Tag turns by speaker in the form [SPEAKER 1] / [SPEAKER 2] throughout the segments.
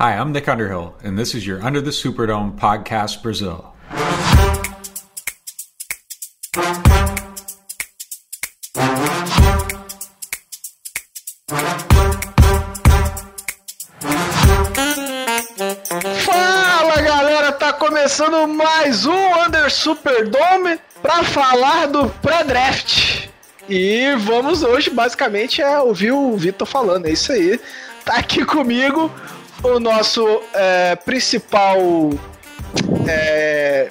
[SPEAKER 1] Hi, I'm Nick Underhill, and this is your Under the Superdome podcast Brazil.
[SPEAKER 2] Fala galera, tá começando mais um Under Superdome pra falar do pré-draft. E vamos hoje basicamente é ouvir o Vitor falando, é isso aí. Tá aqui comigo o nosso é, principal é,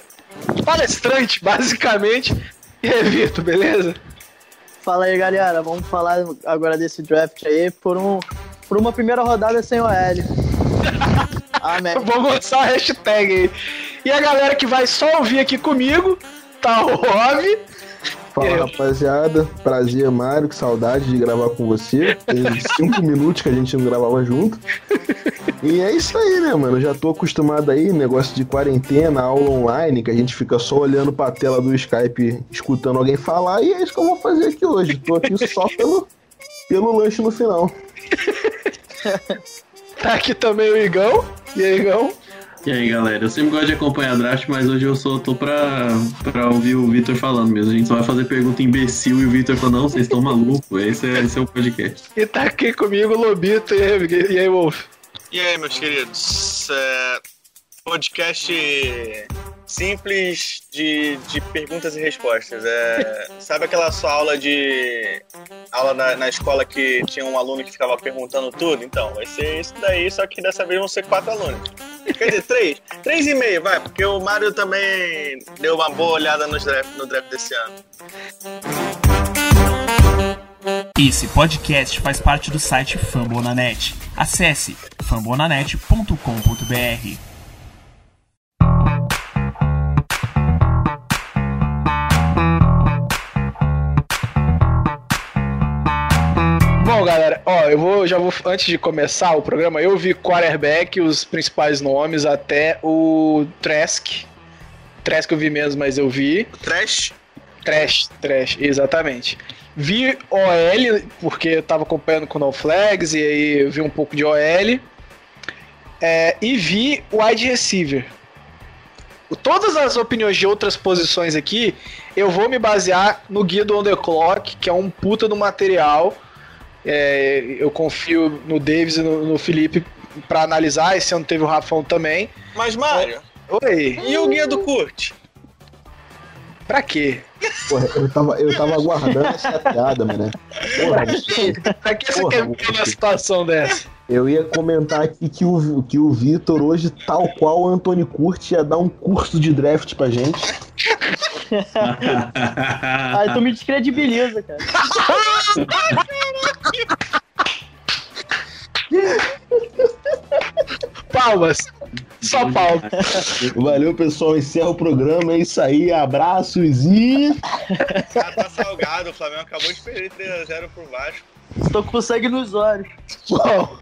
[SPEAKER 2] palestrante, basicamente. E aí, Vitor, beleza?
[SPEAKER 3] Fala aí, galera. Vamos falar agora desse draft aí por, um, por uma primeira rodada sem OL.
[SPEAKER 2] Amém. Vou lançar a hashtag aí. E a galera que vai só ouvir aqui comigo, tá o Rob.
[SPEAKER 4] Fala rapaziada, prazer Mário, que saudade de gravar com você. Tem cinco minutos que a gente não gravava junto. E é isso aí, né, mano? Já tô acostumado aí, negócio de quarentena, aula online, que a gente fica só olhando pra tela do Skype, escutando alguém falar, e é isso que eu vou fazer aqui hoje. Tô aqui só pelo, pelo lanche no final.
[SPEAKER 2] tá aqui também o Igão. E aí, Igão?
[SPEAKER 5] E aí, galera? Eu sempre gosto de acompanhar draft, mas hoje eu só tô pra, pra ouvir o Vitor falando mesmo. A gente só vai fazer pergunta imbecil e o Vitor falou, não, vocês estão malucos. Esse é, esse é o podcast.
[SPEAKER 2] E tá aqui comigo o Lobito. E aí, e aí Wolf?
[SPEAKER 6] E aí, meus queridos? É, podcast simples de, de perguntas e respostas. É, sabe aquela sua aula de. aula na, na, escola que tinha um aluno que ficava perguntando tudo? Então, vai ser isso daí, só que dessa vez vão ser quatro alunos. Quer dizer, três. Três e meio, vai, porque o Mário também deu uma boa olhada no draft, no draft desse ano.
[SPEAKER 7] Esse podcast faz parte do site Fambonanet. Acesse fambonanet.com.br.
[SPEAKER 2] galera, ó, eu vou, já vou, antes de começar o programa, eu vi quarterback, os principais nomes, até o Trask. Trask eu vi mesmo, mas eu vi.
[SPEAKER 6] Trash?
[SPEAKER 2] Trash, Trash, exatamente. Vi OL, porque eu tava acompanhando com No Flags, e aí eu vi um pouco de OL. É, e vi wide receiver. Todas as opiniões de outras posições aqui, eu vou me basear no guia do On The Clock, que é um puta do material é, eu confio no Davis e no, no Felipe para analisar. Esse ano teve o Rafão também.
[SPEAKER 6] Mas, Mário.
[SPEAKER 2] Oi.
[SPEAKER 6] E o guia do Kurt?
[SPEAKER 2] Pra quê?
[SPEAKER 4] Porra, eu tava, eu tava aguardando essa piada, mano.
[SPEAKER 2] Porra, pra que você quer ver uma situação dessa?
[SPEAKER 4] Eu ia comentar aqui que o, que o Vitor hoje, tal qual o Antônio Curti, ia dar um curso de draft pra gente.
[SPEAKER 3] Aí tu me descredibiliza, cara.
[SPEAKER 2] Palmas. Só palmas.
[SPEAKER 4] Valeu, pessoal. Encerra o programa. É isso aí. Abraços e.
[SPEAKER 6] Já tá salgado. O Flamengo acabou de perder 3x0 pro Vasco.
[SPEAKER 3] Estou com sangue nos olhos.
[SPEAKER 2] Bom,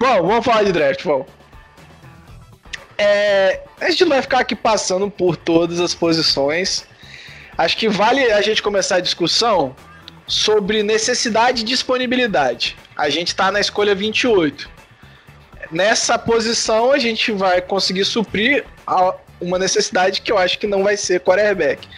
[SPEAKER 2] bom vamos falar de draft, bom. É, a gente não vai ficar aqui passando por todas as posições. Acho que vale a gente começar a discussão sobre necessidade e disponibilidade. A gente está na escolha 28. Nessa posição, a gente vai conseguir suprir uma necessidade que eu acho que não vai ser quarterback.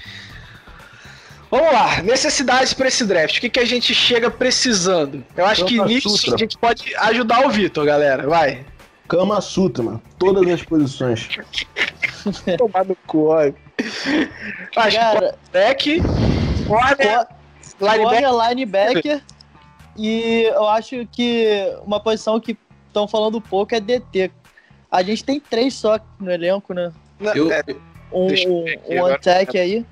[SPEAKER 2] Vamos lá, necessidades para esse draft. O que, que a gente chega precisando? Eu acho Kama que nisso Sutra. a gente pode ajudar o Vitor, galera. Vai.
[SPEAKER 4] Kama Sutra, mano. Todas as posições.
[SPEAKER 2] Tomar no cu, ó. Acho Cara, que quarterback,
[SPEAKER 3] corner, linebacker, linebacker e eu acho que uma posição que estão falando pouco é DT. A gente tem três só no elenco, né?
[SPEAKER 5] Eu,
[SPEAKER 3] um um, um attack aí.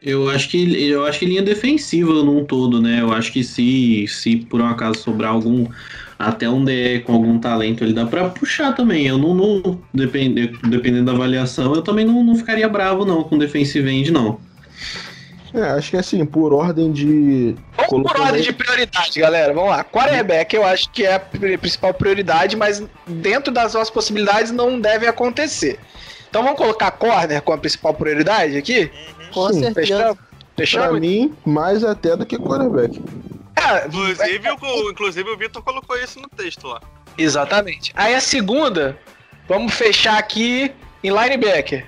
[SPEAKER 5] Eu acho que eu acho que linha defensiva num todo, né? Eu acho que se, se por um acaso sobrar algum até um DE com algum talento, ele dá para puxar também. Eu não, não depende, dependendo da avaliação, eu também não, não ficaria bravo não com defensive end não.
[SPEAKER 4] É, acho que assim, por ordem de.
[SPEAKER 2] Vamos por ordem de prioridade, galera. Vamos lá. Quarterback eu acho que é a principal prioridade, mas dentro das nossas possibilidades não deve acontecer. Então vamos colocar corner com a principal prioridade aqui?
[SPEAKER 3] Com Sim, certeza.
[SPEAKER 4] Fechamos? Pra mim, mais até do que quarterback.
[SPEAKER 6] É, inclusive, o, inclusive o Vitor colocou isso no texto lá.
[SPEAKER 2] Exatamente. Aí a segunda, Vamos fechar aqui em linebacker.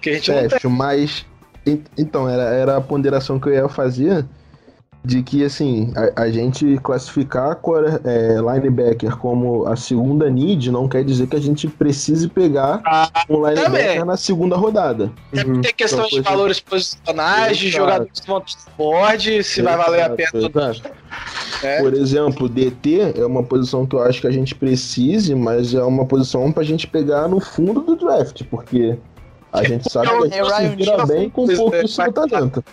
[SPEAKER 2] Que a gente não tem.
[SPEAKER 4] Fecho, mas. En- Então, era, era a ponderação que eu ia fazer de que, assim, a, a gente classificar core- é, linebacker como a segunda need não quer dizer que a gente precise pegar
[SPEAKER 2] Ah,
[SPEAKER 4] um linebacker
[SPEAKER 2] também.
[SPEAKER 4] na segunda rodada.
[SPEAKER 2] É porque tem questão
[SPEAKER 4] Então,
[SPEAKER 2] de
[SPEAKER 4] coisa-
[SPEAKER 2] valores posicionais, de
[SPEAKER 4] Exato.
[SPEAKER 2] jogadores que vão board, se vai valer a pena.
[SPEAKER 4] Exato,
[SPEAKER 2] tudo.
[SPEAKER 4] exato.
[SPEAKER 2] É.
[SPEAKER 4] Por exemplo, DT é uma posição que eu acho que a gente precise, mas é uma posição pra gente pegar no fundo do draft, porque a gente sabe que a gente
[SPEAKER 3] É, Ryan
[SPEAKER 4] se vira bem com
[SPEAKER 2] é,
[SPEAKER 4] pouco do seu talento.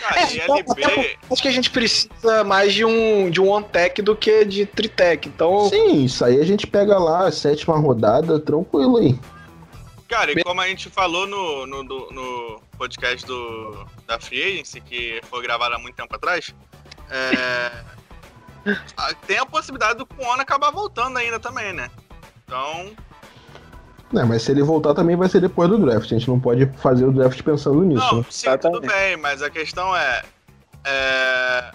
[SPEAKER 6] Cara,
[SPEAKER 2] É, Acho que a gente precisa mais de um, de um on-tech do que de tritech. Então,
[SPEAKER 4] Sim, isso aí a gente pega lá, sétima rodada, tranquilo aí.
[SPEAKER 6] cara, e como a gente falou no, no, no podcast do, da Free Agency, que foi gravado há muito tempo atrás, é, tem a possibilidade do Kuona acabar voltando ainda também, né? Então,
[SPEAKER 4] Né, mas se ele voltar também vai ser depois do draft. A gente não pode fazer o draft pensando nisso.
[SPEAKER 6] Não,
[SPEAKER 4] né?
[SPEAKER 6] sim, tudo bem, mas a questão é, é,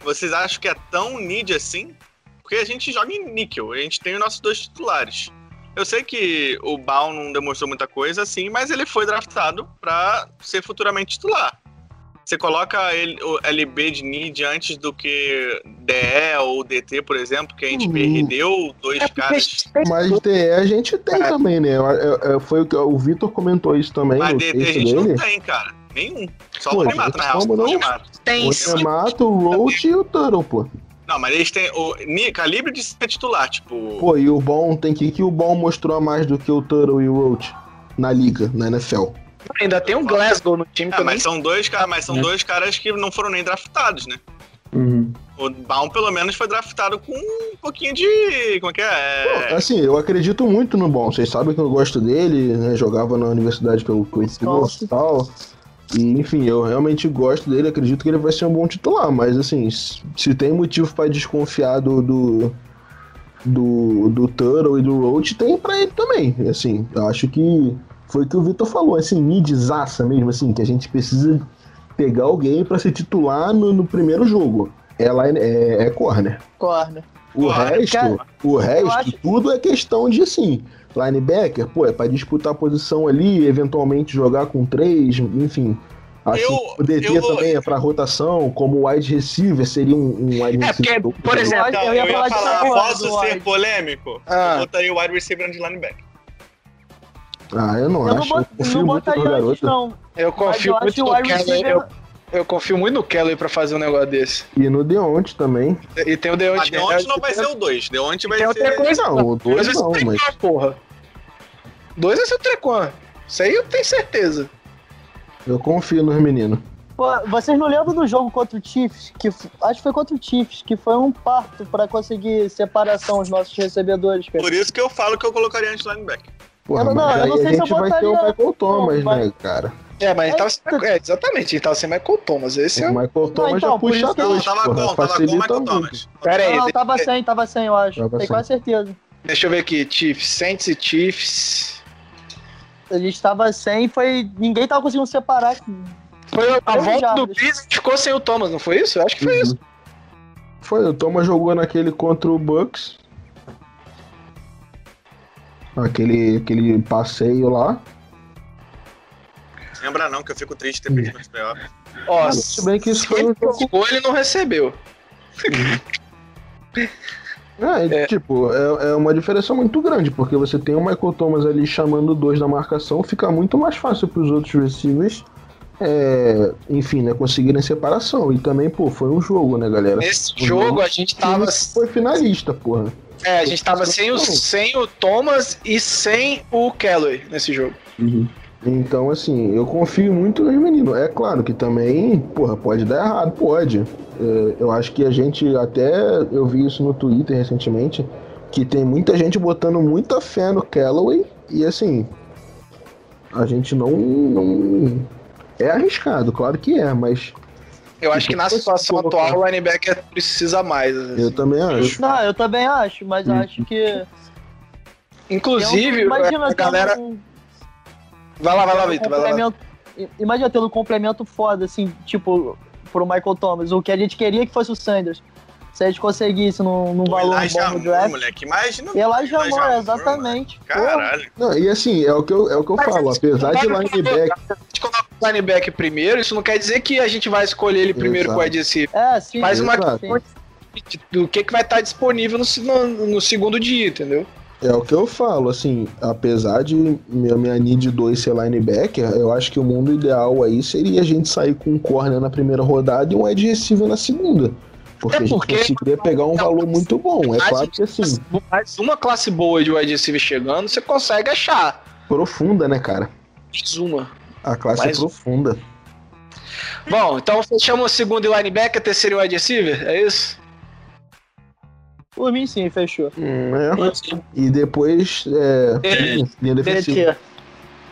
[SPEAKER 6] Vocês acham que é tão need assim? Porque a gente joga em níquel, a gente tem os nossos dois titulares. Eu sei que o Baum não demonstrou muita coisa assim, mas ele foi draftado pra ser futuramente titular. Você coloca ele, o LB de need antes do que DE ou DT, por exemplo, que a gente
[SPEAKER 4] Hum.
[SPEAKER 6] perdeu dois
[SPEAKER 2] é
[SPEAKER 6] caras.
[SPEAKER 4] Mas DE a gente tem
[SPEAKER 2] É.
[SPEAKER 4] também, né? Foi o que o Vitor comentou isso também
[SPEAKER 6] Mas DT a gente
[SPEAKER 4] dele.
[SPEAKER 6] não tem, cara. Nenhum. Só
[SPEAKER 4] Pô,
[SPEAKER 6] o primato, na real. Só o
[SPEAKER 4] não?
[SPEAKER 6] primato.
[SPEAKER 2] tem
[SPEAKER 4] O. Yamato, o Roach e o Turtle, pô.
[SPEAKER 6] Não, mas eles têm o calibre de ser titular, tipo.
[SPEAKER 4] Pô, e o Bom, tem que que o Bom mostrou a mais do que o Turtle e o Roach na liga, na NFL.
[SPEAKER 2] Ainda tem um Glasgow no time
[SPEAKER 6] É,
[SPEAKER 2] nem
[SPEAKER 6] mas são dois caras, mas são
[SPEAKER 4] É.
[SPEAKER 6] dois caras que não foram nem draftados, né? O Baum, pelo menos, foi draftado com um pouquinho de. Como é que é?
[SPEAKER 4] Pô, assim, eu acredito muito no Bom. Vocês sabem que eu gosto dele, né? Jogava na universidade pelo curso e tal. E, enfim, eu realmente gosto dele, acredito que ele vai ser um bom titular, mas assim, se tem motivo pra desconfiar do, do, do, do Turtle e do Roach, tem pra ele também. Assim, eu acho que foi o que o Vitor falou, assim, midzaça mesmo, assim, que a gente precisa pegar alguém pra ser titular no, no primeiro jogo. Ela é, é corner.
[SPEAKER 3] Corner.
[SPEAKER 4] O resto,
[SPEAKER 3] cara,
[SPEAKER 4] o resto,
[SPEAKER 3] acho-
[SPEAKER 4] tudo é questão de assim. Linebacker, pô, é pra disputar a posição ali, eventualmente jogar com três, enfim. Assim,
[SPEAKER 6] Eu-
[SPEAKER 4] o DT
[SPEAKER 6] eu-
[SPEAKER 4] também é pra rotação, como wide receiver seria um, um wide
[SPEAKER 2] É,
[SPEAKER 4] receiver.
[SPEAKER 2] porque, por exemplo,
[SPEAKER 3] eu
[SPEAKER 6] eu
[SPEAKER 3] ia
[SPEAKER 6] ia
[SPEAKER 3] falar de
[SPEAKER 6] falar, posso ser
[SPEAKER 3] wide.
[SPEAKER 6] polêmico?
[SPEAKER 2] Ah.
[SPEAKER 6] Eu botaria o wide receiver de linebacker.
[SPEAKER 4] Ah, eu não
[SPEAKER 3] Eu não,
[SPEAKER 4] acho.
[SPEAKER 3] bot,
[SPEAKER 4] eu confio
[SPEAKER 3] não
[SPEAKER 4] muito no garoto.
[SPEAKER 3] não.
[SPEAKER 2] eu
[SPEAKER 3] Mas
[SPEAKER 2] confio
[SPEAKER 3] eu
[SPEAKER 2] muito no
[SPEAKER 3] receiver...
[SPEAKER 2] Eu, eu confio muito no Kelly pra fazer um negócio desse.
[SPEAKER 4] E no Deonte também.
[SPEAKER 2] E tem o
[SPEAKER 6] A
[SPEAKER 2] Deontay.
[SPEAKER 6] Deontay não vai ser o 2. Deontay vai
[SPEAKER 2] Tem
[SPEAKER 6] ser.
[SPEAKER 2] outra coisa,
[SPEAKER 4] Não, o dois
[SPEAKER 2] Dois vai ser
[SPEAKER 4] não,
[SPEAKER 2] o
[SPEAKER 4] mas.
[SPEAKER 2] Porra. Dois vai ser o Trequan. Isso aí eu tenho certeza.
[SPEAKER 4] Eu confio nos meninos.
[SPEAKER 3] Pô, vocês não lembram do jogo contra o Chiefs? Que, acho que foi contra o Chiefs, que foi um parto pra conseguir separação os nossos recebedores, cara.
[SPEAKER 6] Por isso que eu falo que eu colocaria antes linebacker.
[SPEAKER 4] Porra,
[SPEAKER 3] Eu não-
[SPEAKER 4] mas
[SPEAKER 3] eu
[SPEAKER 4] aí
[SPEAKER 3] não
[SPEAKER 4] a
[SPEAKER 3] sei se eu
[SPEAKER 4] gente vai ter o Michael Thomas,
[SPEAKER 3] Não, vai-
[SPEAKER 4] né, cara?
[SPEAKER 2] É, mas ele
[SPEAKER 3] É,
[SPEAKER 2] tava sem, é, exatamente, ele tava sem Michael Thomas. Esse é
[SPEAKER 4] O
[SPEAKER 2] o.
[SPEAKER 4] Michael Thomas
[SPEAKER 3] então,
[SPEAKER 4] já puxa
[SPEAKER 6] Não,
[SPEAKER 4] dois,
[SPEAKER 6] tava
[SPEAKER 4] porra,
[SPEAKER 6] com, tava com Michael
[SPEAKER 4] muito.
[SPEAKER 6] Thomas.
[SPEAKER 2] Pera aí,
[SPEAKER 3] Não, tava sem, tava sem, eu acho.
[SPEAKER 4] Tava
[SPEAKER 3] Tenho
[SPEAKER 4] sem.
[SPEAKER 3] quase certeza.
[SPEAKER 2] deixa eu ver aqui. Chiefs, Saints e Chiefs.
[SPEAKER 3] A gente tava sem, foi. Ninguém tava conseguindo separar.
[SPEAKER 2] Foi a volta do
[SPEAKER 3] jardas.
[SPEAKER 2] Breeze e ficou sem o Thomas, não foi isso? Eu acho que foi
[SPEAKER 4] Uhum.
[SPEAKER 2] isso.
[SPEAKER 4] Foi, o Thomas jogou naquele contra o Bucks. Aquele, aquele passeio lá.
[SPEAKER 6] Lembra não, que eu fico triste de ter perdido nos playoffs.
[SPEAKER 2] Ó,
[SPEAKER 4] Se bem que isso foi um
[SPEAKER 2] ele
[SPEAKER 4] jogo.
[SPEAKER 2] jogou, ele não recebeu.
[SPEAKER 4] É,
[SPEAKER 2] É.
[SPEAKER 4] tipo, é, é uma diferença muito grande, porque você tem o Michael Thomas ali chamando dois da marcação, fica muito mais fácil pros outros receivers, é, enfim, né, conseguirem separação. E também, pô, foi um jogo, né, galera?
[SPEAKER 2] Nesse jogo
[SPEAKER 4] jogo
[SPEAKER 2] a gente tava.
[SPEAKER 4] Foi finalista, porra.
[SPEAKER 2] É, a gente tava sem o, sem o Thomas e sem o Calloway nesse jogo.
[SPEAKER 4] Então, assim, eu confio muito nos meninos. É claro que também, porra, pode dar errado, pode. É, eu acho que a gente, até eu vi isso no Twitter recentemente, que tem muita gente botando muita fé no Callaway e, assim, a gente não. não... É arriscado, claro que é, mas
[SPEAKER 2] Eu acho que na situação atual o linebacker precisa mais. vezes.
[SPEAKER 4] eu também acho.
[SPEAKER 3] Não, eu também acho, mas
[SPEAKER 4] Hum.
[SPEAKER 3] acho que.
[SPEAKER 2] Inclusive,
[SPEAKER 3] imagina
[SPEAKER 2] a galera.
[SPEAKER 3] um-
[SPEAKER 2] Vai lá, vai lá,
[SPEAKER 3] um
[SPEAKER 2] Vitor. Vai lá.
[SPEAKER 3] complemento- Imagina tendo um complemento foda, assim, tipo, pro Michael Thomas. O que a gente queria que fosse o Sanders. Se a gente conseguisse num, num valor
[SPEAKER 6] Elijah
[SPEAKER 3] bom no draft.
[SPEAKER 6] moleque. Imagina.
[SPEAKER 3] Elijah Moore,
[SPEAKER 6] Moore,
[SPEAKER 3] exatamente.
[SPEAKER 6] mano. Caralho.
[SPEAKER 4] Não, e assim, é o que eu, é o que eu falo, apesar de linebacker.
[SPEAKER 2] A gente coloca o linebacker primeiro, isso não quer dizer que a gente vai escolher ele primeiro
[SPEAKER 4] Exato.
[SPEAKER 2] com o wide receiver.
[SPEAKER 3] É, sim.
[SPEAKER 2] Faz uma
[SPEAKER 3] sim.
[SPEAKER 2] Do que, que vai estar disponível no, no, no segundo dia, entendeu?
[SPEAKER 4] É o que eu falo, assim, apesar de minha, minha need 2 ser linebacker, eu acho que o mundo ideal aí seria a gente sair com um corner na primeira rodada e um wide receiver na segunda. Porque,
[SPEAKER 2] É
[SPEAKER 4] a gente
[SPEAKER 2] porque-
[SPEAKER 4] conseguiria pegar um valor muito bom. É claro que assim,
[SPEAKER 2] Mais uma classe boa de wide receiver chegando, você consegue achar.
[SPEAKER 4] profunda, né, cara?
[SPEAKER 2] Mais uma.
[SPEAKER 4] A classe
[SPEAKER 2] Mais
[SPEAKER 4] é profunda.
[SPEAKER 2] Bom, então fechamos o segundo e linebacker, terceiro e wide receiver, é isso?
[SPEAKER 3] Por mim, sim, fechou.
[SPEAKER 4] Hum, é. E depois, é,
[SPEAKER 6] É.
[SPEAKER 4] linha defensiva.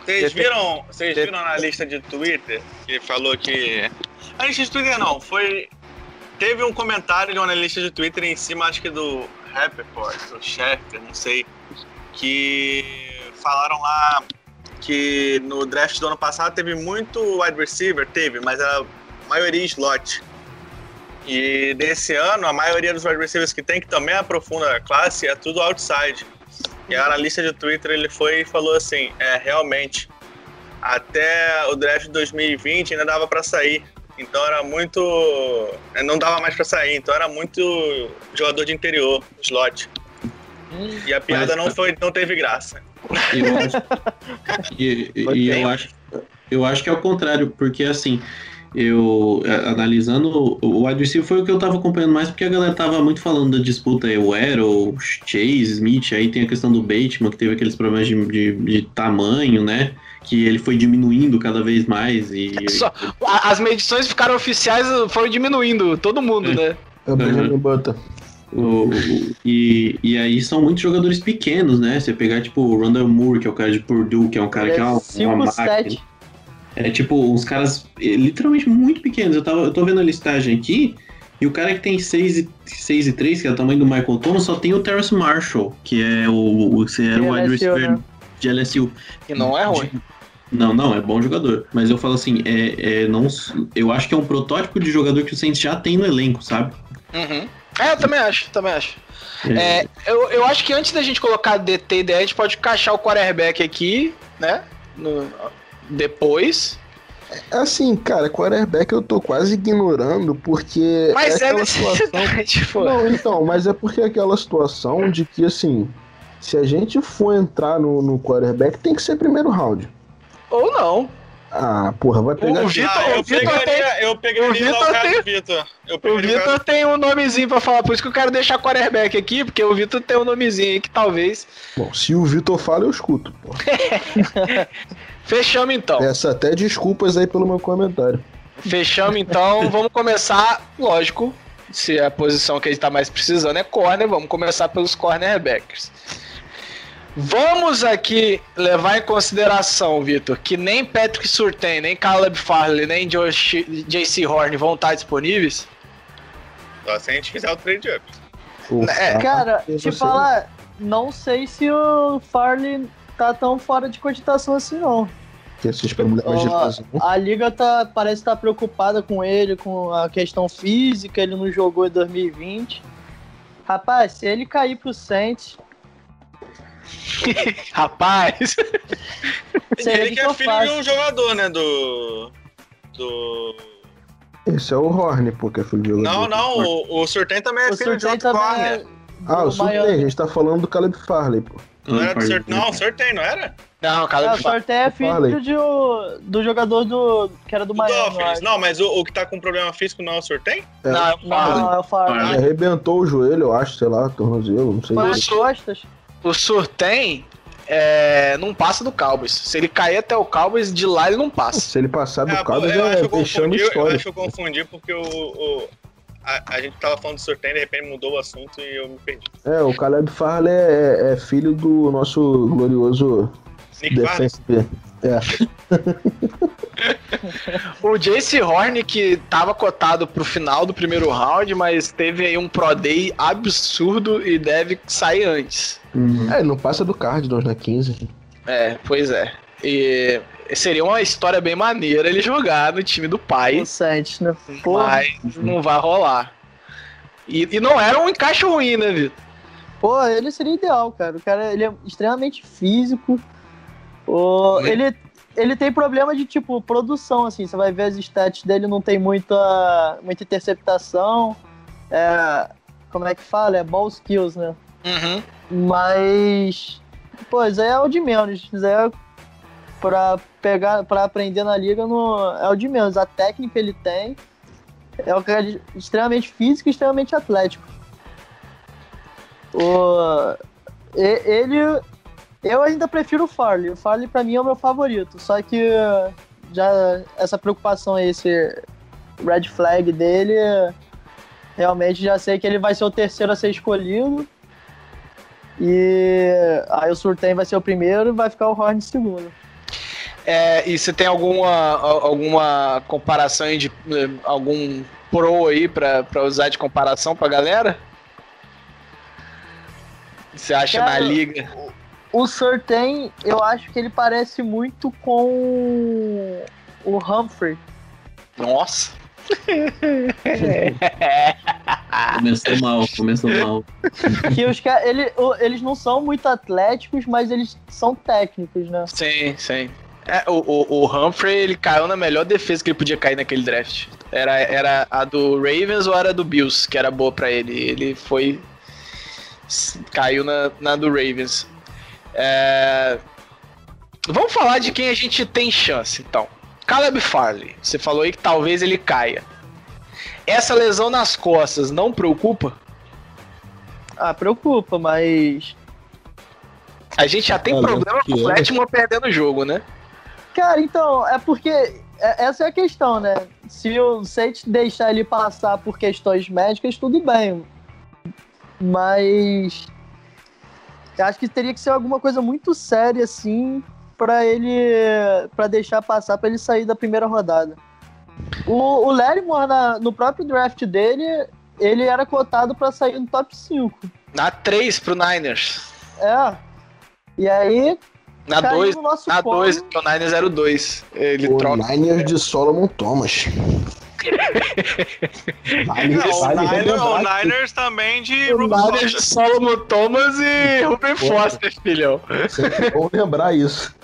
[SPEAKER 6] Vocês viram, vocês viram na lista de Twitter que falou que. A lista de Twitter não, foi. Teve um comentário de um analista de Twitter em cima, acho que do Rappaport, do Schefter, não sei, que falaram lá que no draft do ano passado teve muito wide receiver, teve, mas a maioria slot. E desse ano, a maioria dos wide receivers que tem, que também aprofunda a classe, é tudo outside. E a analista de Twitter ele foi e falou assim: é realmente até o draft de 2020 ainda dava pra sair. Então era muito. é, Não dava mais pra sair, então era muito jogador de interior, slot. E a piada
[SPEAKER 5] Mas-
[SPEAKER 6] não, foi, não teve graça.
[SPEAKER 5] Eu acho, e, e- e eu acho, eu acho que é o contrário, porque assim, eu é, analisando o- o wide receiver foi o que eu tava acompanhando mais, porque a galera tava muito falando da disputa aí, o Arrow, Chase, Smith, aí tem a questão do Bateman, que teve aqueles problemas de, de, de tamanho, né? Que ele foi diminuindo cada vez mais e.
[SPEAKER 2] Só- As medições ficaram oficiais, foram diminuindo, todo mundo, né?
[SPEAKER 4] É o Benjamin Button.
[SPEAKER 5] O- o- e, e aí são muitos jogadores pequenos, né? Você pegar, tipo, o Randall Moore, que é o cara de Purdue, que é um cara
[SPEAKER 3] Ele
[SPEAKER 5] que é
[SPEAKER 3] é
[SPEAKER 5] uma, uma
[SPEAKER 3] 5,
[SPEAKER 5] máquina.
[SPEAKER 3] 7.
[SPEAKER 5] É tipo, uns caras eh, literalmente muito pequenos. Eu, tava, eu tô vendo a listagem aqui, e o cara que tem 6 e, 6 e 3, que é o tamanho do Michael Thomas, só tem o Terrence Marshall, que é o, o que era o wide receiver
[SPEAKER 3] né?
[SPEAKER 5] de LSU.
[SPEAKER 2] E não é ruim.
[SPEAKER 5] Não, não, é bom jogador. Mas eu falo assim, é, é não, eu acho que é um protótipo de jogador que o Saints já tem no elenco, sabe?
[SPEAKER 2] Uhum. É, eu também acho, também acho. É, eu, eu acho que antes da gente colocar DT e DE, a gente pode encaixar o quarterback aqui, né? No- depois.
[SPEAKER 4] Assim, cara, quarterback eu tô quase ignorando, porque.
[SPEAKER 2] Mas é,
[SPEAKER 4] aquela situação.
[SPEAKER 2] necessidade, pô.
[SPEAKER 4] Não, então, mas é porque é aquela situação de que, assim, se a gente for entrar no, no quarterback, tem que ser primeiro round.
[SPEAKER 2] Ou não.
[SPEAKER 4] Ah, porra, vai pegar.
[SPEAKER 2] O Vitor-
[SPEAKER 6] Ah, eu
[SPEAKER 2] o Vitor
[SPEAKER 6] pegaria, eu pegaria
[SPEAKER 2] o Vitor tem-
[SPEAKER 6] Vitor. Eu
[SPEAKER 2] O Vitor tem um nomezinho pra falar, por isso que eu quero deixar quarterback aqui, porque o Vitor tem um nomezinho aí que talvez.
[SPEAKER 4] Bom, se o Vitor fala, eu escuto.
[SPEAKER 2] Fechamos então.
[SPEAKER 4] Peço até desculpas aí pelo meu comentário.
[SPEAKER 2] Fechamos então. Vamos começar, lógico. Se a posição que a gente tá mais precisando é corner, vamos começar pelos cornerbacks. Vamos aqui levar em consideração, Vitor, que nem Patrick Surtain, nem Caleb Farley, nem Josh- JC Horn vão estar disponíveis.
[SPEAKER 6] Só se a gente fizer o trade up.
[SPEAKER 4] O
[SPEAKER 2] É,
[SPEAKER 3] Cara, te falar, não sei se o Farley tá tão fora de cogitação assim, não.
[SPEAKER 4] que esses problemas de lesão.
[SPEAKER 3] a liga tá, parece estar preocupada com ele, com a questão física, ele não jogou em 2020. Rapaz, se ele cair pro Saints,
[SPEAKER 2] Rapaz,
[SPEAKER 6] Ele
[SPEAKER 3] de
[SPEAKER 6] que é filho de
[SPEAKER 3] fácil.
[SPEAKER 6] um jogador, né? Do. Do.
[SPEAKER 4] Esse é o Horn, pô, que é filho de jogador.
[SPEAKER 6] Não, não, o, o Surtain também é
[SPEAKER 3] O
[SPEAKER 6] filho de
[SPEAKER 3] Surtain
[SPEAKER 6] outro
[SPEAKER 3] também
[SPEAKER 6] corner.
[SPEAKER 3] é
[SPEAKER 4] Ah, o Surtain, a gente tá falando do Caleb Farley, pô.
[SPEAKER 6] Não era do
[SPEAKER 5] Farley.
[SPEAKER 6] Surtain. Não, Surtain, não era?
[SPEAKER 2] não, Caleb
[SPEAKER 3] o Sorteio é
[SPEAKER 4] Farley.
[SPEAKER 3] filho de, o- do jogador do, que era do
[SPEAKER 6] Do
[SPEAKER 3] Miami,
[SPEAKER 6] Dolphins. Não, mas o, o que tá com problema físico não é o Surtain?
[SPEAKER 4] É,
[SPEAKER 2] Não, é o Farley.
[SPEAKER 3] Não, é o Farley.
[SPEAKER 4] Ele
[SPEAKER 5] Farley.
[SPEAKER 4] arrebentou o joelho, eu acho, sei lá, tornozelo, não sei.
[SPEAKER 3] Foi
[SPEAKER 2] Mas-
[SPEAKER 3] nas costas.
[SPEAKER 2] O Surtain é, não passa do Cowboys. Se ele cair até o Cowboys, de lá ele não passa.
[SPEAKER 4] Se ele passar do
[SPEAKER 6] É,
[SPEAKER 4] Cabo,
[SPEAKER 6] eu, acho
[SPEAKER 4] é
[SPEAKER 6] que eu
[SPEAKER 4] vexame
[SPEAKER 6] confundi, eu acho que eu confundi porque o. o- a, a gente tava falando do Surtain, de repente mudou o assunto e eu me perdi.
[SPEAKER 4] É, o Caleb Farley é, é filho do nosso glorioso
[SPEAKER 6] Nick Farley?
[SPEAKER 4] É,
[SPEAKER 2] O Jace Horn, que tava cotado pro final do primeiro round, mas teve aí um Pro Day absurdo e deve sair antes.
[SPEAKER 4] é, ele não passa do Cardinals na 15.
[SPEAKER 2] É, pois é. E seria uma história bem maneira ele jogar no time do pai,
[SPEAKER 3] O Saints, né? Porra.
[SPEAKER 2] mas não vai rolar. E, e não era um encaixe ruim, né, Vitor?
[SPEAKER 3] Pô, ele seria ideal, cara. O cara ele é extremamente físico. O, ele, ele tem problema de, tipo, produção, assim. Você vai ver as stats dele, não tem muita, muita interceptação. É, como é que fala? É ball skills, né?
[SPEAKER 2] Uhum.
[SPEAKER 3] Mas. Pô, isso aí é o de menos. É pra, pegar, pra aprender na liga no, é o de menos. A técnica ele tem. É um cara extremamente físico e extremamente atlético. O, ele. Eu ainda prefiro o Farley. O Farley pra mim é o meu favorito. Só que já essa preocupação aí, esse red flag dele, realmente já sei que ele vai ser o terceiro a ser escolhido. E aí o Surtain vai ser o primeiro e vai ficar o Horn em segundo.
[SPEAKER 2] É, e você tem alguma, alguma comparação aí de eh, algum pro aí pra, pra usar de comparação pra galera? Você acha
[SPEAKER 3] Cara,
[SPEAKER 2] na liga?
[SPEAKER 3] O Surtain, eu acho que ele parece muito com o Humphrey.
[SPEAKER 2] Nossa!
[SPEAKER 5] Começou mal, começou mal.
[SPEAKER 3] que os caras, ele, eles não são muito atléticos, mas eles são técnicos, né?
[SPEAKER 2] Sim, sim. É, o, o, o Humphrey, ele caiu na melhor defesa que ele podia cair naquele draft. Era, era a do Ravens ou era a do Bills, que era boa pra ele. Ele foi. caiu na, na do Ravens. É, Vamos falar de quem a gente tem chance, então. Caleb Farley. Você falou aí que talvez ele caia. Essa lesão nas costas não preocupa?
[SPEAKER 3] Ah, preocupa, mas.
[SPEAKER 2] A gente já tem
[SPEAKER 4] Olha,
[SPEAKER 2] problema com o
[SPEAKER 4] é.
[SPEAKER 2] Fletchman perdendo o jogo, né?
[SPEAKER 3] Cara, então, é porque. é- Essa é a questão, né? Se o Saints deixar ele passar por questões médicas, tudo bem. Mas. Eu acho que teria que ser alguma coisa muito séria, assim, pra ele. para deixar passar, pra ele sair da primeira rodada. O, o Lattimore, na- no próprio draft dele, ele era cotado pra sair no top 5.
[SPEAKER 2] Na 3 pro Niners.
[SPEAKER 3] É. E aí.
[SPEAKER 2] Na
[SPEAKER 3] caiu
[SPEAKER 2] 2,
[SPEAKER 3] no
[SPEAKER 2] na
[SPEAKER 3] colo.
[SPEAKER 2] 2, o Niners 02. Ele
[SPEAKER 4] O
[SPEAKER 2] troca.
[SPEAKER 4] Niners de Solomon Thomas. Vale,
[SPEAKER 6] Não, o,
[SPEAKER 4] vale
[SPEAKER 6] Niners, o Niners também de
[SPEAKER 2] O
[SPEAKER 6] Ruben
[SPEAKER 2] Niners de
[SPEAKER 6] Foster.
[SPEAKER 2] Solomon Thomas e Ruben Foster, filhão.
[SPEAKER 4] Bom lembrar isso.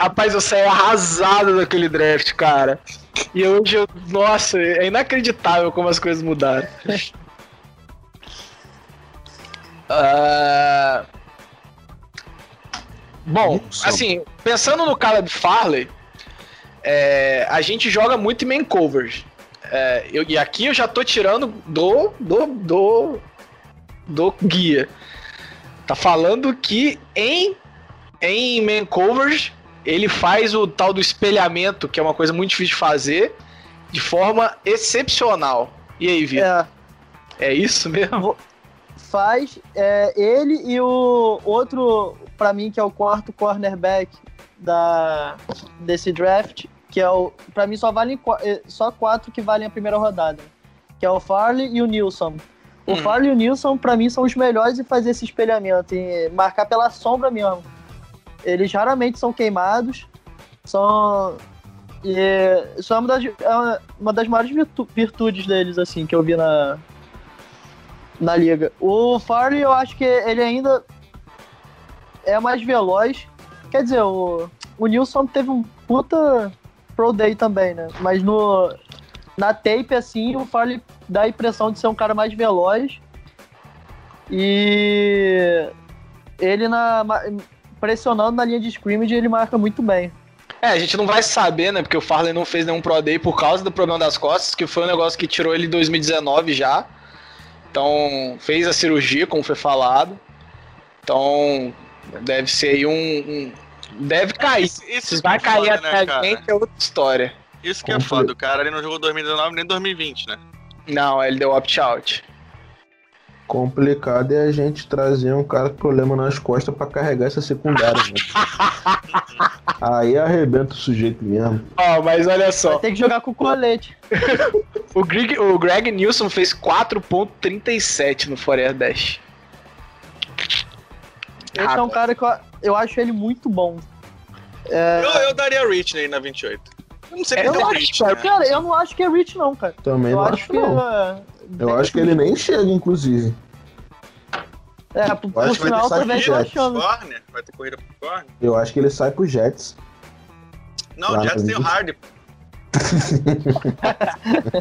[SPEAKER 2] Rapaz, eu saí arrasado daquele draft, cara. E hoje eu. Nossa, é inacreditável como as coisas mudaram. Ah, Bom, assim, pensando no Caleb Farley, é, a gente joga muito em main coverage. É, eu- e aqui eu já tô tirando do, do, do, do guia. Tá falando que em, em main coverage ele faz o tal do espelhamento, que é uma coisa muito difícil de fazer, de forma excepcional. E aí, Vitor?
[SPEAKER 3] É.
[SPEAKER 2] É isso mesmo?
[SPEAKER 3] faz é, ele e o outro, pra mim, que é o quarto cornerback da, desse draft, que é o. Pra mim só valem eh, só quatro que valem a primeira rodada. Que é o Farley e o Nilson. O
[SPEAKER 2] Uhum.
[SPEAKER 3] Farley e o Nilson, pra mim, são os melhores em fazer esse espelhamento, em marcar pela sombra mesmo. Eles raramente são queimados. São. E isso é uma das, é uma- uma das maiores virtu- virtudes deles, assim, que eu vi na, na liga. O Farley, eu acho que ele ainda é mais veloz. Quer dizer, o, o Nilson teve um puta Pro Day também, né? Mas no, na tape, assim, o Farley dá a impressão de ser um cara mais veloz. E ele na, pressionando na linha de scrimmage, ele marca muito bem.
[SPEAKER 2] É, a gente não vai saber, né? Porque o Farley não fez nenhum Pro Day por causa do problema das costas, que foi um negócio que tirou ele em 2019 já. Então, fez a cirurgia, como foi falado. Então, deve ser aí um. um- deve cair.
[SPEAKER 6] Isso, isso
[SPEAKER 2] Se
[SPEAKER 6] que
[SPEAKER 2] vai
[SPEAKER 6] é
[SPEAKER 2] cair
[SPEAKER 6] foda,
[SPEAKER 2] até
[SPEAKER 6] né,
[SPEAKER 2] a gente é outra história.
[SPEAKER 6] Isso que é foda, o cara ele não jogou 2019 nem 2020, né?
[SPEAKER 2] Não, ele deu opt-out.
[SPEAKER 4] Complicado é a gente trazer um cara com problema nas costas pra carregar essa secundária, né? Aí arrebenta o sujeito mesmo.
[SPEAKER 2] Ó, mas olha
[SPEAKER 3] Vai
[SPEAKER 2] só,
[SPEAKER 3] ter que jogar com colete.
[SPEAKER 2] o Greg, o Greg Nilsson fez 4.37 no Forever Dash.
[SPEAKER 3] Esse é um cara que eu, eu acho ele muito bom. É,
[SPEAKER 6] Eu, eu daria Rich aí na 28. Eu não sei
[SPEAKER 3] Eu
[SPEAKER 6] porque
[SPEAKER 3] não
[SPEAKER 6] é
[SPEAKER 3] acho,
[SPEAKER 6] Rich,
[SPEAKER 3] cara,
[SPEAKER 6] né?
[SPEAKER 3] cara, eu não acho que é Rich, não, cara.
[SPEAKER 4] Também
[SPEAKER 3] Eu
[SPEAKER 4] não
[SPEAKER 3] acho
[SPEAKER 4] acho,
[SPEAKER 3] que.
[SPEAKER 4] não.
[SPEAKER 3] é,
[SPEAKER 4] Eu acho que ele nem chega, inclusive.
[SPEAKER 3] É,
[SPEAKER 4] Eu que vai
[SPEAKER 3] final também tô achando.
[SPEAKER 6] Corner? Vai ter corrida pro corner?
[SPEAKER 4] Eu acho que ele sai pro Jets.
[SPEAKER 6] Não, o Jets tem o
[SPEAKER 4] Jets.
[SPEAKER 6] Hardy.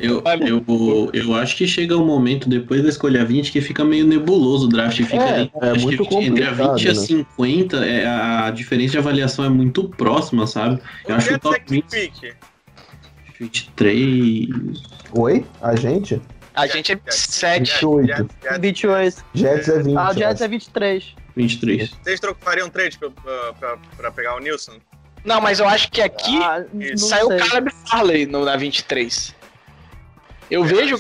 [SPEAKER 5] Eu, eu, eu acho que chega um momento depois da escolha 20 que fica meio nebuloso o draft. Fica
[SPEAKER 4] É,
[SPEAKER 5] ali,
[SPEAKER 4] é muito
[SPEAKER 5] que entre a 20 e a
[SPEAKER 4] complicado, né?
[SPEAKER 5] 50, é, a diferença de avaliação é muito próxima, sabe? Eu
[SPEAKER 6] O
[SPEAKER 5] acho que o
[SPEAKER 6] é
[SPEAKER 5] top
[SPEAKER 6] que
[SPEAKER 5] 20,
[SPEAKER 6] pique.
[SPEAKER 5] 23.
[SPEAKER 4] Oi? A gente?
[SPEAKER 2] A gente é 27.
[SPEAKER 4] 28.
[SPEAKER 6] Jets, Jets.
[SPEAKER 3] 28.
[SPEAKER 4] Jets é 20.
[SPEAKER 3] Ah, o Jets é 23.
[SPEAKER 5] 23.
[SPEAKER 6] Vocês tro- fariam trade pra, pra, pra pegar o Nilson?
[SPEAKER 2] Não, mas eu acho que aqui
[SPEAKER 3] Ah,
[SPEAKER 2] saiu o Caleb Farley no, na 23. Eu vejo.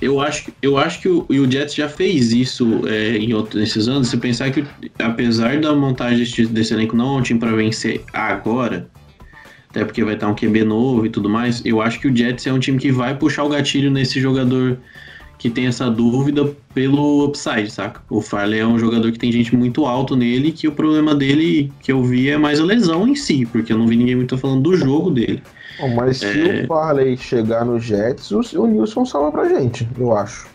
[SPEAKER 5] Eu acho, eu acho que o, o Jets já fez isso é, em outros nesses anos. Se pensar que, apesar da montagem desse, desse elenco não é um time para vencer agora, até porque vai estar um QB novo e tudo mais, eu acho que o Jets é um time que vai puxar o gatilho nesse jogador que tem essa dúvida pelo upside, saca? O Farley é um jogador que tem gente muito alto nele, que o problema dele que eu vi é mais a lesão em si, porque eu não vi ninguém muito falando do jogo dele.
[SPEAKER 4] Bom, mas se
[SPEAKER 5] É.
[SPEAKER 4] o Farley chegar no Jets, o, o Nilson salva pra gente, eu acho.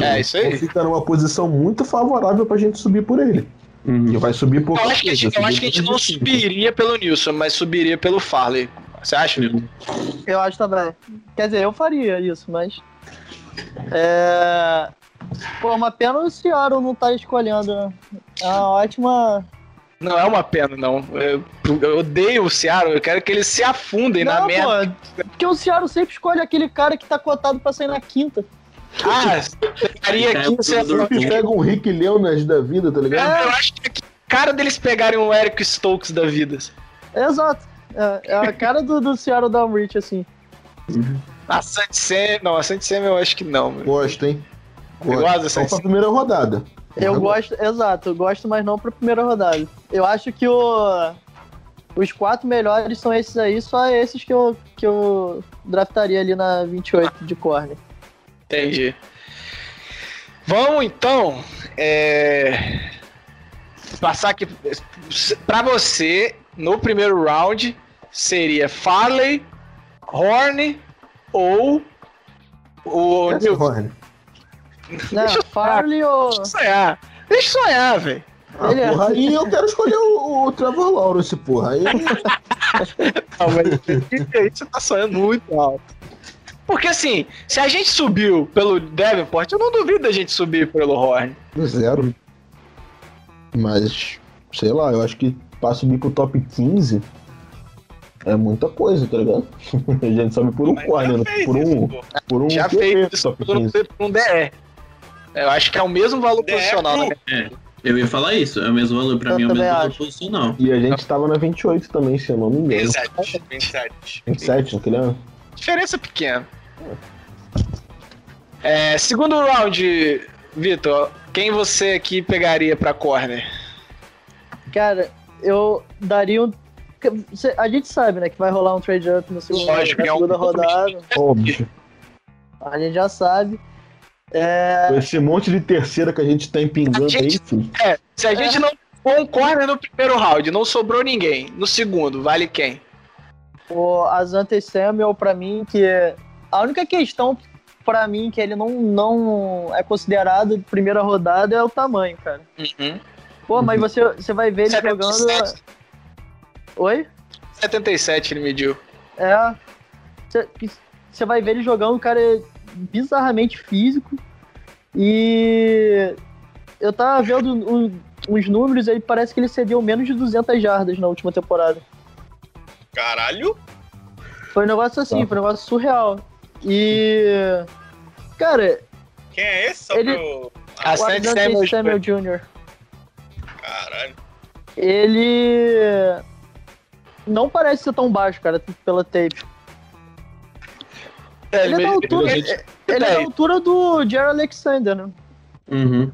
[SPEAKER 2] É, isso
[SPEAKER 4] Ele
[SPEAKER 2] aí.
[SPEAKER 4] fica numa posição muito favorável pra gente subir por ele.
[SPEAKER 5] Uhum.
[SPEAKER 4] E vai subir por
[SPEAKER 2] Eu acho que a gente, eu acho que a gente não subiria pelo Nilson, mas subiria pelo Farley. Você acha?
[SPEAKER 3] Eu acho também. Quer dizer, eu faria isso, mas. É. Pô, uma pena o Seattle não tá escolhendo, né? É uma ótima.
[SPEAKER 2] Não é uma pena, não. Eu, eu odeio o Seattle, eu quero que eles se afundem na
[SPEAKER 3] Não,
[SPEAKER 2] merda.
[SPEAKER 3] pô, porque o Seattle sempre escolhe aquele cara que tá cotado pra sair na quinta.
[SPEAKER 2] Ah, pegaria aqui, você
[SPEAKER 4] Sempre pega um Rick Leonard da vida, tá ligado?
[SPEAKER 2] É, eu acho que é cara deles pegarem um Eric Stokes da vida.
[SPEAKER 3] Exato. É, é a cara do, do Seattle Downreach, assim.
[SPEAKER 2] A Santi Sam, não, a Santi Sam eu acho que não.
[SPEAKER 4] Gosto, hein?
[SPEAKER 2] Da
[SPEAKER 4] Só pra
[SPEAKER 2] Sam?
[SPEAKER 4] primeira rodada.
[SPEAKER 3] Eu gosto, exato, eu gosto, mas não pra primeira rodada. Eu acho que o, os quatro melhores são esses aí, só esses que eu, que eu draftaria ali na 28 de corner.
[SPEAKER 2] Entendi. Vamos então é, passar aqui pra você no primeiro round seria Farley, Horn ou o Nilson.
[SPEAKER 4] Horn.
[SPEAKER 3] Né?
[SPEAKER 2] Deixa eu
[SPEAKER 3] Farley ou.
[SPEAKER 2] Deixa eu sonhar. Deixa eu sonhar, velho.
[SPEAKER 4] Ah,
[SPEAKER 3] Ele é-
[SPEAKER 4] porra, aí eu quero escolher o, o Trevor Lawrence, porra. Aí
[SPEAKER 2] Não, mas que aí você tá sonhando muito alto. Porque assim, se a gente subiu pelo Davenport, eu não duvido da gente subir pelo Horn.
[SPEAKER 4] zero. Mas, sei lá, eu acho que pra subir pro top 15 é muita coisa, tá ligado? A gente sobe por um corner,
[SPEAKER 6] fez
[SPEAKER 4] por
[SPEAKER 6] isso,
[SPEAKER 4] um, por um
[SPEAKER 2] Já
[SPEAKER 4] QB
[SPEAKER 2] fez isso
[SPEAKER 4] top
[SPEAKER 2] por um,
[SPEAKER 4] 15.
[SPEAKER 2] por um DE. Eu acho que é o mesmo valor
[SPEAKER 6] DE
[SPEAKER 2] posicional,
[SPEAKER 6] pro-
[SPEAKER 2] né?
[SPEAKER 5] Eu ia falar isso, é o mesmo valor, pra
[SPEAKER 3] Eu
[SPEAKER 5] mim é o mesmo valor
[SPEAKER 3] acho.
[SPEAKER 5] posicional.
[SPEAKER 4] E a gente tava na 28 também, se eu não me engano.
[SPEAKER 6] 27. 27.
[SPEAKER 4] 27 naquele ano.
[SPEAKER 2] Diferença pequena. É, segundo round, Vitor, quem você aqui pegaria pra corner?
[SPEAKER 3] Cara, eu daria um. A gente sabe, né, que vai rolar um trade up no segundo,
[SPEAKER 2] Lógico,
[SPEAKER 3] na
[SPEAKER 2] é um-
[SPEAKER 3] segunda rodada.
[SPEAKER 4] Óbvio.
[SPEAKER 3] A gente já sabe. É,
[SPEAKER 4] Com esse monte de terceira que a gente tá empingando
[SPEAKER 2] A gente-
[SPEAKER 4] aí, filho.
[SPEAKER 2] É, se a gente não for um corner no primeiro round, não sobrou ninguém. No segundo, vale quem?
[SPEAKER 3] o Azante Samuel, pra mim, que é. A única questão pra mim que ele não, não é considerado de primeira rodada é o tamanho, cara.
[SPEAKER 2] Uhum.
[SPEAKER 3] Pô, mas você, você vai ver ele jogando.
[SPEAKER 2] 77,
[SPEAKER 3] Oi?
[SPEAKER 2] 77 ele mediu.
[SPEAKER 3] É. Você- Você vai ver ele jogando, o cara é bizarramente físico. E eu tava vendo o- os números, ele parece que ele cedeu menos de 200 jardas na última temporada.
[SPEAKER 6] Caralho.
[SPEAKER 3] Foi um negócio assim,
[SPEAKER 4] Tá.
[SPEAKER 3] foi um negócio surreal. E. Cara,
[SPEAKER 6] Quem é esse? Só
[SPEAKER 3] Ele-
[SPEAKER 6] pra eu...
[SPEAKER 2] A
[SPEAKER 3] o Asante
[SPEAKER 2] Samuel,
[SPEAKER 3] Samuel Jr.
[SPEAKER 6] Caralho.
[SPEAKER 3] Ele. Não parece ser tão baixo, cara, pela tape.
[SPEAKER 2] É,
[SPEAKER 3] Ele é da altura,
[SPEAKER 2] ele-
[SPEAKER 3] ele é da altura do Jerry Alexander, né?
[SPEAKER 5] Uhum.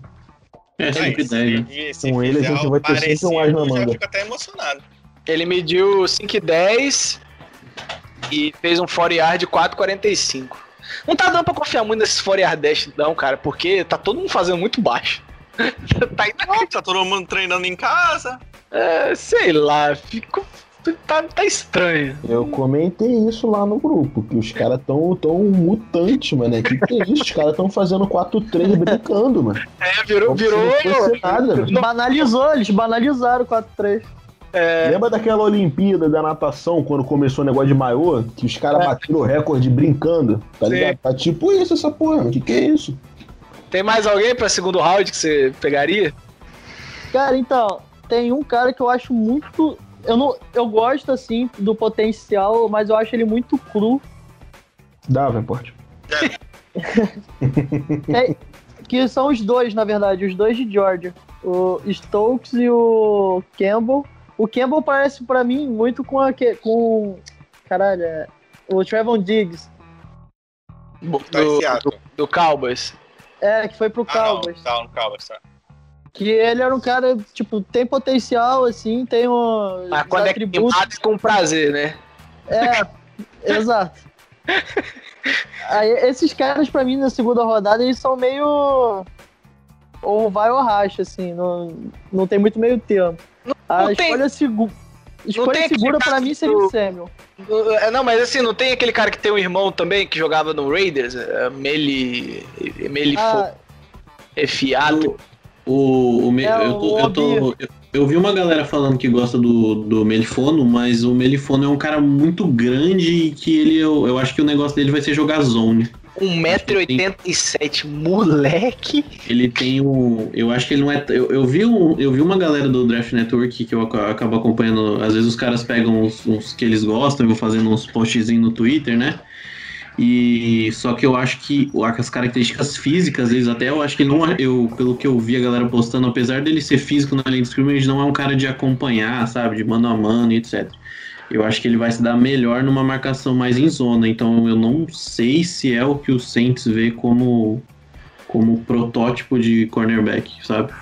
[SPEAKER 5] É,
[SPEAKER 6] Aí,
[SPEAKER 5] sempre
[SPEAKER 6] se,
[SPEAKER 5] 10, né?
[SPEAKER 6] e
[SPEAKER 4] Com ele a gente vai ter sempre um as na
[SPEAKER 6] parecido, eu já
[SPEAKER 4] manga.
[SPEAKER 6] fico até emocionado.
[SPEAKER 2] Ele mediu 5,10 e fez um 4 yard de 4,45. Não tá dando pra confiar muito nesses 4 yard dash, não, cara, porque tá todo mundo fazendo muito baixo. tá
[SPEAKER 6] Não, tá todo mundo treinando em casa.
[SPEAKER 2] É, sei lá, fico. Tá, tá estranho.
[SPEAKER 4] Eu comentei isso lá no grupo, que os caras tão, tão mutantes, mano. É que que é isso? Os caras tão fazendo 4-3 brincando, mano.
[SPEAKER 2] É, virou,
[SPEAKER 4] Como
[SPEAKER 2] virou.
[SPEAKER 4] não nada, mano.
[SPEAKER 3] Banalizou, eles banalizaram o 4-3.
[SPEAKER 2] É,
[SPEAKER 4] Lembra daquela Olimpíada da natação, quando começou o negócio de maiô? Que os caras bateram o recorde brincando, tá
[SPEAKER 2] Sim.
[SPEAKER 4] ligado? Tá tipo isso, essa porra. O que, que é isso?
[SPEAKER 2] tem mais alguém pra segundo round que você pegaria?
[SPEAKER 3] Cara, então, tem um cara que eu acho muito. Eu, não, eu gosto, assim, do potencial, mas eu acho ele muito cru.
[SPEAKER 4] Davenport.
[SPEAKER 3] É, que são os dois, na verdade, os dois de Georgia. O Stokes e o Campbell. O Campbell parece pra mim muito com a que- com caralho, é, o Trevon Diggs.
[SPEAKER 2] Do,
[SPEAKER 6] Seattle.
[SPEAKER 2] do Cowboys.
[SPEAKER 3] É, que foi pro
[SPEAKER 6] Ah, não,
[SPEAKER 3] Cowboys.
[SPEAKER 6] tá, no Cowboys, tá.
[SPEAKER 3] Que ele era um cara, tipo, tem potencial, assim, tem um
[SPEAKER 2] Mas quando é queimado é com prazer, né?
[SPEAKER 3] É, exato. Aí, esses caras, pra mim, na segunda rodada, eles são meio. Ou vai ou racha, assim. Não, não tem muito meio termo. A
[SPEAKER 2] não tem-
[SPEAKER 3] escolha, segu... escolha
[SPEAKER 2] tem
[SPEAKER 3] segura pra mim seria
[SPEAKER 2] do-
[SPEAKER 3] o Samuel.
[SPEAKER 2] É, Não, mas assim, não tem aquele cara que tem um irmão também que jogava no Raiders? É, Meli. Meli
[SPEAKER 3] Ah,
[SPEAKER 2] Refiado.
[SPEAKER 5] O, o me-
[SPEAKER 3] É,
[SPEAKER 5] eu, tô- eu, tô- eu, eu vi uma galera falando que gosta do, do Melifono, mas o Melifono é um cara muito grande e que ele, eu, eu acho que o negócio dele vai ser jogar zone.
[SPEAKER 2] 1,87m, moleque.
[SPEAKER 5] Ele tem um. Eu acho que ele não é. Eu, eu, vi, um, eu vi uma galera do Draft Network que eu ac- acabo acompanhando. Às vezes os caras pegam uns, uns que eles gostam e vão fazendo uns postzinhos no Twitter, né? E só que eu acho que o- as características físicas deles, até eu acho que ele não é. Eu, pelo que eu vi a galera postando, apesar dele ser físico na linha de scrimmage, não é um cara de acompanhar, sabe? De mano a mano e etc. Eu acho que ele vai se dar melhor numa marcação mais em zona. Então eu não sei se é o que o Saints vê como, como protótipo de cornerback, sabe?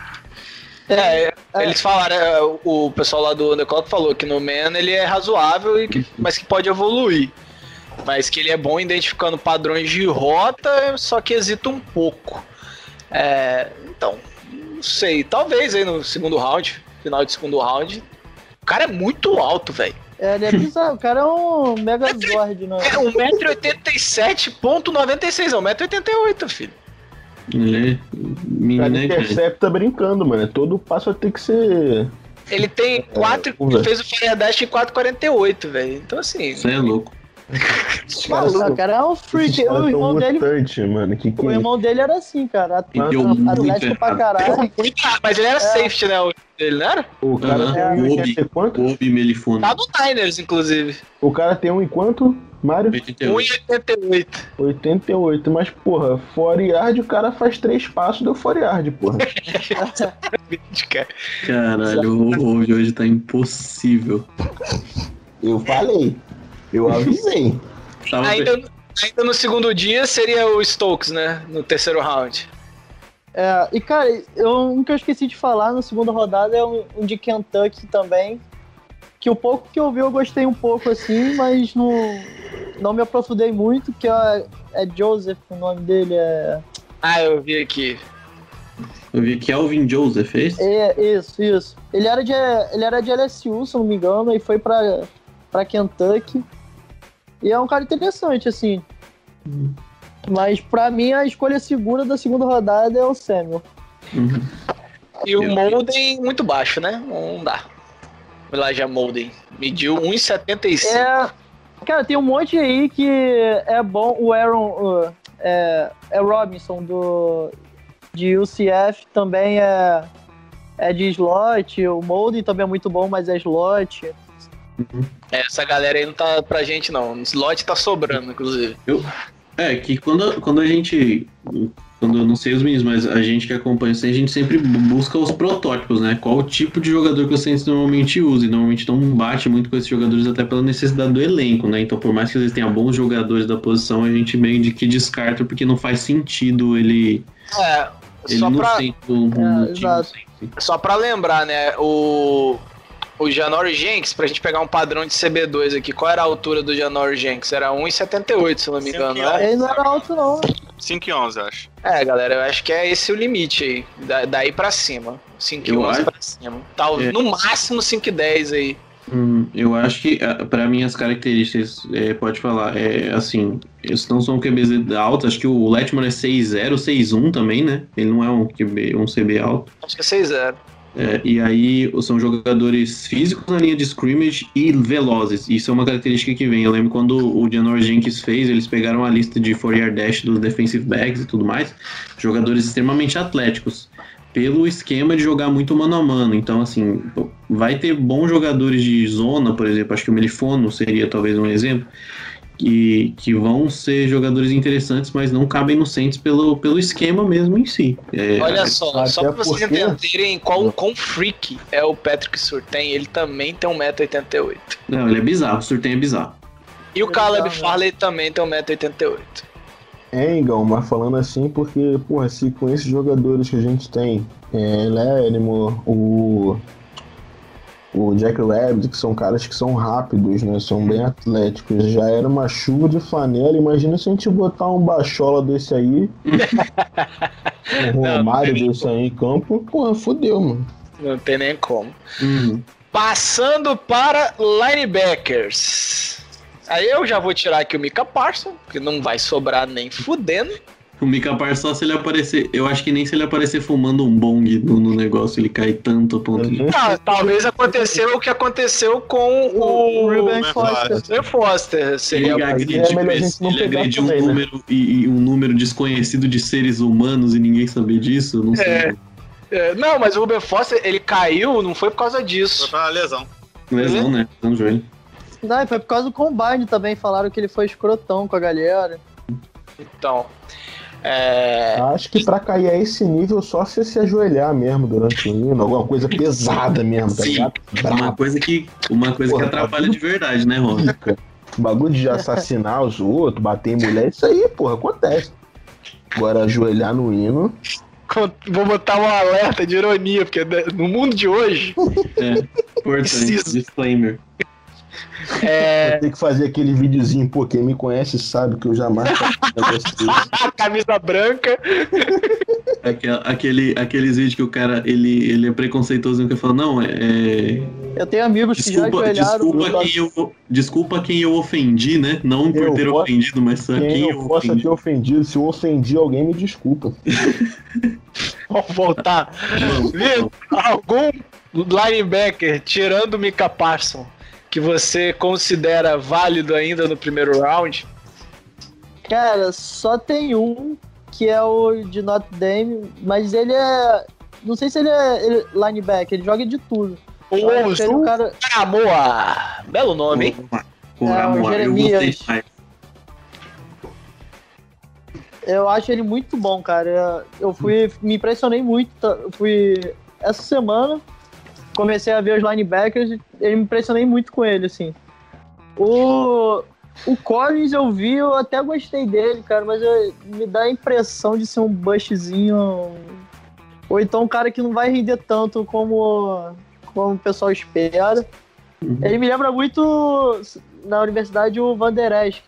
[SPEAKER 2] É,
[SPEAKER 3] É.
[SPEAKER 2] eles falaram, é, o pessoal lá do Underclock falou que no Man ele é razoável, e que- mas que pode evoluir. Mas que ele é bom identificando padrões de rota, só que hesita um pouco. É, então, não sei, talvez aí no segundo round, final de segundo round. O cara é muito alto, velho.
[SPEAKER 3] é, ele é bizarro. O cara é um Megazord, né?
[SPEAKER 2] É 1,87m.96, é 1,88m, filho.
[SPEAKER 5] Ele é
[SPEAKER 4] O cara
[SPEAKER 5] é
[SPEAKER 4] intercepta brincando, mano. Todo passo vai ter que ser.
[SPEAKER 2] Ele tem 4.
[SPEAKER 4] vamos ver.
[SPEAKER 2] fez o Fire Dash em 4,48, velho. Então assim.
[SPEAKER 5] Isso aí é louco.
[SPEAKER 4] Caras
[SPEAKER 3] O cara é um freak.
[SPEAKER 4] caras
[SPEAKER 3] O
[SPEAKER 4] tão
[SPEAKER 3] irmão dele,
[SPEAKER 4] mutante, mano. Que que
[SPEAKER 3] o
[SPEAKER 4] é
[SPEAKER 3] irmão dele era assim, cara. At-
[SPEAKER 5] Ele deu muito
[SPEAKER 3] Atlético pra caralho.
[SPEAKER 2] Mas ele era safety, né? O dele, não era?
[SPEAKER 4] O cara
[SPEAKER 5] Aham.
[SPEAKER 4] tem um
[SPEAKER 5] Obi.
[SPEAKER 4] 80 e quanto?
[SPEAKER 5] Obi.
[SPEAKER 2] Tá no Niners, inclusive.
[SPEAKER 4] O cara tem um e quanto, Mário?
[SPEAKER 5] 88.
[SPEAKER 2] 1,88.
[SPEAKER 4] 88. Mas, porra, fora yard, o cara faz três passos, deu fora yard, porra.
[SPEAKER 2] cara.
[SPEAKER 5] Caralho, o hoje tá impossível.
[SPEAKER 4] Eu falei. Eu avisei.
[SPEAKER 2] Ainda, ainda no segundo dia seria o Stokes, né? No terceiro round.
[SPEAKER 3] É, e cara, eu, um que eu esqueci de falar na segunda rodada é um, um de Kentucky também. Que o pouco que eu vi eu gostei um pouco assim, mas não, não me aprofundei muito, que é, é Joseph, o nome dele é.
[SPEAKER 2] Ah, eu vi aqui.
[SPEAKER 5] Eu vi que Alvin Joseph fez.
[SPEAKER 3] É, isso, isso. Ele era de, ele era de LSU, se não me engano, e foi pra, pra Kentucky. E é um cara interessante, assim. Mas pra mim a escolha segura da segunda rodada é o Samuel.
[SPEAKER 5] Uhum.
[SPEAKER 2] E o Molden muito baixo, né? Não dá. O Elijah Molden. Mediu 1,75.
[SPEAKER 3] É, cara, tem um monte aí que é bom. O Aaron uh, é, é Robinson do de UCF também é é de slot. O Molden também é muito bom, mas é slot.
[SPEAKER 2] Essa galera aí não tá pra gente, não. O slot tá sobrando, inclusive.
[SPEAKER 5] É, que quando, quando a gente. Quando eu não sei os meninos, mas a gente que acompanha isso, a gente sempre busca os protótipos, né? Qual o tipo de jogador que o Saints normalmente usa. E normalmente não bate muito com esses jogadores, até pela necessidade do elenco, né? Então, por mais que eles tenham bons jogadores da posição, a gente meio de que descarta, porque não faz sentido ele.
[SPEAKER 2] É,
[SPEAKER 5] Ele
[SPEAKER 2] só
[SPEAKER 5] não
[SPEAKER 2] pra,
[SPEAKER 3] É, exato.
[SPEAKER 5] Saints.
[SPEAKER 2] só pra lembrar, né? O. O Janori Jenks, pra gente pegar um padrão de CB2 aqui, qual era a altura do Janori Jenks? Era 1,78, se eu não me engano, né?
[SPEAKER 3] Ele não era alto, não.
[SPEAKER 6] 5 e 11, acho.
[SPEAKER 2] É, galera, eu acho que é esse o limite aí. Da- daí pra cima. 5 e
[SPEAKER 5] Eu
[SPEAKER 2] 11
[SPEAKER 5] acho-
[SPEAKER 2] pra cima. Tal,
[SPEAKER 5] É.
[SPEAKER 2] No máximo 5 e 10 aí.
[SPEAKER 5] Hum, eu acho que, ah, para mim, as características, é, pode falar, é assim, eles não são QBs altos, acho que o Letman é 6-0, 6-1 também, né? Ele não é um, QB, um CB alto.
[SPEAKER 2] Acho que é 6-0.
[SPEAKER 5] É, e aí são jogadores físicos na linha de scrimmage e velozes. Isso é uma característica que vem. Eu lembro quando o Janor Jenkins fez, eles pegaram a lista de 4-yard dash dos defensive backs e tudo mais. Jogadores extremamente atléticos. Pelo esquema de jogar muito mano a mano. Então, assim, vai ter bons jogadores de zona, por exemplo. Acho que o Melifono seria talvez um exemplo que, que vão ser jogadores interessantes, mas não cabem no Saints pelo, pelo esquema mesmo em si. É,
[SPEAKER 2] Olha só, só pra vocês
[SPEAKER 4] porque-
[SPEAKER 2] entenderem qual, quão freak é o Patrick Surtain, ele também tem 1,88m.
[SPEAKER 5] Não, ele é bizarro, o Surtain é bizarro.
[SPEAKER 2] E o Caleb
[SPEAKER 3] Bizarro, né?
[SPEAKER 2] Farley também tem 1,88m.
[SPEAKER 4] É, Engel, mas falando assim, porque, porra, se com esses jogadores que a gente tem, é, Lerimo, o, o Jack Rabbit, que são caras que são rápidos, né? São bem atléticos. Já era uma chuva de flanela. Imagina se a gente botar um bachola desse aí, um Romário desse aí em campo, porra, fodeu, mano.
[SPEAKER 2] Não tem nem como.
[SPEAKER 5] Uhum.
[SPEAKER 2] Passando para linebackers. Aí eu já vou tirar aqui o Mika Parson, que não vai sobrar nem fudendo.
[SPEAKER 5] O Mika Parsons, só se ele aparecer. Eu acho que nem se ele aparecer fumando um bong no, no negócio, ele cai tanto a ponto de.
[SPEAKER 2] Ah, talvez aconteceu o que aconteceu com o,
[SPEAKER 3] O Ruben
[SPEAKER 6] Ruben
[SPEAKER 3] Foster.
[SPEAKER 2] Foster.
[SPEAKER 5] Ele,
[SPEAKER 2] Seria
[SPEAKER 4] mas
[SPEAKER 5] agrediu,
[SPEAKER 4] é melhor a gente não
[SPEAKER 5] ele agrediu um
[SPEAKER 4] também, né?
[SPEAKER 5] número e, e um número desconhecido de seres humanos e ninguém saber disso, eu não sei.
[SPEAKER 2] É. É, não, mas o Ruben Foster, ele caiu, não foi por causa
[SPEAKER 6] Foi
[SPEAKER 2] disso.
[SPEAKER 6] pra lesão.
[SPEAKER 5] Lesão, né? Lesão no joelho.
[SPEAKER 3] Não, foi por causa do Combine também. Falaram que ele foi escrotão com a galera.
[SPEAKER 2] Então. É,
[SPEAKER 4] Acho que pra cair a esse nível, só se se ajoelhar mesmo durante o hino, alguma coisa pesada mesmo, tá
[SPEAKER 5] Sim.
[SPEAKER 4] ligado?
[SPEAKER 5] Uma coisa que, uma coisa que
[SPEAKER 4] Porra,
[SPEAKER 5] atrapalha de verdade, né, Ron?
[SPEAKER 4] Bagulho de assassinar os outros, bater em mulher, isso aí, porra, acontece. Agora, ajoelhar no hino.
[SPEAKER 2] vou botar um alerta de ironia, porque no mundo de hoje,
[SPEAKER 5] É, importante.
[SPEAKER 2] Preciso.
[SPEAKER 5] Disclaimer.
[SPEAKER 2] É,
[SPEAKER 4] Vou ter que fazer aquele videozinho, pô, quem me conhece sabe que eu jamais
[SPEAKER 2] camisa branca.
[SPEAKER 5] Aquele, aqueles vídeos que o cara ele, ele é preconceituoso e que fala, não, é. é-
[SPEAKER 3] Eu tenho amigos que já
[SPEAKER 5] Desculpa, desculpa, quem eu, desculpa quem eu ofendi, né? Não por
[SPEAKER 4] Eu
[SPEAKER 5] ter
[SPEAKER 4] posso-
[SPEAKER 5] ofendido, mas só
[SPEAKER 4] Quem
[SPEAKER 5] quem
[SPEAKER 4] eu
[SPEAKER 5] eu
[SPEAKER 4] possa
[SPEAKER 5] ofendi.
[SPEAKER 4] ter ofendido, se eu ofendi alguém, me desculpa.
[SPEAKER 2] Vamos voltar. Vitor, algum linebacker, tirando o Mika Parson, que você considera válido ainda no primeiro round?
[SPEAKER 3] Cara, só tem um que é o de Notre Dame, mas ele é. Não sei se ele é ele- linebacker, ele joga de tudo.
[SPEAKER 2] O
[SPEAKER 3] é
[SPEAKER 2] Ozu
[SPEAKER 3] cara.
[SPEAKER 2] Caramoa. Belo nome, hein?
[SPEAKER 3] É, o
[SPEAKER 5] eu gostei
[SPEAKER 3] Jeremias. Eu acho ele muito bom, cara. Eu fui. Me impressionei muito. tá? Eu fui. Essa semana. Comecei a ver os linebackers. Eu me impressionei muito com ele, assim. O. O Collins eu vi, eu até gostei dele, cara, mas eu- me dá a impressão de ser um bushzinho. Ou então um cara que não vai render tanto como, como o pessoal espera.
[SPEAKER 5] Uhum.
[SPEAKER 3] Ele me lembra muito na universidade o Van Der Esch.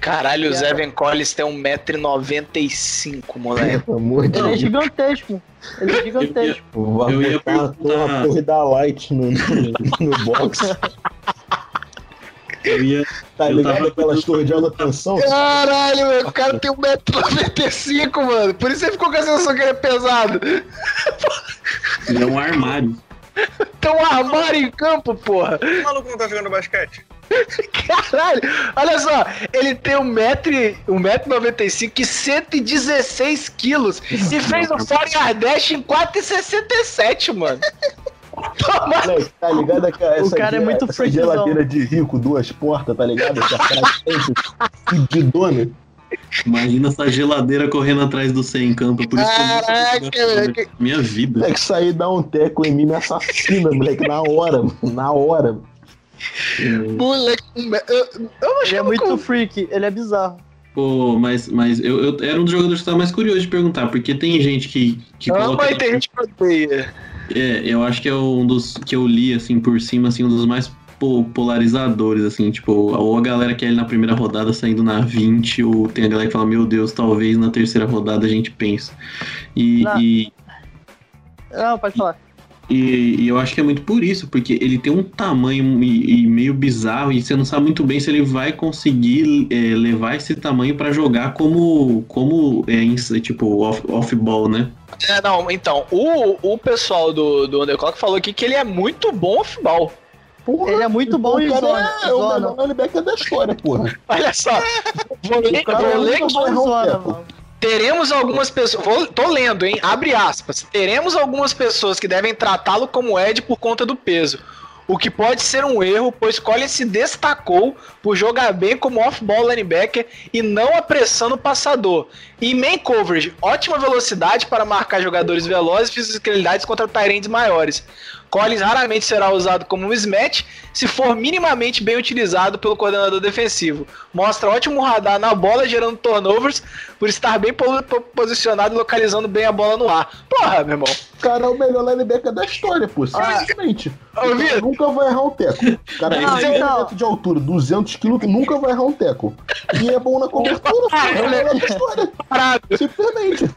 [SPEAKER 2] Caralho, o
[SPEAKER 3] É.
[SPEAKER 2] Zevin Collins tem 1,95m, moleque.
[SPEAKER 4] Pelo amor de
[SPEAKER 3] Ele é
[SPEAKER 4] Deus.
[SPEAKER 3] gigantesco. Ele é gigantesco.
[SPEAKER 4] Vai
[SPEAKER 5] Eu ia
[SPEAKER 4] botar uma
[SPEAKER 5] perguntar-
[SPEAKER 4] torre da Light no, no, no box.
[SPEAKER 5] Eu ia,
[SPEAKER 4] Tá
[SPEAKER 5] Eu
[SPEAKER 4] ligado
[SPEAKER 5] tava-
[SPEAKER 4] aquelas torres de alta tensão?
[SPEAKER 2] Caralho, meu, o cara tem 1,95m, mano. Por isso você ficou com a sensação que ele é pesado.
[SPEAKER 5] ele é um armário.
[SPEAKER 2] Tem um armário em campo, porra.
[SPEAKER 6] O maluco não tá jogando basquete?
[SPEAKER 2] Caralho, olha só, ele tem 1,95m e 116 quilos e fez o Fire Dash em 4,67, mano. Toma.
[SPEAKER 4] Moleque, tá ligado? Aquela-
[SPEAKER 3] O
[SPEAKER 4] essa
[SPEAKER 3] cara é muito
[SPEAKER 4] essa geladeira de rico, duas portas, tá ligado? Essa frase fudidona.
[SPEAKER 5] Imagina essa geladeira correndo atrás do C em campo. Por isso que eu
[SPEAKER 2] Caraca,
[SPEAKER 5] fui jogar
[SPEAKER 2] moleque.
[SPEAKER 5] Minha vida.
[SPEAKER 4] Moleque, sair dar um teco em mim me assassina, moleque, na hora, mano, na hora.
[SPEAKER 2] Moleque, eu, eu acho
[SPEAKER 3] Ele é muito
[SPEAKER 2] eu
[SPEAKER 3] freak, ele é bizarro.
[SPEAKER 5] Pô, mas, mas eu, eu era um dos jogadores que tava mais curioso de perguntar, porque tem gente que, que
[SPEAKER 2] Não,
[SPEAKER 5] coloca.
[SPEAKER 2] mas tem gente que odeia.
[SPEAKER 5] É, eu acho que é um dos que eu li, assim, por cima, assim, um dos mais po- polarizadores, assim, tipo, ou a galera que é ali na primeira rodada saindo na 20, ou tem a galera que fala, meu Deus, talvez na terceira rodada a gente pensa. E,
[SPEAKER 3] Não.
[SPEAKER 5] e
[SPEAKER 3] Não, pode falar.
[SPEAKER 5] E, e eu acho que é muito por isso, porque ele tem um tamanho e, e meio bizarro e você não sabe muito bem se ele vai conseguir é, levar esse tamanho pra jogar como, como é, tipo off- off-ball, né?
[SPEAKER 2] É, não, então, o, o pessoal do, do Underclock falou aqui que ele é muito bom off-ball.
[SPEAKER 4] Porra,
[SPEAKER 3] Ele é muito bom
[SPEAKER 4] o
[SPEAKER 3] em zona.
[SPEAKER 4] É, é o melhor linebacker da história, porra.
[SPEAKER 2] Olha só, vou ler, vou ler
[SPEAKER 4] um
[SPEAKER 3] Zona.
[SPEAKER 2] Teremos algumas pessoas. Vou, tô lendo, hein? Abre aspas. Teremos algumas pessoas que devem tratá-lo como Ed por conta do peso. O que pode ser um erro, pois Collins se destacou por jogar bem como off-ball linebacker e não apressando o passador. E main coverage, ótima velocidade para marcar jogadores velozes e fisicalidades contra Tyrants maiores. Collins raramente será usado como um smash se for minimamente bem utilizado pelo coordenador defensivo. Mostra ótimo radar na bola, gerando turnovers, por estar bem po- po- posicionado e localizando bem a bola no ar. Porra, meu irmão.
[SPEAKER 4] O cara é o melhor linebacker da história, pô. Simplesmente. O cara
[SPEAKER 2] Vitor.
[SPEAKER 4] nunca vai errar um teco. Cara
[SPEAKER 3] Não,
[SPEAKER 4] tem
[SPEAKER 3] então.
[SPEAKER 4] metros de altura, 200 quilos, nunca vai errar um teco. E é bom na cobertura, pô. É o melhor da história.
[SPEAKER 2] Parado.
[SPEAKER 4] Simplesmente.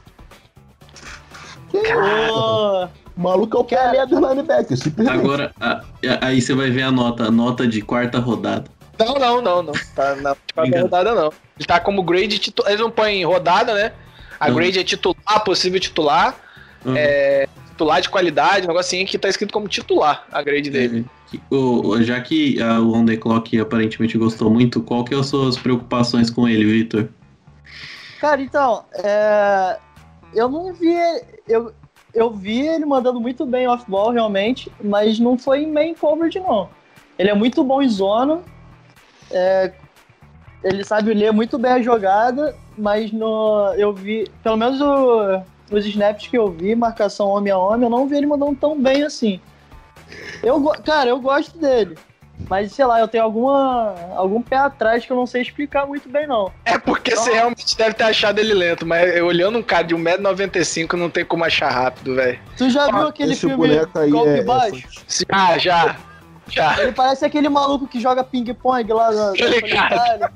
[SPEAKER 4] Que isso? O maluco é o Pelé do linebacker, simplesmente.
[SPEAKER 5] Agora, a- a- aí você vai ver a nota, a nota de quarta rodada.
[SPEAKER 2] Não, não, não, não. Tá na quarta rodada, não. Ele tá como grade titular. Eles não põem rodada, né? A
[SPEAKER 5] Não.
[SPEAKER 2] grade é titular, possível titular.
[SPEAKER 5] Uhum.
[SPEAKER 2] Titular de qualidade, um negocinho que tá escrito como titular a grade dele.
[SPEAKER 5] Que- o- já que a, o On The Clock aparentemente gostou muito, qual que são as suas preocupações com ele, Vitor?
[SPEAKER 3] Cara, então, é, eu não vi. Eu, eu vi ele mandando muito bem off-ball, realmente, mas não foi em main coverage, não. Ele é muito bom em zona. é, ele sabe ler muito bem a jogada, mas no, eu vi, pelo menos o- os snaps que eu vi, marcação homem a homem, eu não vi ele mandando tão bem assim. Eu, cara, eu gosto dele. Mas, sei lá, eu tenho alguma, algum pé atrás que eu não sei explicar muito bem, não.
[SPEAKER 2] É porque você realmente deve ter achado ele lento, mas eu olhando um cara de 1,95m não tem como achar rápido, velho.
[SPEAKER 3] Tu já viu aquele
[SPEAKER 4] Esse
[SPEAKER 3] filme
[SPEAKER 4] boneco aí
[SPEAKER 3] Golpe
[SPEAKER 4] é, é
[SPEAKER 3] Baixo?
[SPEAKER 2] Ah, já. Já.
[SPEAKER 3] Ele parece aquele maluco que joga ping-pong lá na,
[SPEAKER 2] ligado.
[SPEAKER 3] Itália.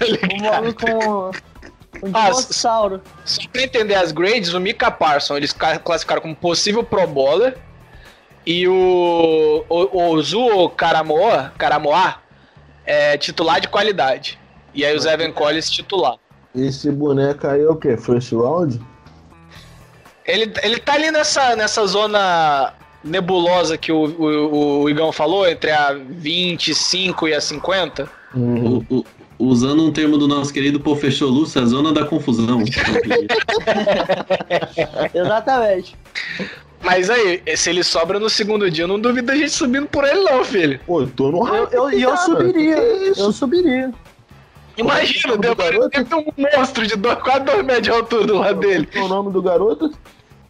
[SPEAKER 2] Ligado?
[SPEAKER 3] maluco com um
[SPEAKER 2] Ah,
[SPEAKER 3] dinossauro.
[SPEAKER 2] Só pra entender as grades, o Mika Parson eles ca- classificaram como possível Pro Bowler. E o, o, o Zuo Karamoa, Karamoa é titular de qualidade. E aí o Evan Collins titular.
[SPEAKER 4] Esse boneco aí é o quê? First round?
[SPEAKER 2] Ele, ele tá ali nessa, nessa zona nebulosa que o, o, o Igão falou, entre a 25 e a 50.
[SPEAKER 4] Uhum.
[SPEAKER 5] O- o- usando um termo do nosso querido professor Lúcio, a zona da confusão.
[SPEAKER 3] Exatamente.
[SPEAKER 2] Mas aí, se ele sobra no segundo dia, eu não duvido da gente subindo por ele, não, filho.
[SPEAKER 4] Pô, eu tô no
[SPEAKER 3] Eu, eu,
[SPEAKER 4] aqui,
[SPEAKER 3] e eu
[SPEAKER 4] cara.
[SPEAKER 3] subiria. Eu subiria.
[SPEAKER 2] Imagina,
[SPEAKER 4] o
[SPEAKER 2] deve ter um monstro de dois, quase 2 metros de altura do lado dele.
[SPEAKER 4] Qual é o nome do garoto?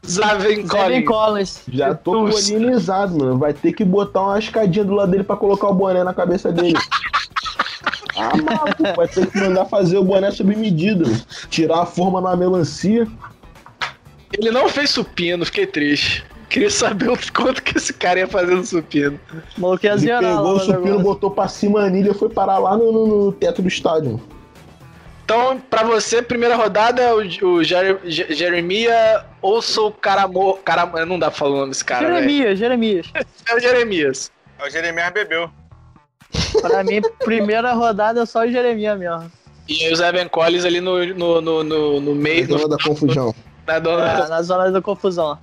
[SPEAKER 2] Zaven Collins.
[SPEAKER 3] Collins.
[SPEAKER 4] Já tô polinizado, mano. Vai ter que botar uma escadinha do lado dele pra colocar o boné na cabeça dele. ah, maluco, vai ter que mandar fazer o boné sob medida. mano. Tirar a forma na melancia.
[SPEAKER 2] Ele não fez supino, fiquei triste. Queria saber o quanto que esse cara ia fazer no supino.
[SPEAKER 3] Maluco ia
[SPEAKER 4] Ele pegou o supino,
[SPEAKER 3] negócio.
[SPEAKER 4] botou pra cima a anilha e foi parar lá no, no- no teto do estádio.
[SPEAKER 2] Então, pra você, primeira rodada é o, o Jere- Je- Jeremia Ouço Caramo. Caram, não dá pra falar o nome desse cara.
[SPEAKER 3] Jeremias, Jeremias.
[SPEAKER 2] É o Jeremias.
[SPEAKER 6] É O Jeremias bebeu.
[SPEAKER 3] Pra mim, primeira rodada é só o Jeremias mesmo.
[SPEAKER 2] E aí o Evan Collins ali no, no, no, no, no meio. No,
[SPEAKER 4] da confusão.
[SPEAKER 2] Na dona-
[SPEAKER 3] É, na zona da confusão.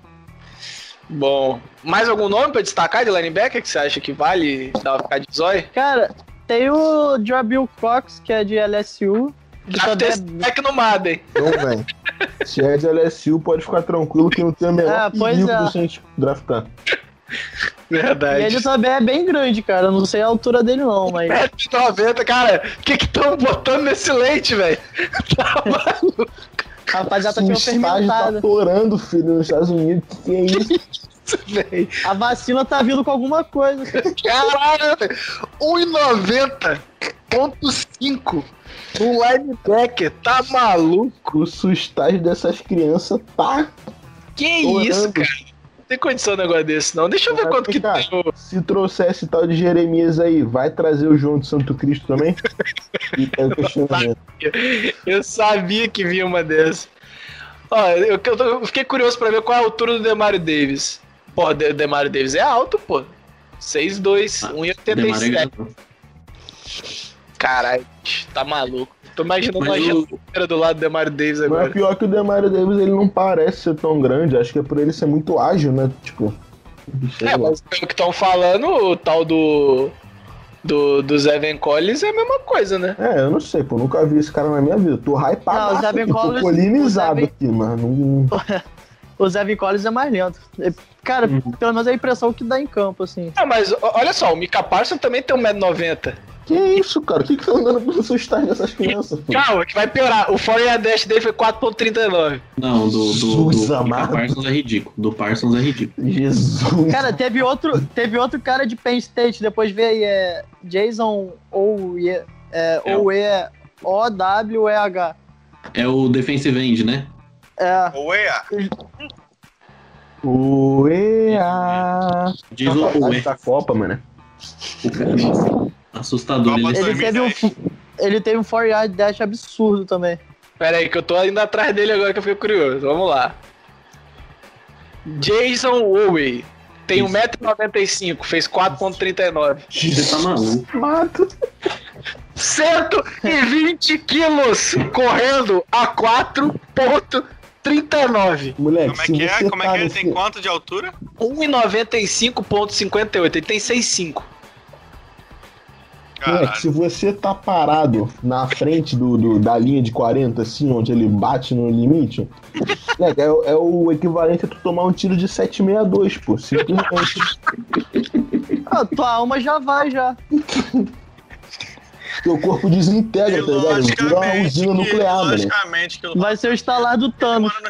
[SPEAKER 2] Bom. Mais algum nome pra destacar de linebacker que você acha que vale dar uma ficar de zóio?
[SPEAKER 3] Cara, tem o Jabil Cox, que é de LSU. Que
[SPEAKER 2] Já tem
[SPEAKER 3] é-
[SPEAKER 2] no Madden.
[SPEAKER 4] Então, velho. Se é de LSU, pode ficar tranquilo que não tem o menor
[SPEAKER 3] Ah, pois é.
[SPEAKER 4] de gente draftar.
[SPEAKER 3] E
[SPEAKER 2] Verdade.
[SPEAKER 3] ele também é bem grande, cara. Eu Não sei a altura dele, não, mas.
[SPEAKER 2] 1,90, cara. O que que estão botando nesse leite, velho? Tá maluco,
[SPEAKER 3] Rapaziada, tá
[SPEAKER 4] o estágio tá torando, filho, nos Estados Unidos. Que é isso?
[SPEAKER 2] velho.
[SPEAKER 3] A vacina tá vindo com alguma coisa. cara.
[SPEAKER 2] Caralho, velho. 1,90.5 um linebacker. Tá maluco?
[SPEAKER 4] O sustagem dessas crianças tá.
[SPEAKER 2] Que
[SPEAKER 4] Torando.
[SPEAKER 2] isso, cara? Não tem condição um negócio desse, não. Deixa eu ver
[SPEAKER 4] Vai
[SPEAKER 2] quanto que
[SPEAKER 4] ficar.
[SPEAKER 2] tem o...
[SPEAKER 4] Se trouxesse tal de Jeremias aí, vai trazer o João de Santo Cristo também? E é o questionamento.
[SPEAKER 2] Eu sabia que vinha uma dessas. Ó, eu, eu tô- eu fiquei curioso pra ver qual é a altura do Demario Davis. Pô, o Demario Davis é alto, pô. 6'2,
[SPEAKER 5] Ah, Demar
[SPEAKER 2] 1,87.
[SPEAKER 5] é-
[SPEAKER 2] Caralho, tá maluco. Tô imaginando uma
[SPEAKER 5] Mas o-
[SPEAKER 2] geladeira do lado do Demario Davis
[SPEAKER 4] Mas é
[SPEAKER 2] agora.
[SPEAKER 4] pior que o Demario Davis, ele não parece ser tão grande. Acho que é por ele ser muito ágil, né? Tipo.
[SPEAKER 2] É, mas pelo que estão falando, o tal do. Do, do Evan Collins é a mesma coisa, né?
[SPEAKER 4] É, eu não sei, pô. Nunca vi esse cara na minha vida. Tô hypado.
[SPEAKER 3] Não, o Zevin
[SPEAKER 4] aqui, tô
[SPEAKER 3] Collins-
[SPEAKER 4] polinizado
[SPEAKER 3] o Zevin-
[SPEAKER 4] aqui, mano.
[SPEAKER 3] O Zevin Collins é mais lento. É- Cara,
[SPEAKER 4] Uhum.
[SPEAKER 3] pelo menos é a impressão que dá em campo, assim.
[SPEAKER 2] Ah, mas olha só, o Mika Parsons também tem 1,90m.
[SPEAKER 4] Que isso, cara? O que que tá andando pra assustar dessas crianças, pô?
[SPEAKER 2] Calma, que vai piorar. O 4 dash dele foi 4,39.
[SPEAKER 5] Não, do, do,
[SPEAKER 4] Jesus
[SPEAKER 5] do,
[SPEAKER 4] amado.
[SPEAKER 5] do Parsons é ridículo. Do Parsons é ridículo.
[SPEAKER 4] Jesus.
[SPEAKER 3] Cara, teve outro, teve outro cara de Penn State, depois veio aí, é Jason ou é,
[SPEAKER 5] É.
[SPEAKER 3] ou é O W E H.
[SPEAKER 5] É o defensive end, né?
[SPEAKER 3] É,
[SPEAKER 6] O EA.
[SPEAKER 4] Uea.
[SPEAKER 5] Diz o
[SPEAKER 4] Saudade
[SPEAKER 5] Ué.
[SPEAKER 4] da Copa, mano.
[SPEAKER 5] Assustador.
[SPEAKER 6] Copa
[SPEAKER 5] Ele,
[SPEAKER 3] ele teve um
[SPEAKER 6] 2010.
[SPEAKER 3] ele teve um 4 yard dash absurdo também.
[SPEAKER 2] Pera aí, que eu tô indo atrás dele agora que eu fiquei curioso. Vamos lá. Jason Owe. Tem
[SPEAKER 5] Isso.
[SPEAKER 2] 1,95m, fez 4,39.
[SPEAKER 5] você tá maluco.
[SPEAKER 4] Mato.
[SPEAKER 2] 120 quilos correndo a 4,39.
[SPEAKER 4] Moleque,
[SPEAKER 6] Como é que é? Como é que é?
[SPEAKER 4] no
[SPEAKER 6] Tem
[SPEAKER 4] fi-
[SPEAKER 6] quanto de altura?
[SPEAKER 2] 1,95,58. Ele tem 6,5.
[SPEAKER 4] Moleque, se você tá parado na frente do, do- da linha de 40, assim, onde ele bate no limite, moleque, é, é o equivalente a tu tomar um tiro de 762, pô. Simplesmente.
[SPEAKER 3] Ah, tua alma já vai já.
[SPEAKER 4] Teu corpo desintegra,
[SPEAKER 6] E
[SPEAKER 4] tá ligado? Vira uma usina
[SPEAKER 6] que,
[SPEAKER 4] nuclear, mano.
[SPEAKER 6] logicamente que o
[SPEAKER 3] Vai ser o instalar do Thanos.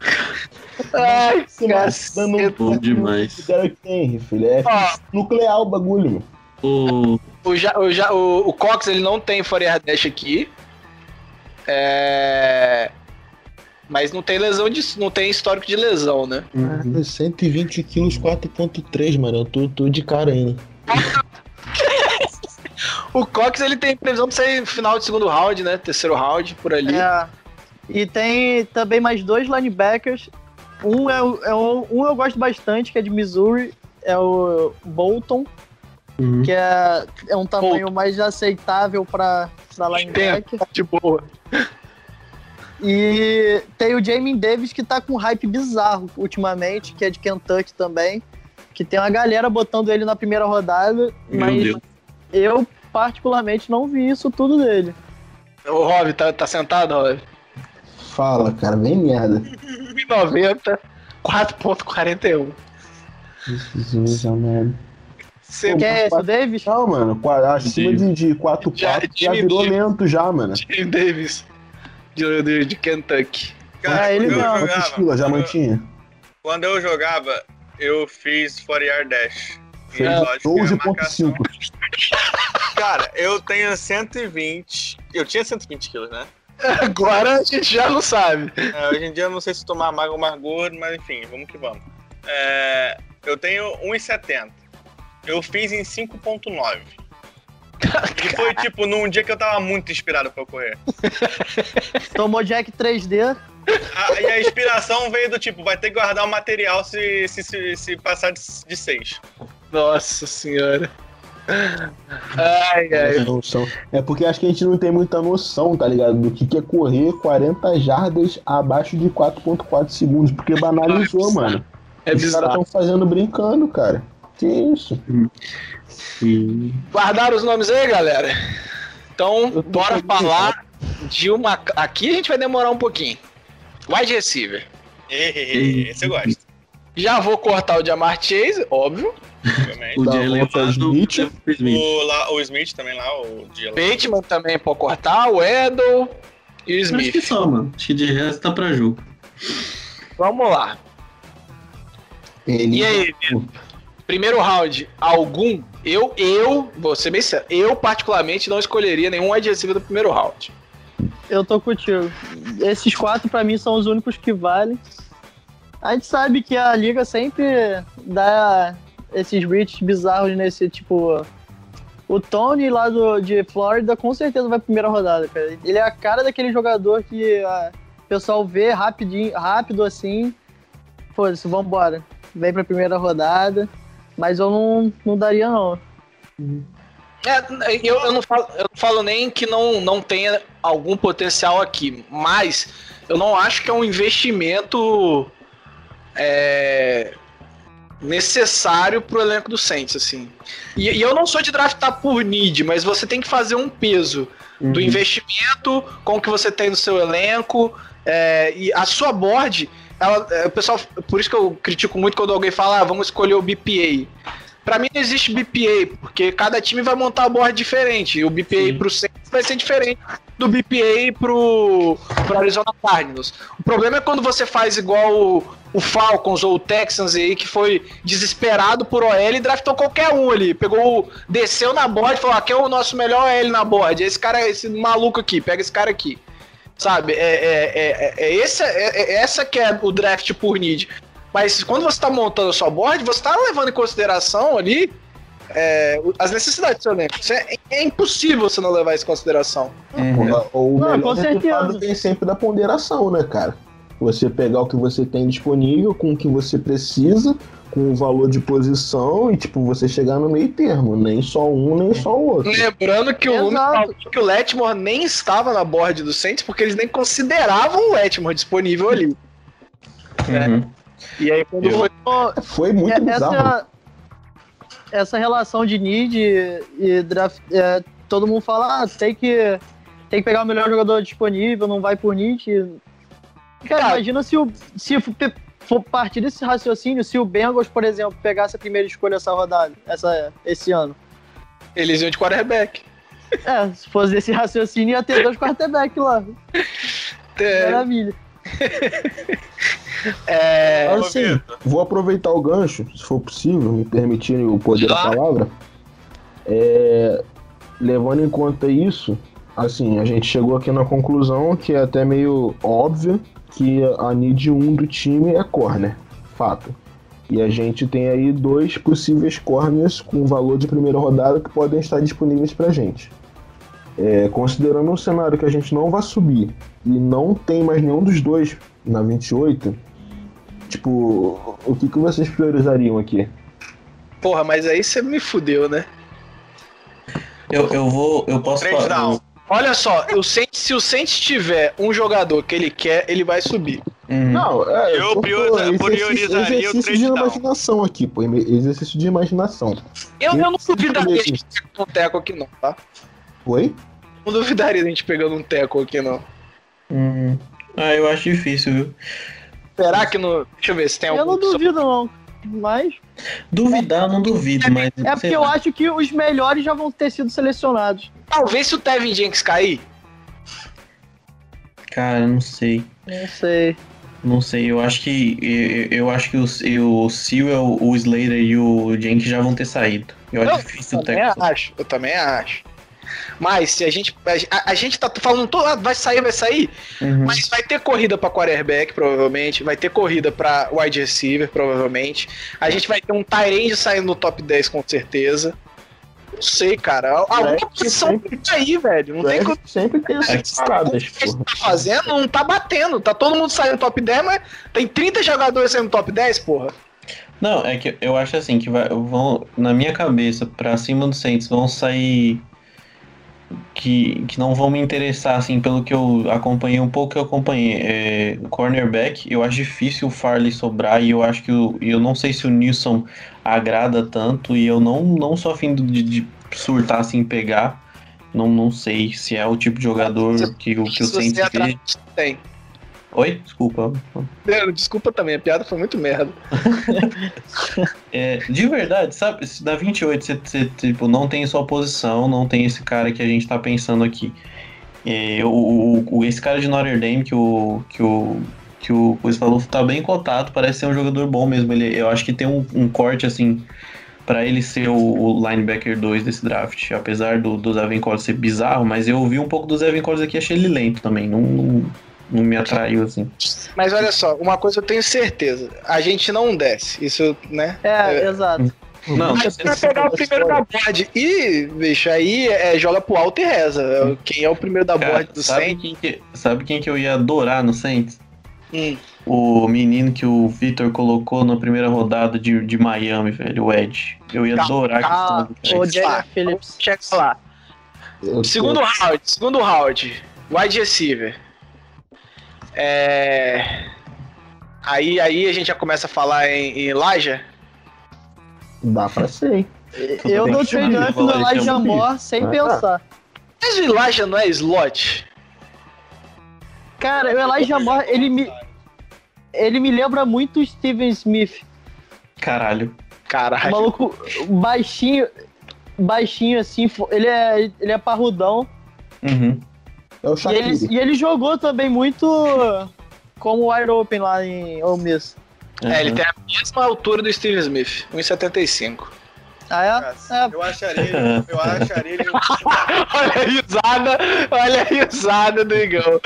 [SPEAKER 2] Ai,
[SPEAKER 4] Se matando
[SPEAKER 2] caceta.
[SPEAKER 5] Bom demais.
[SPEAKER 4] o Derek Henry, filho. É
[SPEAKER 2] Ó,
[SPEAKER 4] nuclear o bagulho, mano.
[SPEAKER 5] O,
[SPEAKER 2] o, ja, o, ja, o, o Cox ele não tem Fourier Dash aqui. É... Mas não tem lesão de. não tem histórico de lesão, né?
[SPEAKER 4] 120 quilos, 4.3, mano. Eu tô, tô de cara ainda.
[SPEAKER 2] O Cox ele tem previsão de sair final de segundo round, né? Terceiro round, por ali.
[SPEAKER 3] É. E tem também mais dois linebackers. Um é, o- é o- um eu gosto bastante, que é de Missouri, é o Bolton,
[SPEAKER 5] Uhum.
[SPEAKER 3] que é, é um tamanho mais aceitável para linebacker.
[SPEAKER 2] De boa.
[SPEAKER 3] E tem o Jamie Davis que tá com um hype bizarro ultimamente, que é de Kentucky também. Que tem uma galera botando ele na primeira rodada,
[SPEAKER 5] Meu
[SPEAKER 3] mas
[SPEAKER 5] Deus.
[SPEAKER 3] eu particularmente não vi isso tudo dele.
[SPEAKER 2] O Rob, tá, tá sentado, Rob?
[SPEAKER 4] Fala, cara, vem merda.
[SPEAKER 2] 1,90, 4,41.
[SPEAKER 4] Jesus amado.
[SPEAKER 2] Você
[SPEAKER 3] Quem é esse, o Davis?
[SPEAKER 4] Não, mano, acima de, de 4
[SPEAKER 2] Já-
[SPEAKER 4] 4 já, virou
[SPEAKER 2] Davis.
[SPEAKER 4] lento já, mano.
[SPEAKER 2] Jim Davis, de, de, de Kentucky.
[SPEAKER 6] Cara,
[SPEAKER 3] É, ele
[SPEAKER 6] quando eu
[SPEAKER 3] mesmo.
[SPEAKER 4] Quantos
[SPEAKER 6] jogava,
[SPEAKER 4] quilos já mantinha?
[SPEAKER 6] quando eu jogava, eu fiz 4 yard dash. E
[SPEAKER 4] Fez
[SPEAKER 6] marcação-
[SPEAKER 4] 12.5.
[SPEAKER 6] Cara, eu tenho 120. Eu tinha 120 quilos, né?
[SPEAKER 2] Agora a gente já não sabe.
[SPEAKER 6] É, hoje em dia eu não sei se tomar magro ou mais gordo, mas enfim, vamos que vamos. É, eu tenho 1,70. Eu fiz em 5,9. E foi tipo num dia que eu tava muito inspirado pra correr.
[SPEAKER 3] Tomou Jack 3D.
[SPEAKER 6] A- e a inspiração veio do tipo, vai ter que guardar o material se, se, se, se passar de 6.
[SPEAKER 2] Nossa senhora. Ai, ai.
[SPEAKER 4] Noção. É porque acho que a gente não tem muita noção, tá ligado? Do que, que é correr 40 jardas abaixo de 4.4 segundos. Porque banalizou, mano.
[SPEAKER 2] É
[SPEAKER 4] Os caras estão fazendo brincando, cara. Que isso?
[SPEAKER 5] E-
[SPEAKER 2] Guardaram os nomes aí, galera? Então, bora
[SPEAKER 4] feliz,
[SPEAKER 2] falar de uma. Aqui a gente vai demorar um pouquinho. Wide receiver.
[SPEAKER 6] Esse eu gosto,
[SPEAKER 2] Já vou cortar o Jamar Chase, óbvio.
[SPEAKER 6] obviamente.
[SPEAKER 5] O
[SPEAKER 4] Dá
[SPEAKER 5] Jalen
[SPEAKER 4] volta
[SPEAKER 5] Waddle,
[SPEAKER 4] Smith.
[SPEAKER 5] o Smith.
[SPEAKER 6] O, lá, o Smith também lá, o Dia
[SPEAKER 2] Bateman também pode cortar, o Edel e o
[SPEAKER 5] Acho que
[SPEAKER 2] Smith.
[SPEAKER 5] só, mano. Acho que de resto tá pra jogo.
[SPEAKER 2] Vamos lá.
[SPEAKER 4] Ele
[SPEAKER 2] E aí, Vitor? Primeiro round, algum? Eu, eu, vou ser bem sério, eu particularmente não escolheria nenhum receiver do primeiro round.
[SPEAKER 3] Eu tô contigo. Esses quatro, pra mim, são os únicos que valem. A gente sabe que a liga sempre dá esses reaches bizarros nesse tipo. O Tony lá do, de Flórida com certeza vai pra primeira rodada, cara. Ele é a cara daquele jogador que ah, pessoal vê rapidinho, rápido assim. Foda-se, vambora. Vem pra primeira rodada. Mas eu não, não daria, não.
[SPEAKER 2] É, eu, eu, não falo, eu não falo nem que não, não tenha algum potencial aqui, mas eu não acho que é um investimento é, necessário pro elenco do Saints, assim. E, e, eu não sou de draftar por need, mas você tem que fazer um peso uhum. do investimento com o que você tem no seu elenco é, e a sua board. Ela, é, o pessoal, por isso que eu critico muito quando alguém fala, ah, vamos escolher o BPA. Para mim não existe BPA, porque cada time vai montar a board diferente. O BPA Sim. pro Saints vai ser diferente do BPA pro, pro Arizona Cardinals. O problema é quando você faz igual o, o Falcons ou o Texans aí, que foi desesperado por OL e draftou qualquer um ali. Pegou, desceu na board e falou: aqui é o nosso melhor OL na board. Esse cara, esse maluco aqui, pega esse cara aqui. Sabe? É, é, é, é, essa, é, é essa que é o draft por need. Mas quando você está montando a sua board, você está levando em consideração ali é, as necessidades do seu elenco. É, é, impossível você não levar isso em consideração.
[SPEAKER 4] Uhum. O não, melhor resultado tem sempre da ponderação, né, cara? Você pegar o que você tem disponível com o que você precisa, com o valor de posição e, tipo, você chegar no meio termo. Nem só um, nem só o outro.
[SPEAKER 2] Lembrando que o, que o Letmore nem estava na board do Saints porque eles nem consideravam o Letmore disponível ali. Uhum. É. E aí quando foi...
[SPEAKER 4] Foi muito essa, bizarro.
[SPEAKER 3] Essa relação de need e draft... É, todo mundo fala, ah, tem que, tem que pegar o melhor jogador disponível, não vai por need. Cara, imagina se, o, se for partir desse raciocínio, se o Bengals, por exemplo, pegasse a primeira escolha essa rodada, essa, esse ano.
[SPEAKER 2] Eles iam de quarterback.
[SPEAKER 3] É, se fosse desse raciocínio, ia ter dois quarterbacks lá. É... Maravilha.
[SPEAKER 4] É, assim, vou aproveitar o gancho, se for possível, me permitirem o poder da palavra. É, levando em conta isso, assim, a gente chegou aqui na conclusão que é até meio óbvia que a need 1 do time é corner, fato. E a gente tem aí dois possíveis corners com valor de primeira rodada que podem estar disponíveis pra gente. É, considerando um cenário que a gente não vai subir e não tem mais nenhum dos dois na 28, tipo, o que, que vocês priorizariam aqui?
[SPEAKER 2] Porra, mas aí você me fudeu, né?
[SPEAKER 5] Eu, eu vou. Eu posso falar.
[SPEAKER 2] Olha só, eu sei, se o Saints tiver um jogador que ele quer, ele vai subir.
[SPEAKER 4] Uhum. Não, é, eu, eu priorizaria exercício, exercício de imaginação aqui, pô. Exercício de imaginação.
[SPEAKER 2] Eu, eu não duvidaria a gente pegando um teco aqui, não, tá?
[SPEAKER 4] Oi?
[SPEAKER 2] Não duvidaria a gente pegando um teco aqui, não.
[SPEAKER 5] Uhum. Ah, eu acho difícil, viu?
[SPEAKER 2] Será que no. Deixa eu ver se tem algum.
[SPEAKER 3] Eu não duvido, não. Mas.
[SPEAKER 5] Duvidar, não duvido, mas.
[SPEAKER 3] É porque eu acho que os melhores já vão ter sido selecionados.
[SPEAKER 2] Talvez se o Tevin Jenks cair.
[SPEAKER 5] Cara, não sei.
[SPEAKER 3] Não sei.
[SPEAKER 5] Não sei, eu acho que. Eu, eu acho que o, o Sewell, o Slater e o Jenkins já vão ter saído. Eu acho difícil
[SPEAKER 2] eu também acho, eu também acho. Mas se a gente. A, a gente tá falando todo. Ah, vai sair, vai sair. Uhum. Mas vai ter corrida pra quarterback, provavelmente. Vai ter corrida pra wide receiver, provavelmente. A gente vai ter um Tyrande saindo no top 10, com certeza. Não sei, cara. Alguma posição sempre, tá aí, velho. Não tem como.
[SPEAKER 4] Sempre tem essas paradas.
[SPEAKER 2] O que a gente tá fazendo não tá batendo. Tá todo mundo saindo top 10, mas tem 30 jogadores saindo top 10, porra.
[SPEAKER 5] Não, é que eu acho assim que vai, vão, na minha cabeça, pra cima do Saints, vão sair que, que não vão me interessar, assim, pelo que eu acompanhei, um pouco que eu acompanhei. É, cornerback, eu acho difícil o Farley sobrar e eu acho que eu, eu não sei se o Nilson agrada tanto e eu não, não sou afim de, de surtar, assim, pegar. Não, não sei se é o tipo de jogador que, que, que o Saints
[SPEAKER 2] tem.
[SPEAKER 5] Oi? Desculpa.
[SPEAKER 2] desculpa também, a piada foi muito merda.
[SPEAKER 5] é, de verdade, sabe? Se da 28 você, você tipo, não tem sua posição, não tem esse cara que a gente tá pensando aqui. É, o, o, esse cara de Notre Dame que o, que o, que o Coisa falou tá bem cotado, parece ser um jogador bom mesmo. Ele, eu acho que tem um, um corte assim para ele ser o, o, linebacker 2 desse draft. Apesar do, do Zevin ser bizarro, mas eu ouvi um pouco do Zevin Collins aqui achei ele lento também. Não, não, não me atraiu, assim.
[SPEAKER 2] Mas olha só, uma coisa eu tenho certeza. A gente não desce. Isso, né?
[SPEAKER 3] É, é... exato.
[SPEAKER 5] Não,
[SPEAKER 2] Mas você vai pegar o primeiro da board. E, bicho, aí é, joga pro alto e reza. É, Quem é o primeiro da
[SPEAKER 5] Cara,
[SPEAKER 2] board do
[SPEAKER 5] sabe,
[SPEAKER 2] Saints?
[SPEAKER 5] quem que, sabe quem que eu ia adorar no Saints?
[SPEAKER 2] Hum.
[SPEAKER 5] O menino que o Victor colocou na primeira rodada de, de Miami, velho, o Ed. Eu ia
[SPEAKER 2] Calma,
[SPEAKER 5] adorar
[SPEAKER 3] Ah,
[SPEAKER 5] que
[SPEAKER 3] o
[SPEAKER 5] esse
[SPEAKER 3] Jalen
[SPEAKER 2] Ah,
[SPEAKER 3] Phillips.
[SPEAKER 2] Chega lá. Segundo round, segundo round. Wide receiver. É. Aí, aí a gente já começa a falar em, em Elijah.
[SPEAKER 4] Dá pra ser, hein?
[SPEAKER 3] Eu dou trade up no
[SPEAKER 5] Elijah
[SPEAKER 3] Elijah
[SPEAKER 4] Moore.
[SPEAKER 3] Sem
[SPEAKER 4] Ah.
[SPEAKER 3] pensar.
[SPEAKER 2] Mas o Elijah não é slot?
[SPEAKER 3] Cara, o Elijah Moore, ele me, ele me lembra muito o Steven Smith.
[SPEAKER 5] Caralho.
[SPEAKER 3] O
[SPEAKER 2] Caralho.
[SPEAKER 3] maluco baixinho, baixinho assim, ele é, ele é parrudão.
[SPEAKER 5] Uhum.
[SPEAKER 4] É o
[SPEAKER 3] E
[SPEAKER 4] Shaqiri.
[SPEAKER 3] ele, e ele jogou também muito como wide open lá em Ole Miss.
[SPEAKER 2] É, ele
[SPEAKER 5] Uhum.
[SPEAKER 2] tem a mesma altura do Steve Smith, 1,75.
[SPEAKER 3] Ah, é? É,
[SPEAKER 6] Eu acharia ele. Eu acharia ele.
[SPEAKER 2] olha a risada, olha a risada do Igão.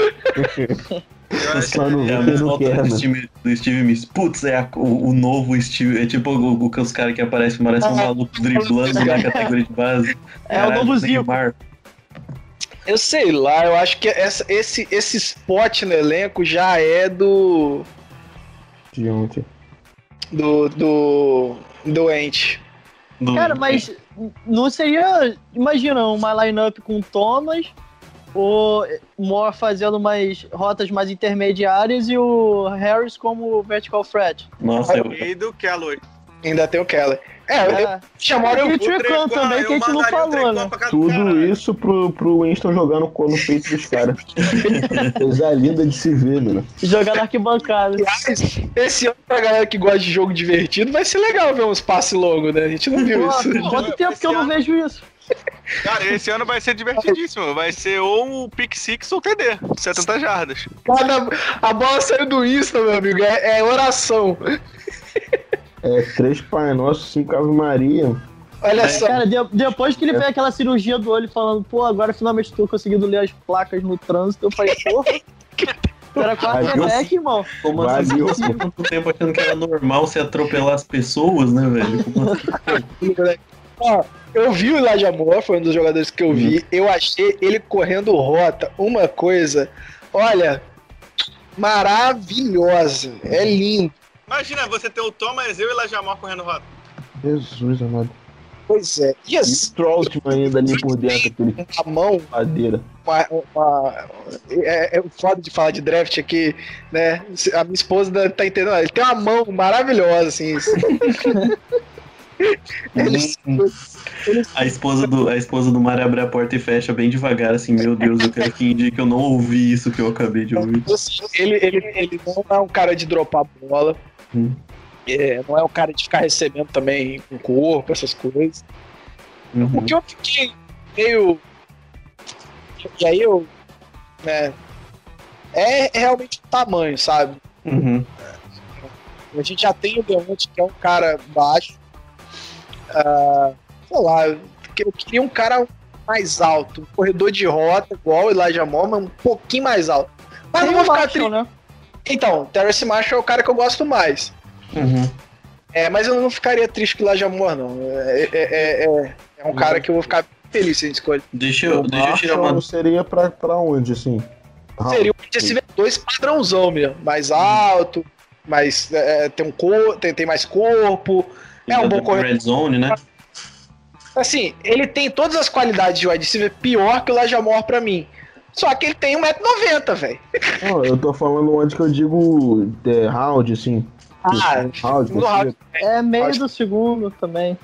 [SPEAKER 6] Eu
[SPEAKER 4] Só
[SPEAKER 5] É a mesma
[SPEAKER 4] não
[SPEAKER 5] altura
[SPEAKER 4] quer,
[SPEAKER 5] do? Steve, do Steve Miss. Putz, é a- o, o novo Steve. É tipo o, o, os caras que aparecem, parece um maluco driblando na categoria de base.
[SPEAKER 3] É o novo Zico.
[SPEAKER 5] Neymar.
[SPEAKER 2] Eu sei lá, eu acho que essa- esse, esse spot no elenco já é do.
[SPEAKER 4] De ontem.
[SPEAKER 2] do. do. doente.
[SPEAKER 5] Do-
[SPEAKER 3] Cara, mas não seria. Imagina uma lineup com Thomas, o Moore fazendo umas rotas mais intermediárias e o Harris como vertical threat.
[SPEAKER 5] Nossa, eu,
[SPEAKER 6] E do Keller.
[SPEAKER 2] Ainda tem o Keller. É,
[SPEAKER 3] É.
[SPEAKER 2] chamaram
[SPEAKER 3] E o
[SPEAKER 2] eu.
[SPEAKER 3] Trecan também, que a gente não falou, né?
[SPEAKER 4] Tudo isso pro, pro Winston jogar no, no peito dos caras. Coisa linda de se ver, mano.
[SPEAKER 3] Jogar na arquibancada.
[SPEAKER 2] Esse ano, pra galera que gosta de jogo divertido, vai ser legal ver uns passes longos, né? A gente não viu
[SPEAKER 3] Pô,
[SPEAKER 2] isso.
[SPEAKER 3] quanto tempo que eu não vejo isso?
[SPEAKER 6] Cara, esse ano vai ser divertidíssimo. Vai ser ou o Pick Six ou TD. 70 jardas.
[SPEAKER 2] Cada, a bola saiu do Insta, meu amigo. É, é oração.
[SPEAKER 4] É três Pai Nosso, cinco Ave Maria.
[SPEAKER 2] Olha só.
[SPEAKER 3] Cara, de- depois que ele fez aquela cirurgia do olho falando, pô, agora finalmente tô conseguindo ler as placas no trânsito, eu falei, porra. Era quarterback, irmão.
[SPEAKER 5] como assim? Você ficou tanto tempo achando que era normal você atropelar as pessoas, né, velho? Assim?
[SPEAKER 2] Ó, eu vi o Elijah Moore, foi um dos jogadores que eu vi. Eu achei ele correndo rota uma coisa, olha, maravilhosa. É lindo.
[SPEAKER 6] Imagina você ter o Thomas, eu e Lajamar correndo rota.
[SPEAKER 4] Jesus amado.
[SPEAKER 2] Pois é. E
[SPEAKER 4] E
[SPEAKER 2] assim,
[SPEAKER 4] o Troutman ainda ali por dentro, aquele
[SPEAKER 2] a mão,
[SPEAKER 4] madeira.
[SPEAKER 2] uma, uma- é, é foda de falar de draft aqui, né? A minha esposa tá entendendo. Ele tem uma mão maravilhosa, assim. Ele,
[SPEAKER 5] A esposa do, a esposa do Mário abre a porta e fecha bem devagar, assim, meu Deus, eu quero que indique que eu não ouvi isso que eu acabei de ouvir.
[SPEAKER 2] ele, ele, ele não é um cara de dropar bola.
[SPEAKER 5] Hum.
[SPEAKER 2] É, não é um cara de ficar recebendo também com corpo, essas coisas. O
[SPEAKER 5] Uhum.
[SPEAKER 2] que eu fiquei meio. E aí eu. Né, é realmente o tamanho, sabe?
[SPEAKER 5] Uhum.
[SPEAKER 2] A gente já tem o Deonte, que é um cara baixo. Ah, sei lá, eu eu queria um cara mais alto, um corredor de rota, igual o Elijah Moore, mas um pouquinho mais alto. Mas
[SPEAKER 3] Tem
[SPEAKER 2] não vou
[SPEAKER 3] o
[SPEAKER 2] ficar
[SPEAKER 3] Marshall,
[SPEAKER 2] triste.
[SPEAKER 3] né?
[SPEAKER 2] Então, Terrence Marshall é o cara que eu gosto mais.
[SPEAKER 5] Uhum.
[SPEAKER 2] É, mas eu não ficaria triste com o Elijah Moore, não. É, é, é, é- é um cara que eu vou ficar feliz se a gente escolher.
[SPEAKER 5] Deixa eu,
[SPEAKER 4] o
[SPEAKER 5] deixa eu tirar uma.
[SPEAKER 4] seria pra, pra onde, assim?
[SPEAKER 2] Seria um PCV2 padrãozão mesmo. Mais alto, mais, é, tem, um cor, tem, tem mais corpo. É um bom corredor.
[SPEAKER 5] Red Zone, né?
[SPEAKER 2] Assim, ele tem todas as qualidades de wide receiver pior que o Elijah Moore pra mim. Só que ele tem 1,90m, velho.
[SPEAKER 4] Não, eu tô falando onde que eu digo é, round, assim.
[SPEAKER 2] Ah,
[SPEAKER 4] round,
[SPEAKER 2] round.
[SPEAKER 3] É meio do segundo também.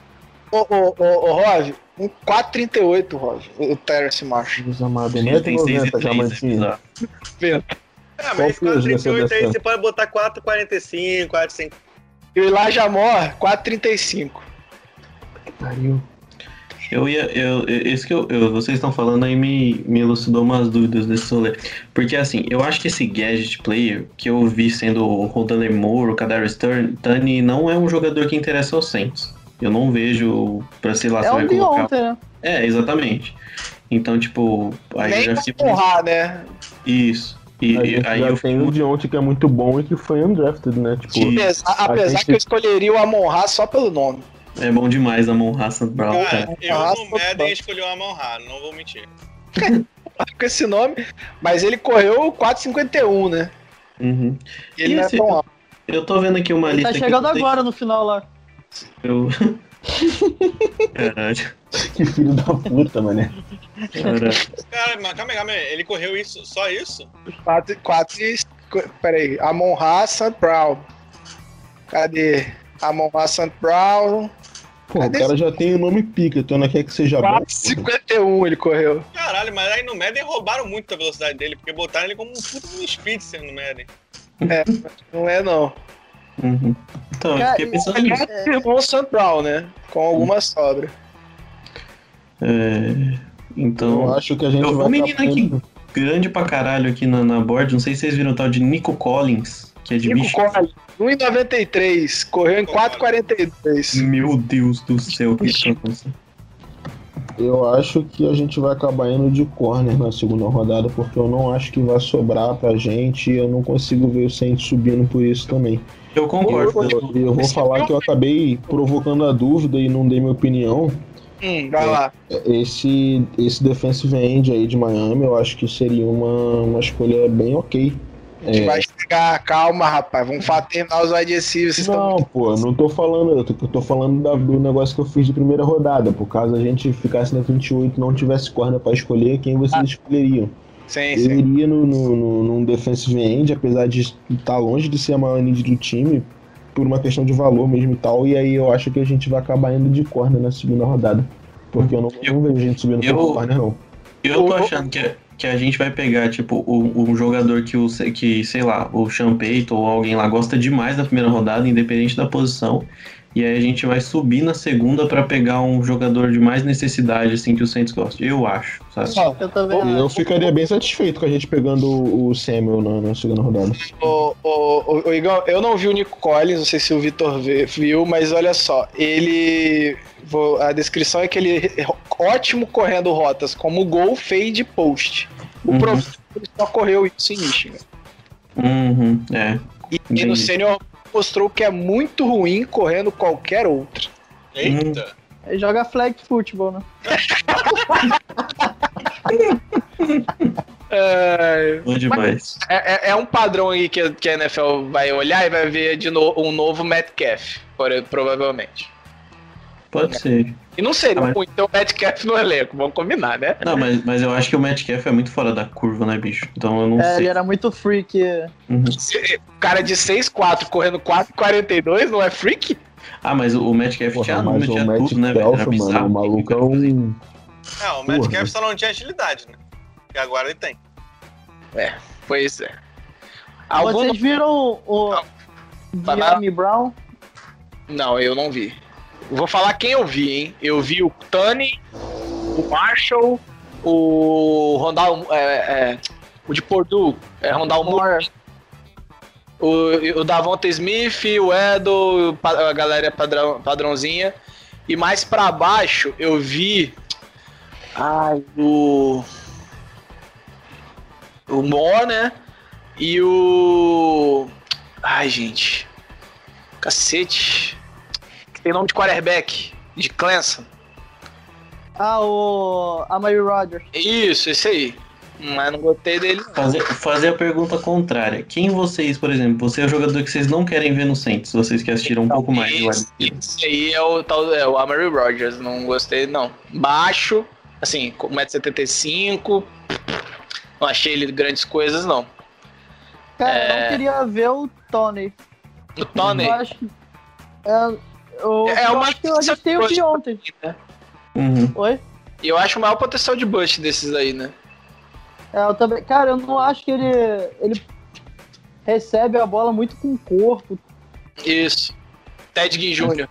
[SPEAKER 2] Ô, ô, ô, ô, Rov, um 4,38, Rov, o Terence Marshall.
[SPEAKER 4] Jesus amado,
[SPEAKER 5] Ele tem 6 e
[SPEAKER 4] 1,90m,
[SPEAKER 5] 3, é.
[SPEAKER 6] É, mas
[SPEAKER 4] que é esse
[SPEAKER 6] 438 aí você pode botar 445, 45.
[SPEAKER 2] E o Elijah Moore, 4,35.
[SPEAKER 4] Pariu.
[SPEAKER 5] Eu ia. Eu, isso que eu, eu- vocês estão falando aí me, me elucidou umas dúvidas desse rolê. Porque assim, eu acho que esse gadget player que eu vi sendo o Rodan Moore, o Kadarius Turn- Tunney, não é um jogador que interessa aos Saints. Eu não vejo pra sei lá
[SPEAKER 3] É
[SPEAKER 5] se vai
[SPEAKER 3] o
[SPEAKER 5] colocar.
[SPEAKER 3] Deontay, né?
[SPEAKER 5] É, exatamente. Então, tipo, aí
[SPEAKER 2] Nem
[SPEAKER 5] já fica.
[SPEAKER 2] honrar, né?
[SPEAKER 5] Isso. E,
[SPEAKER 4] A gente
[SPEAKER 5] aí
[SPEAKER 4] já
[SPEAKER 5] eu
[SPEAKER 4] tem o
[SPEAKER 5] fico.
[SPEAKER 4] Deontay que é muito bom e que foi undrafted, né? Tipo.
[SPEAKER 2] Apesar, apesar
[SPEAKER 4] gente-
[SPEAKER 2] que eu escolheria o Amon Ra só pelo nome.
[SPEAKER 5] É bom demais a Mon Hassan Brown,
[SPEAKER 6] Cara,
[SPEAKER 5] cara.
[SPEAKER 6] eu
[SPEAKER 2] Nossa,
[SPEAKER 6] no Madden escolhi o Amon Ra, não vou mentir.
[SPEAKER 2] Com esse nome. Mas ele correu 4,51, né?
[SPEAKER 5] Uhum.
[SPEAKER 2] E ele
[SPEAKER 5] E
[SPEAKER 2] não é tão alto.
[SPEAKER 5] Eu tô vendo aqui uma
[SPEAKER 3] Ele
[SPEAKER 5] lista
[SPEAKER 3] tá
[SPEAKER 5] aqui
[SPEAKER 3] chegando
[SPEAKER 5] que tem-
[SPEAKER 3] agora no final lá.
[SPEAKER 5] Eu... Caralho,
[SPEAKER 4] Que filho da puta, mané.
[SPEAKER 5] caralho.
[SPEAKER 6] Cara, mas calma aí, calma aí. Ele correu isso, só isso?
[SPEAKER 2] 4, 4 e... Peraí. Amon Hassan Brown. Cadê? Amon Hassan Brown.
[SPEAKER 4] Pô, o cara já tem o nome pica, tu não quer que seja bom? porra.
[SPEAKER 2] 4,51 ele correu.
[SPEAKER 6] Caralho, mas aí no Madden roubaram muito a velocidade dele, porque botaram ele como um um Spitzer no Madden.
[SPEAKER 2] Não é, não.
[SPEAKER 5] Uhum. Então, eu
[SPEAKER 3] Cara,
[SPEAKER 5] fiquei pensando nisso.
[SPEAKER 2] É, irmão o Sam Brown, né? Com alguma sobra.
[SPEAKER 5] É, Então,
[SPEAKER 4] Eu acho que a gente
[SPEAKER 5] Eu-
[SPEAKER 4] vai.
[SPEAKER 5] o menino
[SPEAKER 4] tá
[SPEAKER 5] aqui. grande pra caralho aqui na, na board. Não sei se vocês viram o tal de Nico Collins, que é de
[SPEAKER 2] Nico
[SPEAKER 5] Michigan.
[SPEAKER 2] Collins, 1,93. Correu em 4,42.
[SPEAKER 5] Meu Deus do céu, que.
[SPEAKER 4] Eu acho que a gente vai acabar indo de corner na segunda rodada, porque eu não acho que vai sobrar pra gente e eu não consigo ver o Saints subindo por isso também.
[SPEAKER 5] Eu concordo.
[SPEAKER 4] Eu, eu vou falar que eu acabei provocando a dúvida e não dei minha opinião.
[SPEAKER 2] Hum, vai lá.
[SPEAKER 4] Esse, esse defensive end aí de Miami, eu acho que seria uma, uma escolha bem ok.
[SPEAKER 2] A gente
[SPEAKER 4] É.
[SPEAKER 2] vai chegar. Calma, rapaz. Vamos terminar os wide receivers. Vocês estão
[SPEAKER 4] Não, pô, não tô falando, eu tô, eu tô falando da- do negócio que eu fiz de primeira rodada. Por caso a gente ficasse na 28 e não tivesse corner pra escolher, quem vocês escolheriam?
[SPEAKER 2] Sim,
[SPEAKER 4] Eu
[SPEAKER 2] sim.
[SPEAKER 4] iria no, no, no, num defensive end, apesar de estar longe de ser a maior need do time, por uma questão de valor mesmo e tal. E aí eu acho que a gente vai acabar indo de corner na segunda rodada. Porque eu não,
[SPEAKER 5] Eu-
[SPEAKER 4] não vejo gente subindo
[SPEAKER 5] eu-
[SPEAKER 4] por corner, não.
[SPEAKER 5] Eu tô achando que, a- que a gente vai pegar, tipo, o- um jogador que, o, que, sei lá, o Payton ou alguém lá gosta demais da primeira rodada, independente da posição. E aí a gente vai subir na segunda pra pegar um jogador de mais necessidade, assim, que o Saints gosta. Eu acho, sabe?
[SPEAKER 3] Eu também.
[SPEAKER 4] Eu ficaria bem satisfeito com a gente pegando o o Samuel na, na segunda rodada.
[SPEAKER 2] Ô, ô, Igão, eu não vi o Nico Collins, não sei se o Vitor viu, mas olha só, ele. Vou- a descrição é que ele é ótimo correndo rotas como gol, fade e post. O
[SPEAKER 5] Uhum.
[SPEAKER 2] problema é que ele só correu isso em Michigan.
[SPEAKER 5] Uhum, é.
[SPEAKER 2] E, e no sênior mostrou que é muito ruim correndo qualquer outro.
[SPEAKER 6] Eita.
[SPEAKER 3] Ele joga flag futebol, né?
[SPEAKER 2] É,
[SPEAKER 5] Bom demais.
[SPEAKER 2] é, é- é um padrão aí que, a- que a NFL vai olhar e vai ver de novo um novo Metcalf, por- provavelmente.
[SPEAKER 5] Pode ser.
[SPEAKER 2] E não seria
[SPEAKER 5] Ah, mas-
[SPEAKER 2] ruim ter o Metcalf no elenco, vamos combinar, né?
[SPEAKER 5] Não, mas, mas eu acho que o Metcalf é muito fora da curva, né, bicho? Então eu não
[SPEAKER 3] É, ele
[SPEAKER 5] sei.
[SPEAKER 3] era muito freak.
[SPEAKER 5] Uhum.
[SPEAKER 2] Cara de 6'4 correndo 4,42 não é freak?
[SPEAKER 5] Ah, mas o o Metcalf
[SPEAKER 4] Porra,
[SPEAKER 5] tinha
[SPEAKER 4] mas
[SPEAKER 5] número,
[SPEAKER 4] o
[SPEAKER 5] tinha
[SPEAKER 4] Matt
[SPEAKER 5] tudo, né, velho? Era
[SPEAKER 4] Kelf, mano,
[SPEAKER 5] bizarro.
[SPEAKER 4] o maluco é um.
[SPEAKER 6] Não, o. Metcalf só não tinha agilidade, né? E agora ele tem.
[SPEAKER 2] Pois é. Algum...
[SPEAKER 3] Vocês viram o
[SPEAKER 2] lá.
[SPEAKER 3] Diami Brown?
[SPEAKER 2] Não, eu não vi. Vou falar quem eu vi, hein? Eu vi o Tani, o Marshall, o Rondal. É, é, o de Purdue, é Rondal Moore. O, o Davonta Smith, o Edo, a galera padrão, padrãozinha. E mais pra baixo eu vi. Ai, o. O Moore, né? E o. Ai, gente. Cacete. Tem nome de quarterback. De Clemson.
[SPEAKER 3] Ah, o Amari Rodgers.
[SPEAKER 2] Isso, esse aí. Mas não gostei dele.
[SPEAKER 5] Fazer, fazer a pergunta contrária. Quem vocês, por exemplo, você é o jogador que vocês não querem ver no Saints, vocês que assistiram um pouco mais wide
[SPEAKER 2] Esse, aí é o tal é o Amari Rodgers. Não gostei, não. Baixo, assim, com 1,75m. Não achei ele grandes coisas, não.
[SPEAKER 3] Cara, eu
[SPEAKER 2] É.
[SPEAKER 3] não queria ver o Tony.
[SPEAKER 2] O Tony.
[SPEAKER 3] Eu acho. É, eu,
[SPEAKER 2] É
[SPEAKER 3] eu
[SPEAKER 2] uma
[SPEAKER 3] acho que gente tem o de ontem.
[SPEAKER 5] Uhum.
[SPEAKER 3] Oi?
[SPEAKER 2] E eu acho o maior potencial de bust desses aí, né?
[SPEAKER 3] É, eu também. Cara, eu não acho que ele. Ele recebe a bola muito com o corpo.
[SPEAKER 2] Isso. Ted Ginn Jr.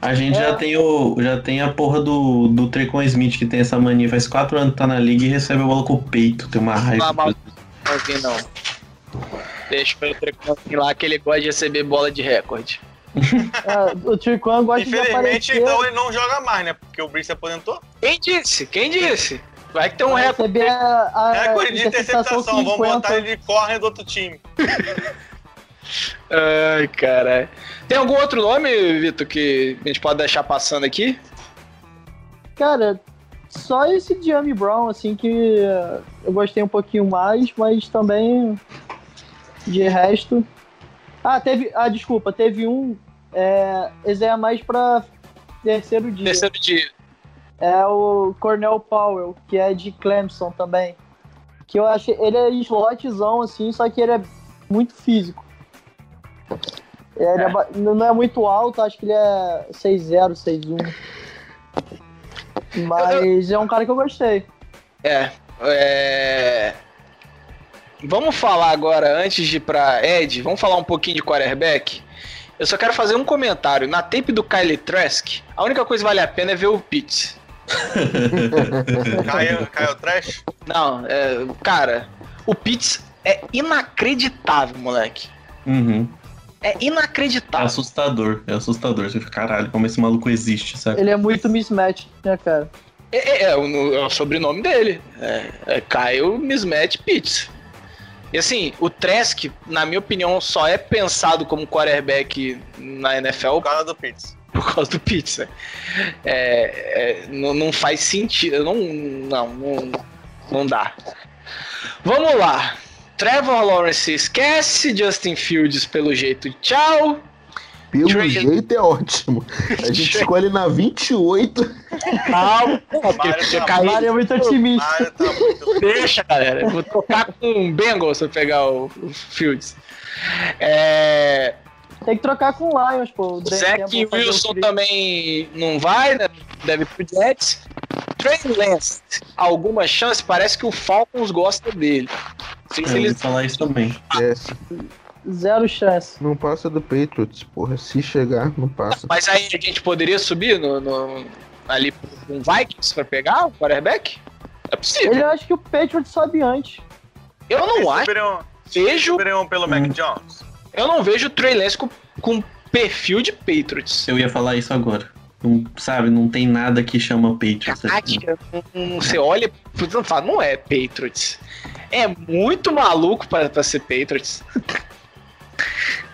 [SPEAKER 5] A gente
[SPEAKER 3] É.
[SPEAKER 5] já, tem o, já tem a porra do, do Trecon Smith, que tem essa mania. Faz quatro anos que tá na liga e recebe a bola com o peito. Tem uma raiva.
[SPEAKER 2] Não, mal- Não, não. Deixa o Treconzinho lá que ele gosta de receber bola de recorde.
[SPEAKER 3] É, o Tirquan gosta de
[SPEAKER 6] Infelizmente,
[SPEAKER 3] aparecer.
[SPEAKER 6] então ele não joga mais, né? Porque o Brice se aposentou.
[SPEAKER 2] Quem disse? Quem disse? Vai que tem um
[SPEAKER 3] vai
[SPEAKER 2] recorde.
[SPEAKER 3] a, a
[SPEAKER 6] Recorde de interceptação. Vamos
[SPEAKER 3] 50.
[SPEAKER 6] botar ele de corner do outro time.
[SPEAKER 2] Ai, caralho. Tem algum outro nome, Vitor, que a gente pode deixar passando aqui?
[SPEAKER 3] Cara, só esse Jamie Brown, assim, que eh, eu gostei um pouquinho mais, mas também de resto. Ah, teve. Ah, desculpa, teve um. É, esse é mais pra terceiro dia.
[SPEAKER 2] Terceiro dia.
[SPEAKER 3] É o Cornell Powell, que é de Clemson também. Que eu achei. Ele é slotzão, assim, só que ele é muito físico. Ele é ba- não é muito alto, acho que ele é 6'0, 6'1. Mas é um cara que eu gostei.
[SPEAKER 2] É. é... Vamos falar agora, antes de ir pra Ed, vamos falar um pouquinho de quarterback. Eu só quero fazer um comentário. Na tape do Kylie Trask, a única coisa que vale a pena é ver o Pitts.
[SPEAKER 6] Caiu, caiu o trash?
[SPEAKER 2] Não, é, cara, o Pitts é inacreditável, moleque.
[SPEAKER 5] Uhum.
[SPEAKER 2] É
[SPEAKER 5] É
[SPEAKER 2] inacreditável.
[SPEAKER 5] assustador, é assustador. Você fica, caralho, como esse maluco existe, sabe?
[SPEAKER 3] Ele é muito mismatch, né, cara?
[SPEAKER 2] É, é- é o, é o sobrenome dele. É, é Kyle Mismatch Pitts. E assim, o Trask, na minha opinião, só é pensado como quarterback na NFL
[SPEAKER 6] Por causa do Pitts.
[SPEAKER 2] por causa do Pitts, né? É, é, não, não faz sentido. Não, não, não, não dá. Vamos lá. Trevor Lawrence esquece, Justin Fields pelo jeito, tchau.
[SPEAKER 4] Pelo
[SPEAKER 2] Trey-
[SPEAKER 4] jeito é ótimo. A gente escolhe na 28.
[SPEAKER 2] Calma, porque tinha
[SPEAKER 6] tá
[SPEAKER 3] é muito otimista.
[SPEAKER 6] Tá muito.
[SPEAKER 2] Deixa, galera. Eu vou tocar com um Bengals se eu pegar o, o Fields. É,
[SPEAKER 3] Tem que trocar com o Lions, pô.
[SPEAKER 2] o Zach Wilson também não vai, né? Deve pro Jets. Trey Lance, alguma chance? Parece que o Falcons gosta dele. Não sei
[SPEAKER 5] Eu
[SPEAKER 2] se
[SPEAKER 5] ouvi
[SPEAKER 2] eles
[SPEAKER 5] falar isso também.
[SPEAKER 4] Esquece.
[SPEAKER 3] Zero chance.
[SPEAKER 4] Não passa do Patriots, porra. Se chegar, não passa.
[SPEAKER 2] Mas aí a gente poderia subir no, no- ali com o Vikings pra pegar o quarterback? É possível.
[SPEAKER 3] Ele acha que o Patriots sobe antes.
[SPEAKER 2] Eu não
[SPEAKER 6] Eles
[SPEAKER 2] acho. Vejo,
[SPEAKER 6] subiriam pelo
[SPEAKER 5] Hum.
[SPEAKER 6] Mac Jones.
[SPEAKER 2] eu não vejo o Trey Lance com, com perfil de Patriots.
[SPEAKER 5] Eu ia falar isso agora. Não, sabe, não tem nada que chama Patriots. aqui.
[SPEAKER 2] Caraca, um- você olha e não fala, não é Patriots. É muito maluco pra, pra ser Patriots.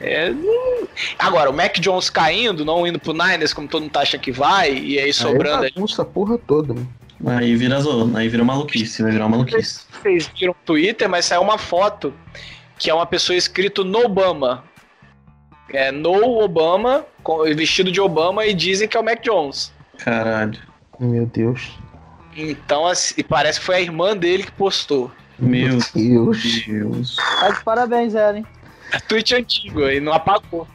[SPEAKER 2] É, não- Agora, o Mac Jones caindo, não indo pro Niners como todo mundo tá achando que vai, e aí sobrando
[SPEAKER 4] Aí bagunça a porra toda, mano.
[SPEAKER 5] Aí vira zona, aí vira maluquice, vai virar maluquice.
[SPEAKER 2] Vocês viram no Twitter, mas saiu uma foto que é uma pessoa escrito no Obama. É no Obama, vestido de Obama, e dizem que é o Mac Jones.
[SPEAKER 5] Caralho.
[SPEAKER 4] Meu Deus.
[SPEAKER 2] Então, assim, e parece que foi a irmã dele que postou.
[SPEAKER 5] Meu
[SPEAKER 4] Deus.
[SPEAKER 5] Deus.
[SPEAKER 3] Tá de parabéns, Eren.
[SPEAKER 2] Tweet antigo, e não apagou.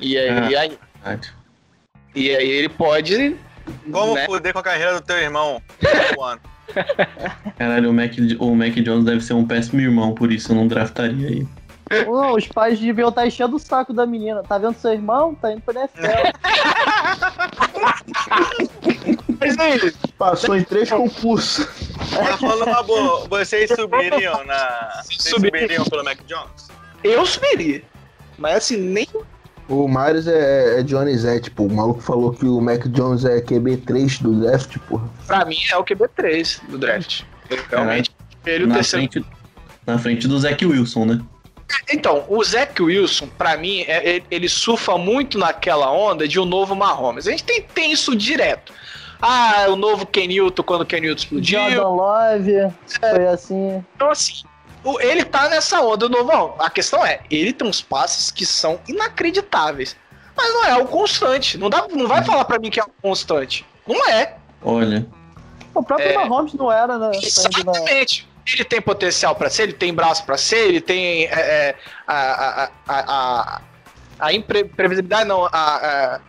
[SPEAKER 2] E aí,
[SPEAKER 5] Ah.
[SPEAKER 2] e aí, e aí ele pode.
[SPEAKER 6] Como
[SPEAKER 2] né?
[SPEAKER 6] fuder com a carreira do teu irmão?
[SPEAKER 5] Caralho, o Mac, o Mac Jones deve ser um péssimo irmão, por isso eu não draftaria ele.
[SPEAKER 3] Não, os pais deviam estar enchendo o saco da menina. Tá vendo seu irmão? Tá indo pro NFL.
[SPEAKER 2] Mas aí,
[SPEAKER 4] Passou em três concursos.
[SPEAKER 6] Tá falando uma boa. Vocês subiriam na. Vocês
[SPEAKER 2] subiriam
[SPEAKER 6] pelo Mac Jones?
[SPEAKER 2] Eu subiria. Mas assim, nem.
[SPEAKER 4] O Marius é, é Johnny Zé, tipo, o maluco falou que o Mac Jones é QB3 do draft, porra.
[SPEAKER 2] Pra mim é o QB3 do draft. Realmente. Ele o
[SPEAKER 5] Na
[SPEAKER 2] terceiro.
[SPEAKER 5] frente, na frente do Zach Wilson, né?
[SPEAKER 2] Então, o Zach Wilson, pra mim, é- ele, ele surfa muito naquela onda de um novo Mahomes. A gente tem, tem isso direto. Ah, o novo Ken Newton quando o Ken Newton explodiu.
[SPEAKER 3] Jordan Love. Foi assim.
[SPEAKER 2] Então, assim, o- ele tá nessa onda do novão. A questão é, ele tem uns passes que são inacreditáveis. Mas não é algo constante. Não, dá, não vai falar pra mim que é algo constante. Não é.
[SPEAKER 5] Olha.
[SPEAKER 3] O próprio
[SPEAKER 2] É.
[SPEAKER 3] Mahomes não era, né?
[SPEAKER 2] Exatamente. Ele tem potencial pra ser, ele tem braço pra ser, ele tem é, é, a, a, a, a, imprevisibilidade, não, a, a-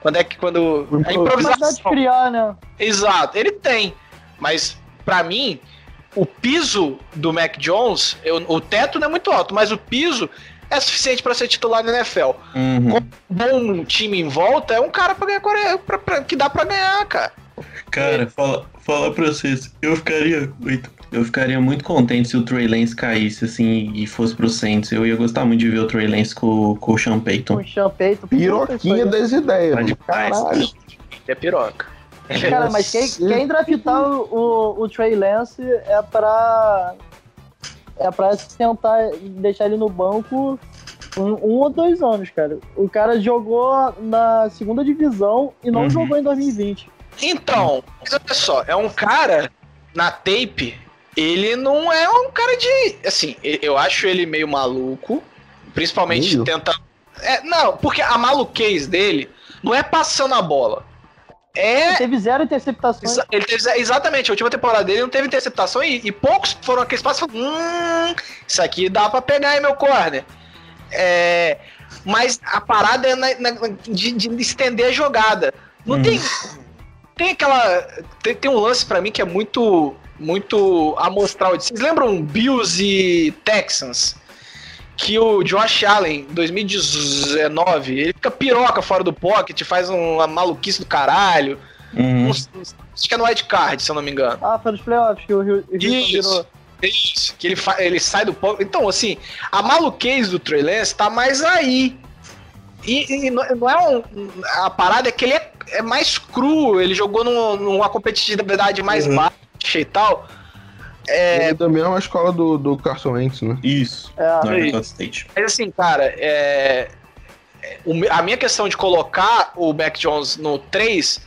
[SPEAKER 2] quando é que quando a
[SPEAKER 3] de
[SPEAKER 2] improvisação.
[SPEAKER 3] criar, né?
[SPEAKER 2] Exato, ele tem. Mas, pra mim, o piso do Mac Jones, eu- o teto não é muito alto, mas o piso é suficiente pra ser titular na NFL.
[SPEAKER 5] Uhum.
[SPEAKER 2] Um bom time em volta é um cara pra ganhar, pra- pra- que dá pra ganhar, cara.
[SPEAKER 5] Cara, fala, fala pra vocês, eu ficaria muito, eu ficaria muito contente se o Trey Lance caísse assim e fosse pro Saints. Eu ia gostar muito de ver o Trey Lance com, com o Sean Payton.
[SPEAKER 3] Com champeito.
[SPEAKER 4] Piroquinha das ideias,
[SPEAKER 5] Tá
[SPEAKER 4] mano. Caralho.
[SPEAKER 2] É piroca.
[SPEAKER 3] Cara, mas quem, quem draftar o, o, o Trey Lance é pra. É pra tentar deixar ele no banco Um, um ou dois anos, cara. O cara jogou na segunda divisão e não
[SPEAKER 5] Uhum.
[SPEAKER 3] jogou em 2020.
[SPEAKER 2] Então, mas olha só, é um cara na tape, ele não é um cara de. Assim, eu acho ele meio maluco, principalmente
[SPEAKER 4] Meio?
[SPEAKER 2] tentando. É, não, porque a maluquez dele não é passando a bola. É.
[SPEAKER 3] Teve zero interceptações.
[SPEAKER 2] Ele teve, exatamente, a última temporada dele não teve interceptação e, e poucos foram aqueles passos hum, isso aqui dá pra pegar aí meu corner. É, mas a parada é na- na- de, de estender a jogada. Não
[SPEAKER 5] Uhum.
[SPEAKER 2] tem. Tem aquela. Tem, tem um lance pra mim que é muito. Muito amostral. Vocês lembram Bills e Texans? Que o Josh Allen, em 2019, ele fica piroca fora do pocket, faz uma maluquice do caralho.
[SPEAKER 5] Uhum.
[SPEAKER 2] Uns- uns- Acho que é no Wild Card, se eu não me engano.
[SPEAKER 3] Ah, foi nos playoffs que o Rio o
[SPEAKER 2] Isso.
[SPEAKER 3] virou.
[SPEAKER 2] Isso, que ele, ele sai do pocket. Então, assim, a maluquez do Trey Lance tá mais aí. E, e não não é um. A parada é que ele é, é mais cru, ele jogou num- numa competitividade mais
[SPEAKER 5] Uhum.
[SPEAKER 2] baixa e tal.
[SPEAKER 4] Ele também é uma escola do, do Carson Wentz, né?
[SPEAKER 5] Isso.
[SPEAKER 3] É,
[SPEAKER 5] No State.
[SPEAKER 2] Mas assim, cara, é, é, a minha questão de colocar o Mac Jones no 3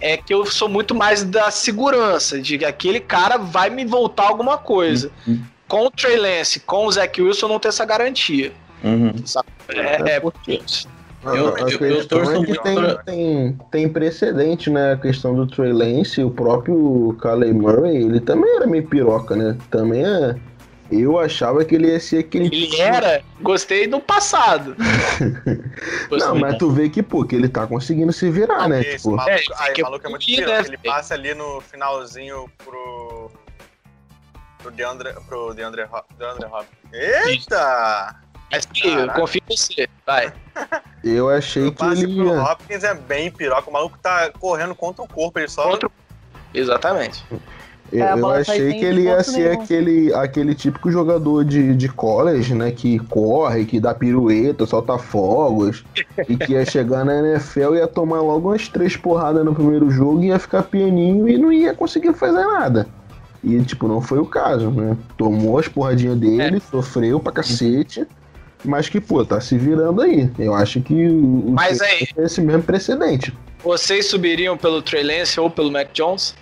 [SPEAKER 2] é que eu sou muito mais da segurança, de que aquele cara vai me voltar alguma coisa.
[SPEAKER 5] Uhum.
[SPEAKER 2] Com o Trey Lance, com o Zach Wilson, eu não tenho essa garantia.
[SPEAKER 5] Uhum.
[SPEAKER 2] sabe? É, é,
[SPEAKER 3] porque
[SPEAKER 5] Eu-
[SPEAKER 4] a
[SPEAKER 5] eu- eu
[SPEAKER 4] questão
[SPEAKER 5] torço
[SPEAKER 4] é que
[SPEAKER 5] muito
[SPEAKER 4] tem,
[SPEAKER 5] pra-
[SPEAKER 4] tem, tem precedente, né? A questão do Trey Lance, o próprio Calais Murray, ele também era meio piroca, né? Também é. Eu achava que ele ia ser aquele.
[SPEAKER 2] ele era, gostei do passado.
[SPEAKER 4] Não, mas tu vê que, pô, que ele tá conseguindo se virar, né?
[SPEAKER 6] Esse
[SPEAKER 4] Tipo,
[SPEAKER 6] maluco,
[SPEAKER 2] É,
[SPEAKER 6] aí,
[SPEAKER 2] fica
[SPEAKER 6] o maluco é muito
[SPEAKER 2] né,
[SPEAKER 6] Ele
[SPEAKER 2] velho?
[SPEAKER 6] passa ali no finalzinho pro. pro DeAndre. pro DeAndre, DeAndre Hopkins. Eita!
[SPEAKER 2] Mas sim, eu confio em você. Vai.
[SPEAKER 4] eu achei
[SPEAKER 6] O
[SPEAKER 4] que ele ia.
[SPEAKER 6] Hopkins é bem piroca. O maluco tá correndo contra o corpo. Ele só.
[SPEAKER 2] Contra... Exatamente.
[SPEAKER 4] Eu,
[SPEAKER 3] É,
[SPEAKER 4] eu
[SPEAKER 3] sai
[SPEAKER 4] achei que ele ia ser
[SPEAKER 3] nenhum.
[SPEAKER 4] aquele, aquele típico jogador de, de college, né? Que corre, que dá pirueta, solta fogos. e que ia chegar na NFL e ia tomar logo umas três porradas no primeiro jogo, ia ficar pianinho e não ia conseguir fazer nada. E, tipo, não foi o caso, né? Tomou as porradinhas dele,
[SPEAKER 3] É.
[SPEAKER 4] sofreu pra cacete. Mas que, pô, tá se virando aí. Eu acho que o, o
[SPEAKER 2] Mas aí-
[SPEAKER 4] é esse mesmo precedente.
[SPEAKER 2] Vocês subiriam pelo Trey Lance ou pelo Mac Jones?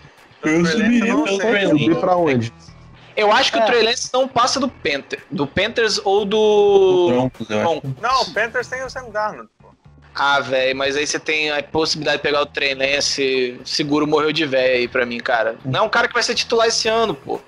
[SPEAKER 5] Eu subiria
[SPEAKER 6] não
[SPEAKER 5] pelo. Trey
[SPEAKER 4] Subir
[SPEAKER 5] Lance.
[SPEAKER 4] pra onde?
[SPEAKER 2] Eu acho que
[SPEAKER 3] É.
[SPEAKER 2] o Trey Lance não passa do Panther, do Panthers ou
[SPEAKER 5] O
[SPEAKER 2] do.
[SPEAKER 5] Broncos, eu acho.
[SPEAKER 6] Não, o Panthers tem o Sam Darnold. pô.
[SPEAKER 2] ah, velho, mas aí você tem a possibilidade de pegar o Trey Lance, seguro morreu de velho aí pra mim, cara. Não é um cara que vai ser titular esse ano, pô.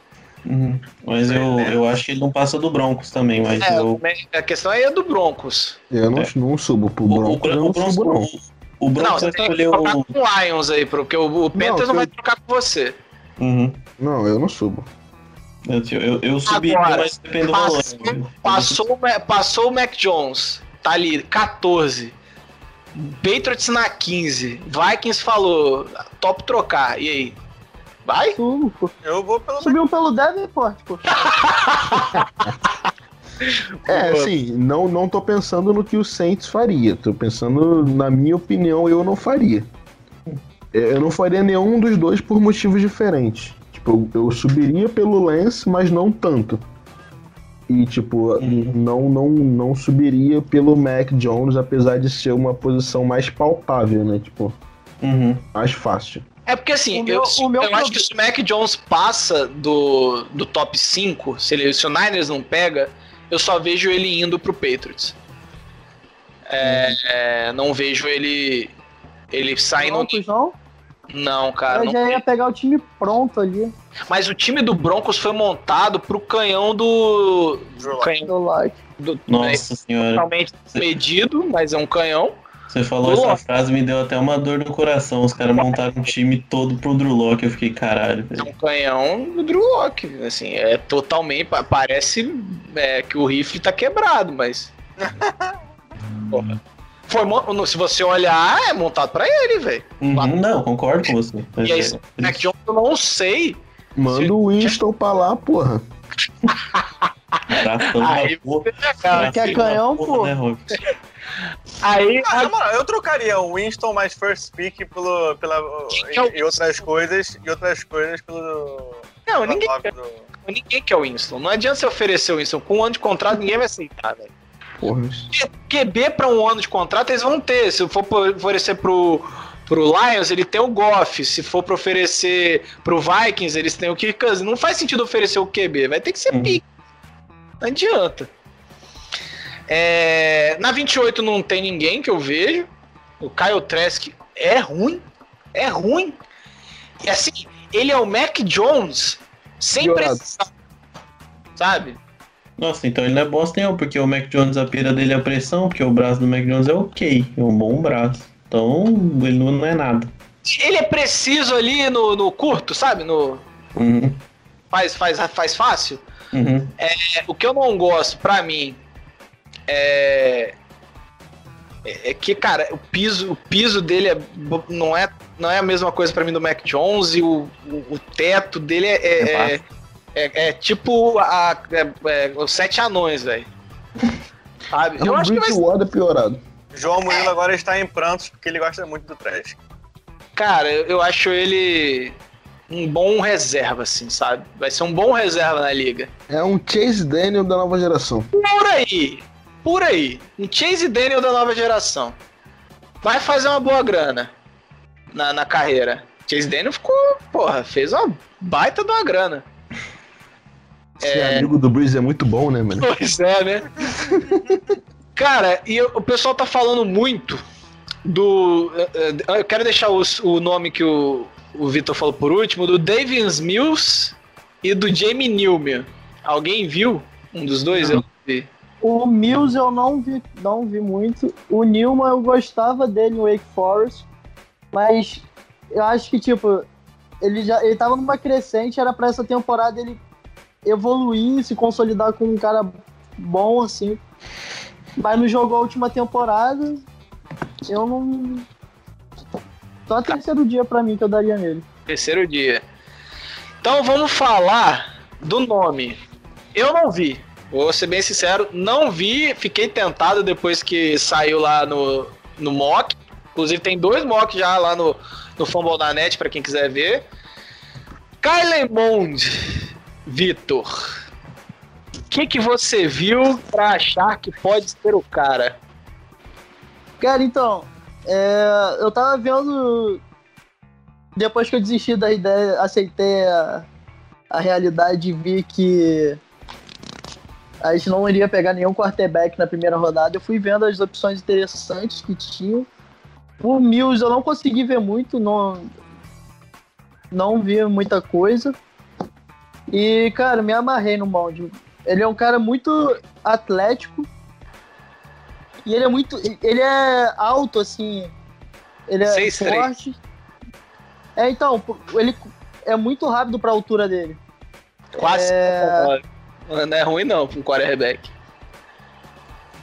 [SPEAKER 5] Uhum. Mas eu, eu acho que ele não passa do Broncos também, mas
[SPEAKER 2] É,
[SPEAKER 5] eu.
[SPEAKER 2] a questão aí é do Broncos.
[SPEAKER 4] Eu não,
[SPEAKER 5] É.
[SPEAKER 4] não subo pro
[SPEAKER 5] O, o,
[SPEAKER 4] Broncos, eu
[SPEAKER 5] Bron-
[SPEAKER 4] não
[SPEAKER 5] o Broncos,
[SPEAKER 4] subo, não.
[SPEAKER 5] o, o Broncos
[SPEAKER 2] não, você
[SPEAKER 5] vai
[SPEAKER 2] tem que
[SPEAKER 5] o.
[SPEAKER 2] com o Lions aí, porque o, o Panthers não,
[SPEAKER 4] eu-
[SPEAKER 2] vai trocar com você.
[SPEAKER 5] Uhum.
[SPEAKER 4] Não, eu não subo.
[SPEAKER 5] Eu, eu, eu subiria,
[SPEAKER 2] Agora,
[SPEAKER 5] mas depende do valor.
[SPEAKER 2] Passou,
[SPEAKER 5] né?
[SPEAKER 2] passou, o passou o Mac Jones, tá ali, 14. Patriots na 15. Vikings falou, top trocar. E aí? Vai?
[SPEAKER 3] subo, pô.
[SPEAKER 6] Eu vou pelo.
[SPEAKER 3] Subiu pelo Davenport, pô.
[SPEAKER 4] É, assim, não, não tô pensando no que o Saints faria. Tô pensando, na minha opinião, eu não faria. É, Eu não faria nenhum dos dois por motivos diferentes. Tipo, eu, eu subiria pelo Lance, mas não tanto. E, tipo,
[SPEAKER 5] Uhum.
[SPEAKER 4] não, não, não subiria pelo Mac Jones, apesar de ser uma posição mais palpável, né? Tipo,
[SPEAKER 5] Uhum.
[SPEAKER 4] mais fácil.
[SPEAKER 2] É porque assim,
[SPEAKER 3] O meu-
[SPEAKER 2] eu,
[SPEAKER 3] o meu
[SPEAKER 2] eu acho que se o Mac Jones passa do, do top 5, se, ele, se o Niners não pega, eu só vejo ele indo pro Patriots. É, é, não vejo ele ele saindo.
[SPEAKER 3] Broncos, não?
[SPEAKER 2] Não, cara.
[SPEAKER 3] Eu
[SPEAKER 2] não
[SPEAKER 3] já ia pegar o time pronto ali,
[SPEAKER 2] Mas o time do Broncos foi montado pro canhão do.
[SPEAKER 6] Drew.
[SPEAKER 2] Canhão
[SPEAKER 3] do like.
[SPEAKER 2] do. é
[SPEAKER 5] Nossa senhora.
[SPEAKER 2] totalmente medido, mas é um canhão.
[SPEAKER 5] Você falou essa frase, me deu até uma dor no coração. Os caras montaram um time todo pro Drew Lock. Eu fiquei, caralho.
[SPEAKER 2] É
[SPEAKER 5] velho.
[SPEAKER 2] um canhão do Drew Lock. Assim, é totalmente. pa- Parece é, que o rifle tá quebrado, mas. Porra. Foi, se você olhar, é montado pra ele, velho.
[SPEAKER 5] Uhum, não, concordo com você.
[SPEAKER 2] E aí,
[SPEAKER 5] é-
[SPEAKER 2] Jones, eu não sei.
[SPEAKER 4] Manda
[SPEAKER 2] Se-
[SPEAKER 4] o Winston pra lá, porra.
[SPEAKER 2] Aí
[SPEAKER 5] porra.
[SPEAKER 3] Quer canhão,
[SPEAKER 5] porra,
[SPEAKER 3] pô?
[SPEAKER 5] né?
[SPEAKER 2] Aí,
[SPEAKER 6] Ah, na moral, eu trocaria o Winston mais first pick pelo, pela,
[SPEAKER 2] é
[SPEAKER 6] e, e outras coisas e outras coisas pelo
[SPEAKER 2] não, ninguém, quer-
[SPEAKER 6] do-
[SPEAKER 2] ninguém quer o Winston. Não adianta você oferecer o Winston. Com um ano de contrato, ninguém vai aceitar, velho.
[SPEAKER 4] Porra.
[SPEAKER 2] QB para um ano de contrato eles vão ter. Se for oferecer pro, pro Lions, ele tem o Goff. Se for para oferecer pro Vikings, eles têm o Kirk Cousins. Não faz sentido oferecer o QB, vai ter que ser
[SPEAKER 5] Uhum.
[SPEAKER 2] pique. Não adianta. É, na 28 não tem ninguém que eu vejo. O Kyle Trask é ruim. É ruim. E assim, ele é o Mac Jones sem
[SPEAKER 4] Piorado.
[SPEAKER 2] precisão. Sabe?
[SPEAKER 5] Nossa, então ele não é bosta nenhum, porque o Mac Jones, a pira dele é a pressão, porque o braço do Mac Jones é ok, é um bom braço. Então, ele não não é nada.
[SPEAKER 2] Ele é preciso ali no, no curto, sabe? No,
[SPEAKER 5] Uhum,
[SPEAKER 2] faz, faz, faz fácil.
[SPEAKER 5] Uhum.
[SPEAKER 2] É, o que eu não gosto, pra mim, é. É é que, cara, o piso, o piso dele é, não, é, não é a mesma coisa pra mim do Mac Jones e o, o, o teto dele é, é, é, é- é tipo a, é- é os sete anões, velho. Sabe?
[SPEAKER 4] É
[SPEAKER 2] Eu
[SPEAKER 4] um
[SPEAKER 2] acho que vai ser.
[SPEAKER 4] Piorado.
[SPEAKER 6] João Murilo agora está em prantos porque ele gosta muito do trash.
[SPEAKER 2] Cara, eu eu acho ele um bom reserva, assim, sabe? Vai ser um bom reserva na liga.
[SPEAKER 4] É um Chase Daniel da nova geração.
[SPEAKER 2] Por aí. Por aí. Um Chase Daniel da nova geração. Vai fazer uma boa grana na, na carreira. Chase Daniel ficou, porra, fez uma baita de uma grana.
[SPEAKER 4] Ser amigo do Breeze é muito bom, né, mano?
[SPEAKER 2] Pois é, né? Cara, e eu- o pessoal tá falando muito do. eh, eh, Eu quero deixar os- o nome que o, o Vitor falou por último, do Davis Mills e do Jamie Newman. Alguém viu um dos dois? Eu não vi.
[SPEAKER 3] O Mills eu não vi, não vi muito. O Newman eu gostava dele no Wake Forest, mas eu acho que, tipo, ele já ele tava numa crescente, era pra essa temporada ele evoluir, se consolidar como um cara bom, assim. Mas não jogou a última temporada, eu não. Só terceiro dia pra mim que eu daria nele.
[SPEAKER 2] Terceiro dia. Então vamos falar do nome. Eu não vi. Vou ser bem sincero, não vi. Fiquei tentado depois que saiu lá no, no mock. Inclusive tem dois mocks já lá no, no Fumble da Net pra quem quiser ver. Kylen Mond, Vitor. O que, que você viu pra achar que pode ser o cara?
[SPEAKER 3] Cara, então, é, eu tava vendo. Depois que eu desisti da ideia, aceitei a, a realidade e vi que a gente não iria pegar nenhum quarterback na primeira rodada. Eu fui vendo as opções interessantes que tinham. O Mills eu não consegui ver muito, não, não vi muita coisa. E, cara, me amarrei no Mound. Ele é um cara muito atlético. E ele é muito. Ele é alto, assim. Ele é
[SPEAKER 2] 6'3".
[SPEAKER 3] forte. É, então, ele é muito rápido pra altura dele.
[SPEAKER 2] Quase.
[SPEAKER 3] É...
[SPEAKER 2] Não é ruim não pra um quarterback.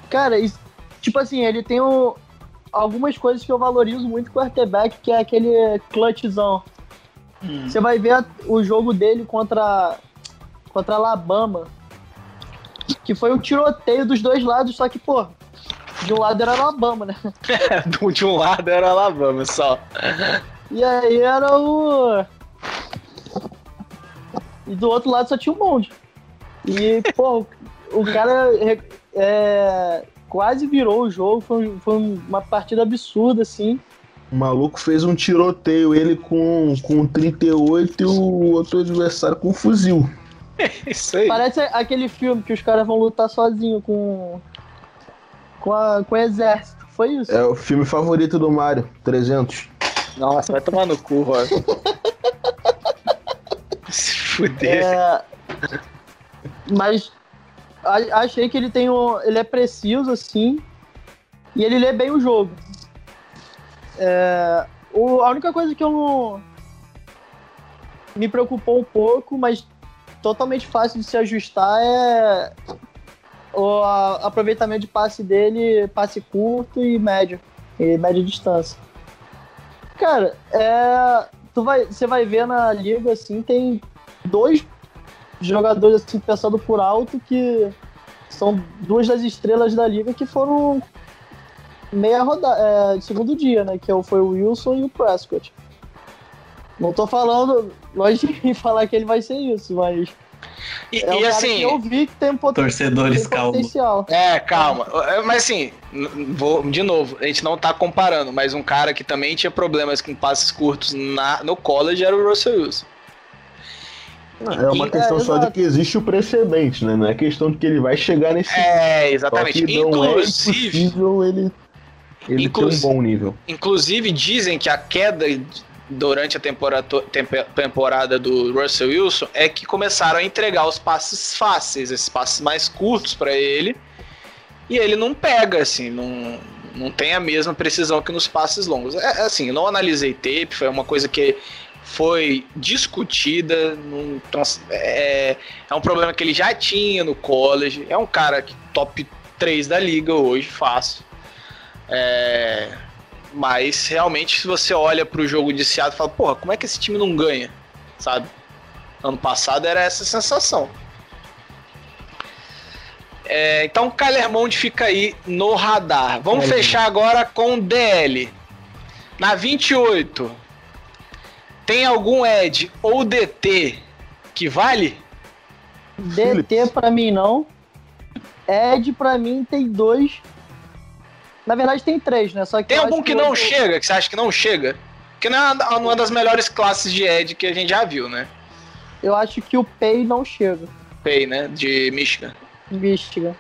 [SPEAKER 3] Cara, e, tipo assim, ele tem o- algumas coisas que eu valorizo muito com o quarterback, que é aquele clutchzão. Você vai ver a- o jogo dele contra, contra Alabama, que foi um tiroteio dos dois lados, só que, pô, de um lado era Alabama, né?
[SPEAKER 2] de um lado era Alabama só.
[SPEAKER 3] E aí era o. E do outro lado só tinha um monte. E, pô, o cara é, é, quase virou o jogo. Foi, foi uma partida absurda, assim.
[SPEAKER 4] O maluco fez um tiroteio, ele com, com 38 e o outro adversário com fuzil.
[SPEAKER 2] Isso aí.
[SPEAKER 3] Parece aquele filme que os caras vão lutar sozinho com. Com, a, com o exército. Foi isso.
[SPEAKER 4] É o filme favorito do Mario, 300.
[SPEAKER 2] Nossa, vai tomar no cu, Rob. Se fuder.
[SPEAKER 3] É, mas a- achei que ele tem um, ele é preciso assim e ele lê bem o jogo. É, o- a única coisa que eu não me preocupou um pouco, mas totalmente fácil de se ajustar é o aproveitamento de passe dele, passe curto e médio, e média distância. Cara, é, tu vai, você vai ver na liga assim, tem dois jogadores assim pensando por alto que são duas das estrelas da liga que foram meia rodada, é, segundo dia, né? Que é foi o Wilson e o Prescott. Não tô falando, longe de falar que ele vai ser isso, mas
[SPEAKER 2] E,
[SPEAKER 3] É um
[SPEAKER 2] e
[SPEAKER 3] cara
[SPEAKER 2] assim.
[SPEAKER 3] que eu vi que tem, um
[SPEAKER 5] Torcedores,
[SPEAKER 3] tem
[SPEAKER 5] calma.
[SPEAKER 3] potencial.
[SPEAKER 2] É, calma. É, Mas assim, vou de novo, a gente não tá comparando, mas um cara que também tinha problemas com passes curtos na, no college era o Russell Wilson.
[SPEAKER 4] É uma
[SPEAKER 2] É,
[SPEAKER 4] questão só de que existe o precedente, né? Não é questão de que ele vai chegar nesse
[SPEAKER 2] É,
[SPEAKER 4] Só
[SPEAKER 2] exatamente.
[SPEAKER 4] que não é
[SPEAKER 2] Inclusive,
[SPEAKER 4] impossível ele, ele
[SPEAKER 2] Inclusive-
[SPEAKER 4] ter um bom nível.
[SPEAKER 2] inclusive dizem que a queda durante a temporada, temporada do Russell Wilson é que começaram a entregar os passes fáceis, esses passes mais curtos pra ele, e ele não pega assim, não não tem a mesma precisão que nos passes longos. É, é assim, não analisei tape, foi uma coisa que foi discutida, trans- é, é um problema que ele já tinha no college, é um cara que top 3 da liga hoje, fácil. É, mas realmente, se você olha pro jogo de Seattle e fala, porra, como é que esse time não ganha? Sabe? Ano passado era essa sensação. É, então o Kyler Mond fica aí no radar. Vamos
[SPEAKER 4] É,
[SPEAKER 2] fechar agora com o DL. Na 28, tem algum Ed ou DT que vale?
[SPEAKER 3] DT pra mim não. Ed pra mim tem dois. Na verdade tem três, né? Só que
[SPEAKER 2] Tem algum
[SPEAKER 3] acho
[SPEAKER 2] que não chega, que você acha que não chega? Que não é uma- uma das melhores classes de Ed que a gente já viu, né?
[SPEAKER 3] Eu acho que o Pay não chega.
[SPEAKER 2] Pay, né? De Michigan.
[SPEAKER 3] Michigan.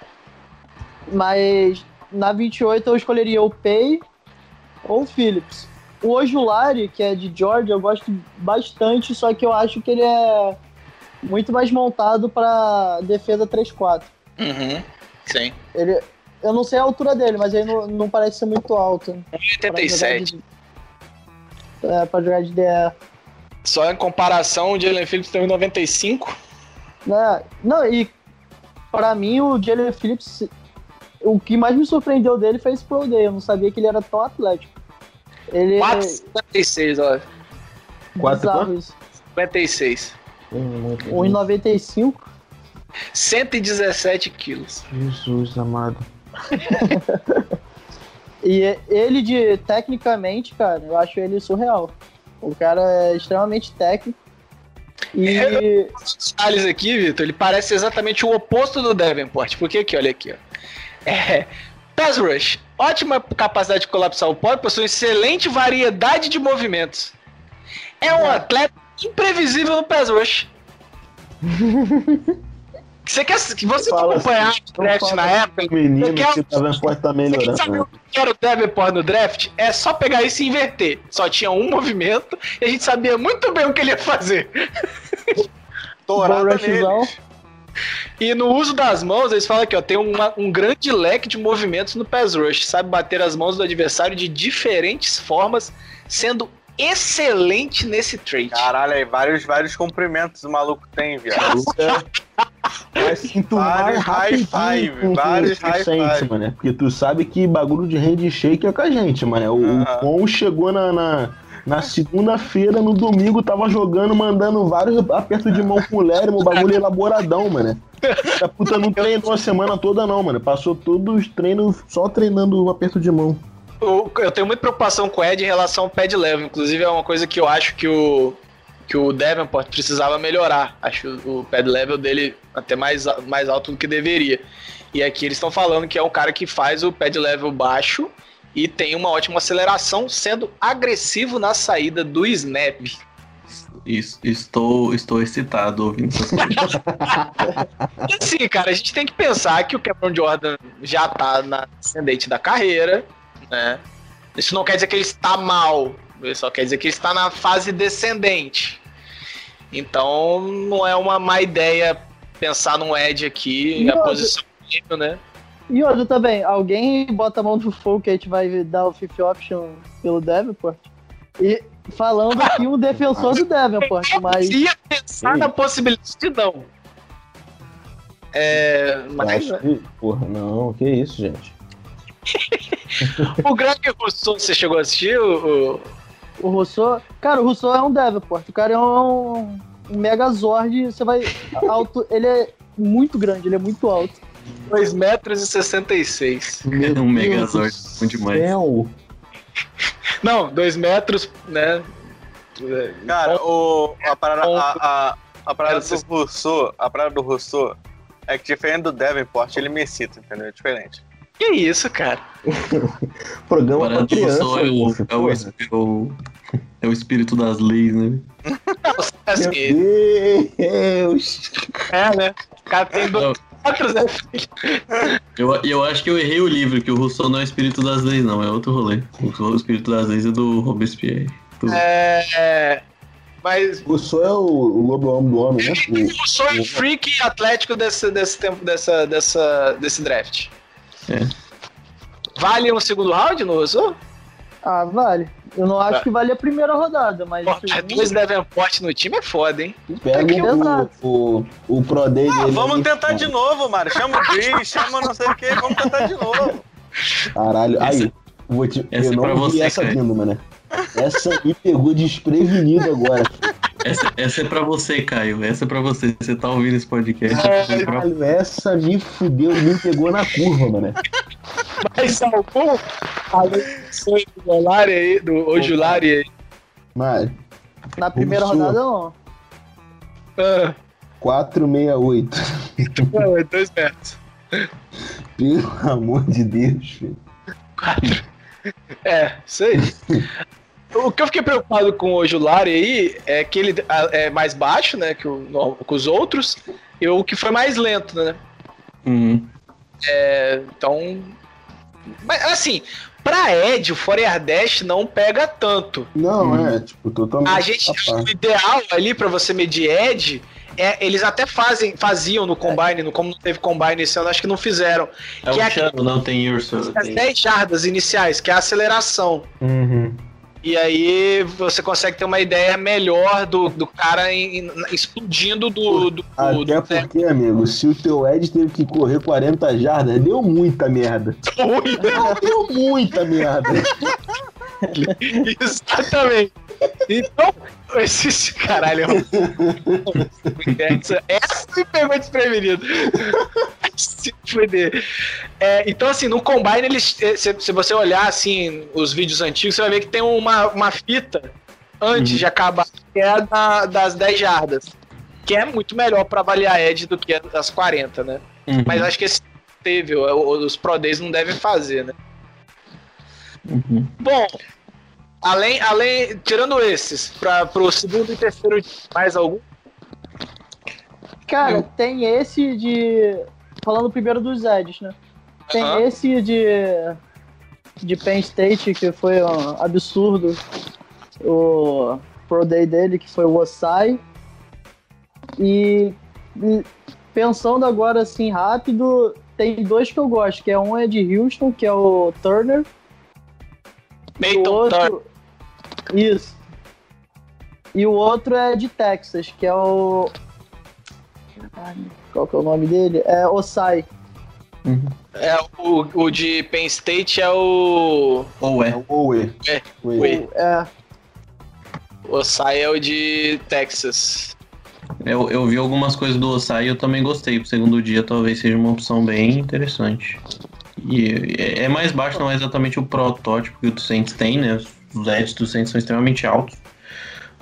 [SPEAKER 3] Mas na 28 eu escolheria o Pay ou o Phillips. O Ojulari, que é de Georgia, eu gosto bastante, só que eu acho que ele é muito mais montado para defesa 3-4.
[SPEAKER 2] Uhum. Sim.
[SPEAKER 3] Ele, eu não sei a altura dele, mas ele não, não parece ser muito alto. pra jogar
[SPEAKER 2] 87.
[SPEAKER 3] de- É, pra jogar de DR.
[SPEAKER 2] Só em comparação, o Jalen Phillips tem 95.
[SPEAKER 3] Né? Não, e pra mim o Jalen Phillips, o que mais me surpreendeu dele foi esse Pro Day. Eu não sabia que ele era tão atlético. Ele
[SPEAKER 2] 4,56, ó.
[SPEAKER 4] Quatro
[SPEAKER 3] bizarro
[SPEAKER 4] quanto?
[SPEAKER 3] isso.
[SPEAKER 2] 56.
[SPEAKER 3] 1,95.
[SPEAKER 2] 117 quilos.
[SPEAKER 4] Jesus amado.
[SPEAKER 3] E ele de tecnicamente, cara, eu acho ele surreal. O cara é extremamente técnico. E
[SPEAKER 2] Os detalhes aqui, Vitor, ele parece exatamente o oposto do Davenport. Porque aqui, olha aqui, ó. É. Pass rush. Ótima capacidade de colapsar o pódio, possui excelente variedade de movimentos. É um
[SPEAKER 3] É.
[SPEAKER 2] atleta imprevisível no pass rush. Você quer que você
[SPEAKER 4] Fala
[SPEAKER 2] acompanhar
[SPEAKER 4] assim,
[SPEAKER 2] o draft na época?
[SPEAKER 4] O menino
[SPEAKER 2] quer-
[SPEAKER 4] que tá vendo pode tá
[SPEAKER 2] Você quer
[SPEAKER 4] melhorando.
[SPEAKER 2] saber
[SPEAKER 4] né?
[SPEAKER 2] o que era o Davenport no draft? É só pegar isso e inverter. Só tinha um movimento e a gente sabia muito bem o que ele ia fazer.
[SPEAKER 6] Dourada nele.
[SPEAKER 2] E no uso das mãos, eles falam aqui, ó, tem uma- um grande leque de movimentos no pass rush. Sabe bater as mãos do adversário de diferentes formas, sendo excelente nesse trait.
[SPEAKER 6] Caralho, aí vários, vários cumprimentos o maluco tem, viado.
[SPEAKER 4] Vai se
[SPEAKER 6] high
[SPEAKER 4] rapidinho
[SPEAKER 6] vários
[SPEAKER 4] o
[SPEAKER 6] high five.
[SPEAKER 4] mano. Porque tu sabe que bagulho de handshake é com a gente, mano. O, o Con chegou na, na, na segunda-feira, no domingo, tava jogando, mandando vários apertos de mão com mulher, um bagulho elaboradão, mano. Essa puta não treinou a semana toda, não, mano. Passou todos os treinos só treinando o aperto de mão.
[SPEAKER 2] O- Eu tenho muita preocupação com o Ed em relação ao pad level. Inclusive, é uma coisa que eu acho que o, que o Davenport precisava melhorar. Acho o pad level dele até mais, mais alto do que deveria. E aqui eles estão falando que é um cara que faz o pad level baixo e tem uma ótima aceleração, sendo agressivo na saída do snap.
[SPEAKER 5] Isso, estou, estou excitado ouvindo essas coisas.
[SPEAKER 2] Assim, cara, a gente tem que pensar que o Cameron Jordan já tá na ascendente da carreira, né? Isso não quer dizer que ele está mal, só quer dizer que ele está na fase descendente. Então, não é uma má ideia pensar num Ed aqui,
[SPEAKER 3] Não,
[SPEAKER 2] a posição dele, né?
[SPEAKER 3] E outra também, alguém bota a mão no fogo que a gente vai dar o fifth option pelo Davenport. E falando aqui um defensor do Davenport, mas
[SPEAKER 2] Se ia pensar
[SPEAKER 4] Sim.
[SPEAKER 2] na possibilidade de não. É, mas
[SPEAKER 4] que, porra, não, que isso, gente.
[SPEAKER 2] o Greg Rousseau, você chegou a assistir? O, o-
[SPEAKER 3] Rousseau. Cara, o Rousseau é um Davenport. O cara é um, um Megazord. Você vai. Alto, ele é muito grande, ele é muito alto.
[SPEAKER 2] 2 metros e 66.
[SPEAKER 5] um Megazord, bom demais.
[SPEAKER 4] Céu.
[SPEAKER 2] Não, 2 metros, né?
[SPEAKER 6] Cara, o, a, parada, a, a, A parada do Rousseau, a parada do Rousseau é que diferente do Davenport, ele me cita, entendeu? É diferente.
[SPEAKER 2] Que isso, cara?
[SPEAKER 4] Programa
[SPEAKER 5] Agora
[SPEAKER 4] pra criança.
[SPEAKER 5] Rousseau é o, é, o, é, o, é o espírito das leis, né?
[SPEAKER 4] Meu Deus!
[SPEAKER 2] é, né? O cara tem dois outros, né?
[SPEAKER 5] Eu, eu acho que eu errei o livro, que o Rousseau não é o espírito das leis, não, é outro rolê. O espírito das leis é do Robespierre. Do-
[SPEAKER 2] É, é, mas
[SPEAKER 4] O Sou é o, o lobo homem do homem, né? O-
[SPEAKER 2] o sonho freak atlético desse, desse tempo, dessa, dessa, desse draft.
[SPEAKER 5] É.
[SPEAKER 2] Vale um segundo round no Rousseau?
[SPEAKER 3] Ah, vale. Eu não acho
[SPEAKER 2] Tá.
[SPEAKER 3] que vale a primeira rodada, mas.
[SPEAKER 2] Pô,
[SPEAKER 3] a segunda-
[SPEAKER 2] dois Davenport no time é foda, hein?
[SPEAKER 4] Pega o, o, o Pro Day
[SPEAKER 6] Ah, vamos tentar de novo, Mário. Chama o Gris, chama não sei o que, vamos tentar de novo.
[SPEAKER 4] Caralho, aí. Vou te,
[SPEAKER 5] essa
[SPEAKER 4] eu
[SPEAKER 5] é
[SPEAKER 4] não
[SPEAKER 5] pra
[SPEAKER 4] vi
[SPEAKER 5] você,
[SPEAKER 4] essa
[SPEAKER 5] cara.
[SPEAKER 4] vindo, mano. Essa me pegou desprevenido agora.
[SPEAKER 5] Essa, essa é pra você, Caio. Essa é pra você. Você tá ouvindo esse podcast. essa é pra-
[SPEAKER 4] Caralho, essa me fudeu, me pegou na curva, mano.
[SPEAKER 2] Mas algum, além do sonho do Olari aí, do Ojulari aí.
[SPEAKER 4] Mário,
[SPEAKER 3] Na primeira
[SPEAKER 4] Rousseau.
[SPEAKER 3] rodada, não.
[SPEAKER 2] Ah,
[SPEAKER 4] 468.
[SPEAKER 2] não, é dois metros.
[SPEAKER 4] Pelo amor de Deus, filho.
[SPEAKER 2] Quatro. É, isso aí. O que eu fiquei preocupado com o Ojulari aí é que ele é mais baixo, né, que, o, que os outros, e o que foi mais lento, né?
[SPEAKER 5] Uhum.
[SPEAKER 2] É, então. Mas assim, pra Ed, o Fourier Dash não pega tanto.
[SPEAKER 4] Não,
[SPEAKER 5] Hum.
[SPEAKER 4] é, tipo, totalmente.
[SPEAKER 2] A gente, o ideal ali pra você medir Ed, é, eles até fazem, faziam no Combine, no, como não teve Combine esse ano, acho que não fizeram.
[SPEAKER 5] É
[SPEAKER 2] Que
[SPEAKER 5] o
[SPEAKER 2] é-
[SPEAKER 5] Chano, não tem urso.
[SPEAKER 2] As
[SPEAKER 5] Tem...
[SPEAKER 2] 10 jardas iniciais, que é a aceleração.
[SPEAKER 4] Uhum.
[SPEAKER 2] E aí você consegue ter uma ideia melhor do, do cara em- explodindo do. do,
[SPEAKER 4] Até
[SPEAKER 2] do
[SPEAKER 4] porque, amigo, se o teu Ed teve que correr 40 jardas, deu muita merda. Deu muita merda.
[SPEAKER 2] Exatamente. Então, esse caralho é um. Essa, essa me pegou desprevenido. Se fuder. É, então, assim, no Combine, eles, eh, se, se você olhar assim, os vídeos antigos, você vai ver que tem uma, uma fita antes
[SPEAKER 5] Uhum.
[SPEAKER 2] de acabar, que é a da- das 10 jardas. Que é muito melhor para avaliar Edge do que a das 40, né?
[SPEAKER 5] Uhum.
[SPEAKER 2] Mas acho que esse teve, os Pro Days não devem fazer, né?
[SPEAKER 5] Uhum.
[SPEAKER 2] Bom, além, além tirando esses, para pro segundo e terceiro, mais algum?
[SPEAKER 3] Cara, tem esse de. Falando primeiro dos Eds, né? Tem
[SPEAKER 2] Aham.
[SPEAKER 3] esse de. De Penn State, que foi um absurdo. O Pro Day dele, que foi o Osai. E, e pensando agora assim rápido, tem dois que eu gosto, que é um é de Houston, que é o Turner. E o
[SPEAKER 2] Peyton Turner.
[SPEAKER 3] outro. Isso. E o outro é de Texas, que é o. Caralho, Qual que é o nome dele? É Osai.
[SPEAKER 2] É, o, o de Penn State é o.
[SPEAKER 5] Ou é.
[SPEAKER 4] Owe.
[SPEAKER 2] É,
[SPEAKER 4] Owe.
[SPEAKER 3] É,
[SPEAKER 2] O Osai é o de Texas.
[SPEAKER 5] Eu, eu vi algumas coisas do Osai e eu também gostei. Pro segundo dia talvez seja uma opção bem interessante. E é- é mais baixo, não é exatamente o protótipo que o Saints tem, né? Os edges do Saints são extremamente altos.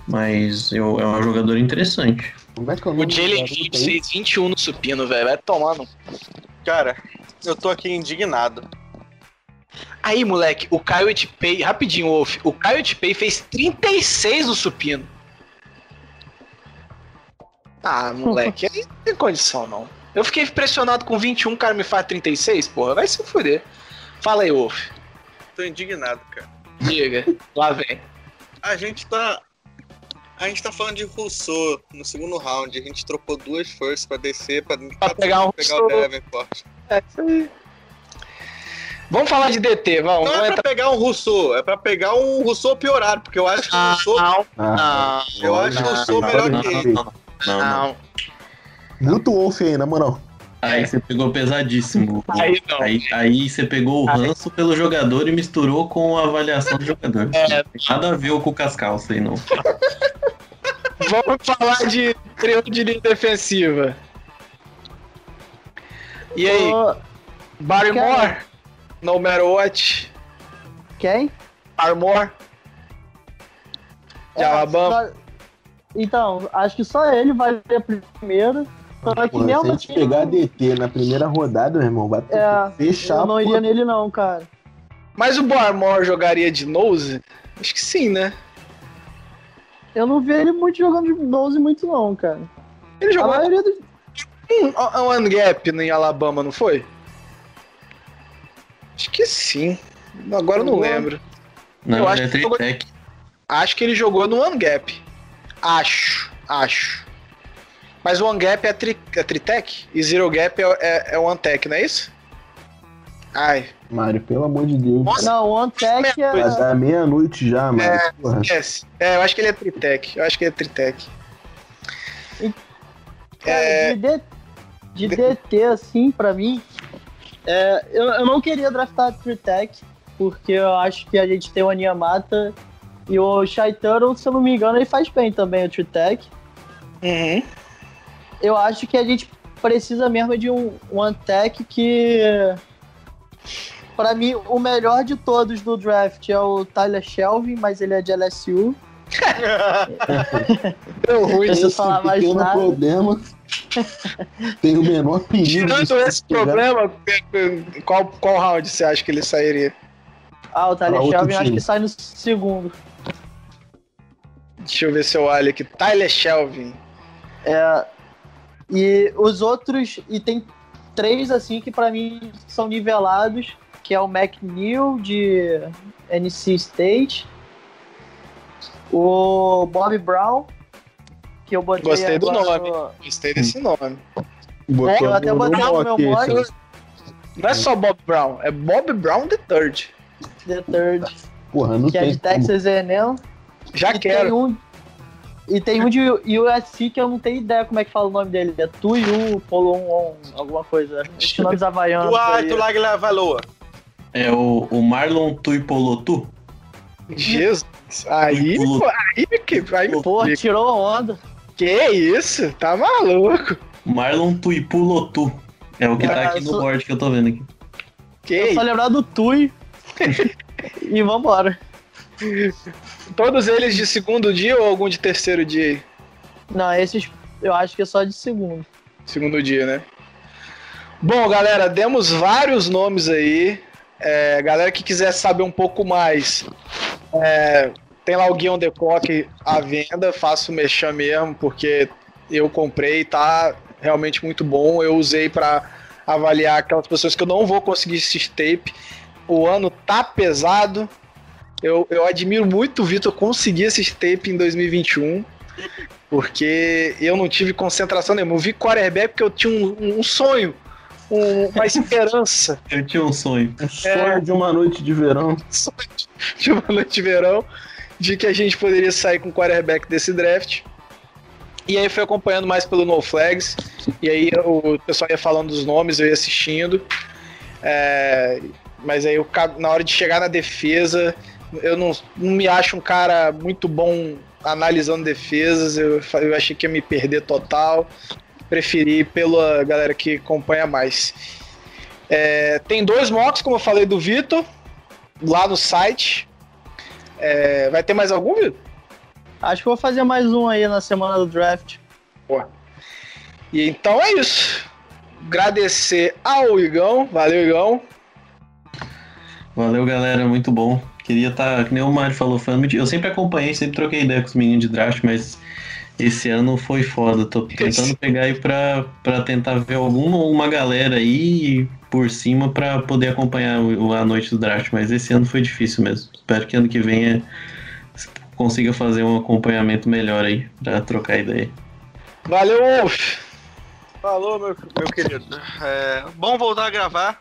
[SPEAKER 5] Mas eu, é um jogador interessante.
[SPEAKER 4] Como é que é o
[SPEAKER 2] Jalen
[SPEAKER 4] aí?
[SPEAKER 2] fez 21 no supino, velho. Vai tomar no.
[SPEAKER 6] Cara, eu tô aqui indignado.
[SPEAKER 2] Aí, moleque, o Caio Pay, rapidinho, Wolf. O Caio Pay fez 36 no supino. Ah, moleque, aí não tem condição, não. Eu fiquei impressionado com 21, o cara me faz 36, porra. Vai se fuder. Fala aí, Wolf.
[SPEAKER 6] Tô indignado, cara.
[SPEAKER 2] Diga. Lá vem.
[SPEAKER 6] A gente tá. A gente tá falando de Rousseau no segundo round. A gente trocou duas firsts pra descer pra,
[SPEAKER 2] Pra pegar um
[SPEAKER 6] pegar o
[SPEAKER 2] Rousseau.
[SPEAKER 6] Davenport.
[SPEAKER 2] É isso aí. Vamos falar de DT, vamos.
[SPEAKER 6] Não
[SPEAKER 2] vamos
[SPEAKER 6] é pra pegar um Rousseau, é pra pegar um Rousseau piorado, porque eu acho que o
[SPEAKER 2] Ah,
[SPEAKER 6] Rousseau.
[SPEAKER 2] não,
[SPEAKER 4] Ah,
[SPEAKER 2] não,
[SPEAKER 6] Eu acho que eu sou
[SPEAKER 4] não,
[SPEAKER 6] melhor
[SPEAKER 4] não,
[SPEAKER 6] que
[SPEAKER 5] Não,
[SPEAKER 6] ele.
[SPEAKER 5] não, não, não.
[SPEAKER 2] não.
[SPEAKER 4] Muito Wolf aí, na moral.
[SPEAKER 5] Aí você pegou pesadíssimo.
[SPEAKER 2] Aí não.
[SPEAKER 5] Aí, aí você pegou o
[SPEAKER 2] Aí-
[SPEAKER 5] ranço pelo jogador e misturou com a avaliação do jogador.
[SPEAKER 2] É.
[SPEAKER 5] Nada a ver com o Cascal, isso aí não.
[SPEAKER 2] Vamos falar de trio de linha defensiva. E aí, Barrymore? No matter what?
[SPEAKER 3] Quem?
[SPEAKER 2] Barrymore? De
[SPEAKER 3] É,
[SPEAKER 2] Alabama?
[SPEAKER 3] Ba- Então, acho que só ele vai ter primeiro. Só que
[SPEAKER 4] Pô, se
[SPEAKER 3] mesmo
[SPEAKER 4] a gente
[SPEAKER 3] assim,
[SPEAKER 4] pegar DT na primeira rodada, meu irmão, vai ter
[SPEAKER 3] É,
[SPEAKER 4] que fechar.
[SPEAKER 3] eu não
[SPEAKER 4] a
[SPEAKER 3] iria nele não, cara.
[SPEAKER 2] Mas o Barmore jogaria de nose? Acho que sim, né?
[SPEAKER 3] Eu não vi ele muito jogando de 12 muito não, cara.
[SPEAKER 2] Ele
[SPEAKER 3] A
[SPEAKER 2] jogou
[SPEAKER 3] maioria dos...
[SPEAKER 2] um, um ungap em Alabama, não foi? Acho que sim. Agora eu não lembro.
[SPEAKER 5] Não,
[SPEAKER 2] Eu acho
[SPEAKER 5] é
[SPEAKER 2] que jogou-. Acho que ele jogou no ungap. Acho, acho. Mas o ungap é, tri, é tritec e zero gap é, é, é one tech, não é isso? Ai,
[SPEAKER 4] Mário, pelo amor de Deus.
[SPEAKER 2] Nossa,
[SPEAKER 3] Não, o Ontec
[SPEAKER 4] Vai
[SPEAKER 3] é...
[SPEAKER 4] dar meia-noite já, Mário. Porra.
[SPEAKER 2] esquece. É, eu acho que ele é tritec. Eu acho que ele é tritec.
[SPEAKER 3] Cara,
[SPEAKER 2] É.
[SPEAKER 3] de, D- de DT, assim, pra mim, é, eu, eu não queria draftar Tritec, porque eu acho que a gente tem o Aniamata e o Turtle, se eu não me engano, ele faz bem também o Tritec.
[SPEAKER 2] Uhum.
[SPEAKER 3] Eu acho que a gente precisa mesmo de um One Tech que, pra mim, o melhor de todos do draft é o Tyler Shelvin, mas ele é de LSU.
[SPEAKER 2] Deu ruim.
[SPEAKER 3] Deixa eu falar mais nada.
[SPEAKER 4] problema. Tem o menor perigo.
[SPEAKER 2] Tirando esse problema, qual, qual round você acha que ele sairia?
[SPEAKER 3] Ah, o Tyler Shelvin acho que sai no segundo.
[SPEAKER 2] Deixa eu ver se eu olho aqui. Tyler Shelvin.
[SPEAKER 3] É, e os outros, e tem três assim que pra mim são nivelados, que é o McNeil de NC State, o Bob Brown, que eu botei
[SPEAKER 2] Gostei do nome.
[SPEAKER 3] no-
[SPEAKER 2] Gostei desse nome.
[SPEAKER 4] Botou
[SPEAKER 3] eu até botei no meu
[SPEAKER 4] esse.
[SPEAKER 2] Não é só Bob Brown, é Bob Brown the Third.
[SPEAKER 3] The Third,
[SPEAKER 4] Porra, não
[SPEAKER 3] que é
[SPEAKER 4] tem
[SPEAKER 3] de
[SPEAKER 4] como.
[SPEAKER 3] Texas A&M.
[SPEAKER 2] Já
[SPEAKER 3] e
[SPEAKER 2] quero.
[SPEAKER 3] Tem um, e tem um de USC que eu não tenho ideia como é que fala o nome dele. É Tuiu Polon, alguma coisa. Esses nomes havaianos.
[SPEAKER 6] Tu,
[SPEAKER 3] aí.
[SPEAKER 6] tu lag valoa.
[SPEAKER 5] É o, o Marlon Tuipolotu.
[SPEAKER 2] Jesus. Aí, aí, que, aí me
[SPEAKER 3] Pô,
[SPEAKER 2] complica.
[SPEAKER 3] tirou onda.
[SPEAKER 2] Que isso? Tá maluco?
[SPEAKER 5] Marlon Tuipulotu. É o que tá
[SPEAKER 3] Ah,
[SPEAKER 5] aqui no
[SPEAKER 3] sou-
[SPEAKER 5] board que eu tô vendo aqui.
[SPEAKER 2] Que
[SPEAKER 3] Eu só lembrar do Tui. e vambora.
[SPEAKER 2] Todos eles de segundo dia ou algum de terceiro dia?
[SPEAKER 3] Não, esses eu acho que é só de segundo.
[SPEAKER 2] Segundo dia, né? Bom, galera, demos vários nomes aí. É, galera que quiser saber um pouco mais, é, tem lá o Guion The Clock à venda, faço mexer mesmo, porque eu comprei, tá realmente muito bom. Eu usei para avaliar aquelas pessoas que eu não vou conseguir assistir tape. O ano tá pesado. Eu, eu admiro muito o Vitor conseguir assistir tape em 2021. Porque eu não tive concentração nenhuma. Eu vi quarterback porque eu tinha um, um sonho, um- uma esperança
[SPEAKER 5] Eu tinha um sonho.
[SPEAKER 4] Um sonho de uma noite de verão.
[SPEAKER 2] de uma noite de verão de que a gente poderia sair com o quarterback desse draft. E aí fui acompanhando mais pelo No Flags. E aí o pessoal ia falando dos nomes, eu ia assistindo. É, mas aí eu, na hora de chegar na defesa, eu não, não me acho um cara muito bom analisando defesas. Eu, eu achei que ia me perder total. Preferi pela galera que acompanha mais. É, tem dois mocks, como eu falei do Vitor, lá no site. É, vai ter mais algum, Vitor?
[SPEAKER 3] Acho que vou fazer mais um aí na semana do draft.
[SPEAKER 2] E então é isso. Agradecer ao Igão. Valeu, Igão.
[SPEAKER 5] Valeu, galera. Muito bom. Queria estar, que nem o Mário falou, Eu sempre acompanhei, sempre troquei ideia com os meninos de draft, mas esse ano foi foda. Tô tentando pegar aí pra, pra tentar ver alguma uma galera aí por cima pra poder acompanhar a noite do draft, mas esse ano foi difícil mesmo. Espero que ano que venha consiga fazer um acompanhamento melhor aí pra trocar ideia.
[SPEAKER 2] Valeu, Wolf.
[SPEAKER 6] Falou, meu, meu querido. É, bom voltar a gravar.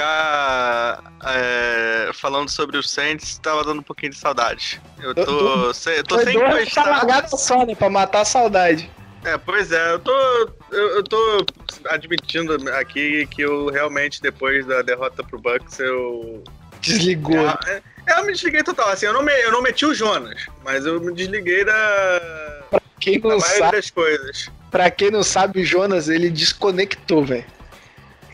[SPEAKER 6] Ficar é, falando sobre os Saints tava dando um pouquinho de saudade. Eu tô, sem, eu tô sem
[SPEAKER 2] dois tá largado só, né? Pra matar a saudade.
[SPEAKER 6] É, pois é, eu tô, eu, eu tô admitindo aqui que eu realmente, depois da derrota pro Bucks, eu.
[SPEAKER 2] Desligou.
[SPEAKER 6] É, eu me desliguei total. Assim, eu não, me, eu não meti o Jonas, mas eu me desliguei da,
[SPEAKER 2] Quem
[SPEAKER 6] da
[SPEAKER 2] não
[SPEAKER 6] maioria
[SPEAKER 2] sabe,
[SPEAKER 6] das coisas.
[SPEAKER 2] pra quem não sabe, o Jonas, ele desconectou, velho.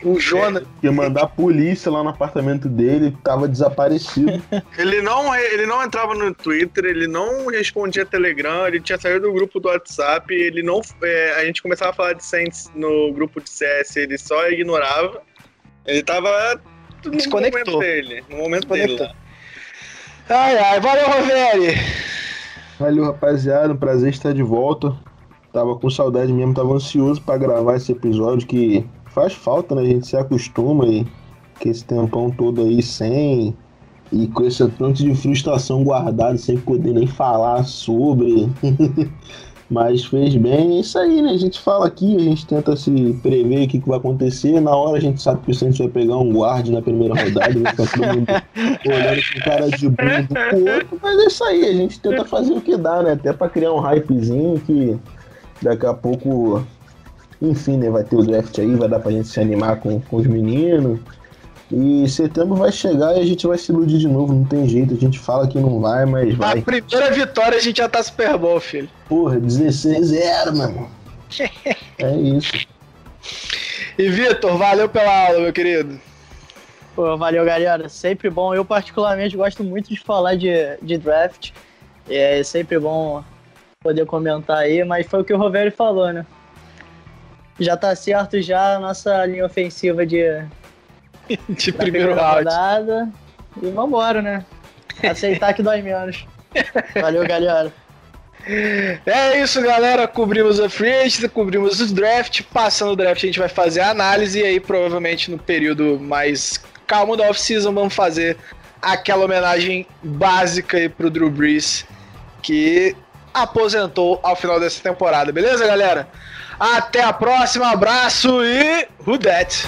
[SPEAKER 2] O Jonas.
[SPEAKER 4] Ia mandar a polícia lá no apartamento dele, tava desaparecido.
[SPEAKER 6] Ele não, ele não entrava no Twitter, ele não respondia Telegram, ele tinha saído do grupo do WhatsApp, ele não. é, a gente começava a falar de Saints no grupo de CS, ele só ignorava. Ele tava no
[SPEAKER 2] Desconectou.
[SPEAKER 6] momento dele. No momento dele lá.
[SPEAKER 2] Ai, ai, valeu, Roveri.
[SPEAKER 4] Valeu, rapaziada. Um prazer estar de volta. Tava com saudade mesmo, tava ansioso pra gravar esse episódio que faz falta, né? A gente se acostuma e que esse tempão todo aí sem e com esse tanto de frustração guardado, sem poder nem falar sobre. Mas fez bem, é isso aí, né? A gente fala aqui, a gente tenta se prever o que, que vai acontecer. Na hora a gente sabe que o Santos vai pegar um guarde na primeira rodada, vai ficar todo mundo olhando com cara de bunda pro outro. Mas é isso aí, a gente tenta fazer o que dá, né? Até pra criar um hypezinho que daqui a pouco, enfim, né? Vai ter o draft aí, vai dar pra gente se animar com, com os meninos. E setembro vai chegar e a gente vai se iludir de novo, não tem jeito. A gente fala que não vai, mas
[SPEAKER 2] A
[SPEAKER 4] vai.
[SPEAKER 2] primeira vitória a gente já tá Super Bowl, filho.
[SPEAKER 4] Porra, 16-0, meu irmão. É isso.
[SPEAKER 2] E Vitor, valeu pela aula, meu querido.
[SPEAKER 3] Pô, valeu, galera. Sempre bom. Eu, particularmente, gosto muito de falar de, de draft. É sempre bom poder comentar aí, mas foi o que o Rovério falou, né? Já tá certo já a nossa linha ofensiva de
[SPEAKER 2] De primeiro round.
[SPEAKER 3] rodada. E vambora, né? Aceitar que dói menos. Valeu, galera.
[SPEAKER 2] É isso, galera. Cobrimos a free agency, cobrimos os draft. Passando o draft, a gente vai fazer a análise. E aí, provavelmente, no período mais calmo da off-season, vamos fazer aquela homenagem básica aí pro Drew Brees, que aposentou ao final dessa temporada. Beleza, galera? Até a próxima. Abraço e... Who that?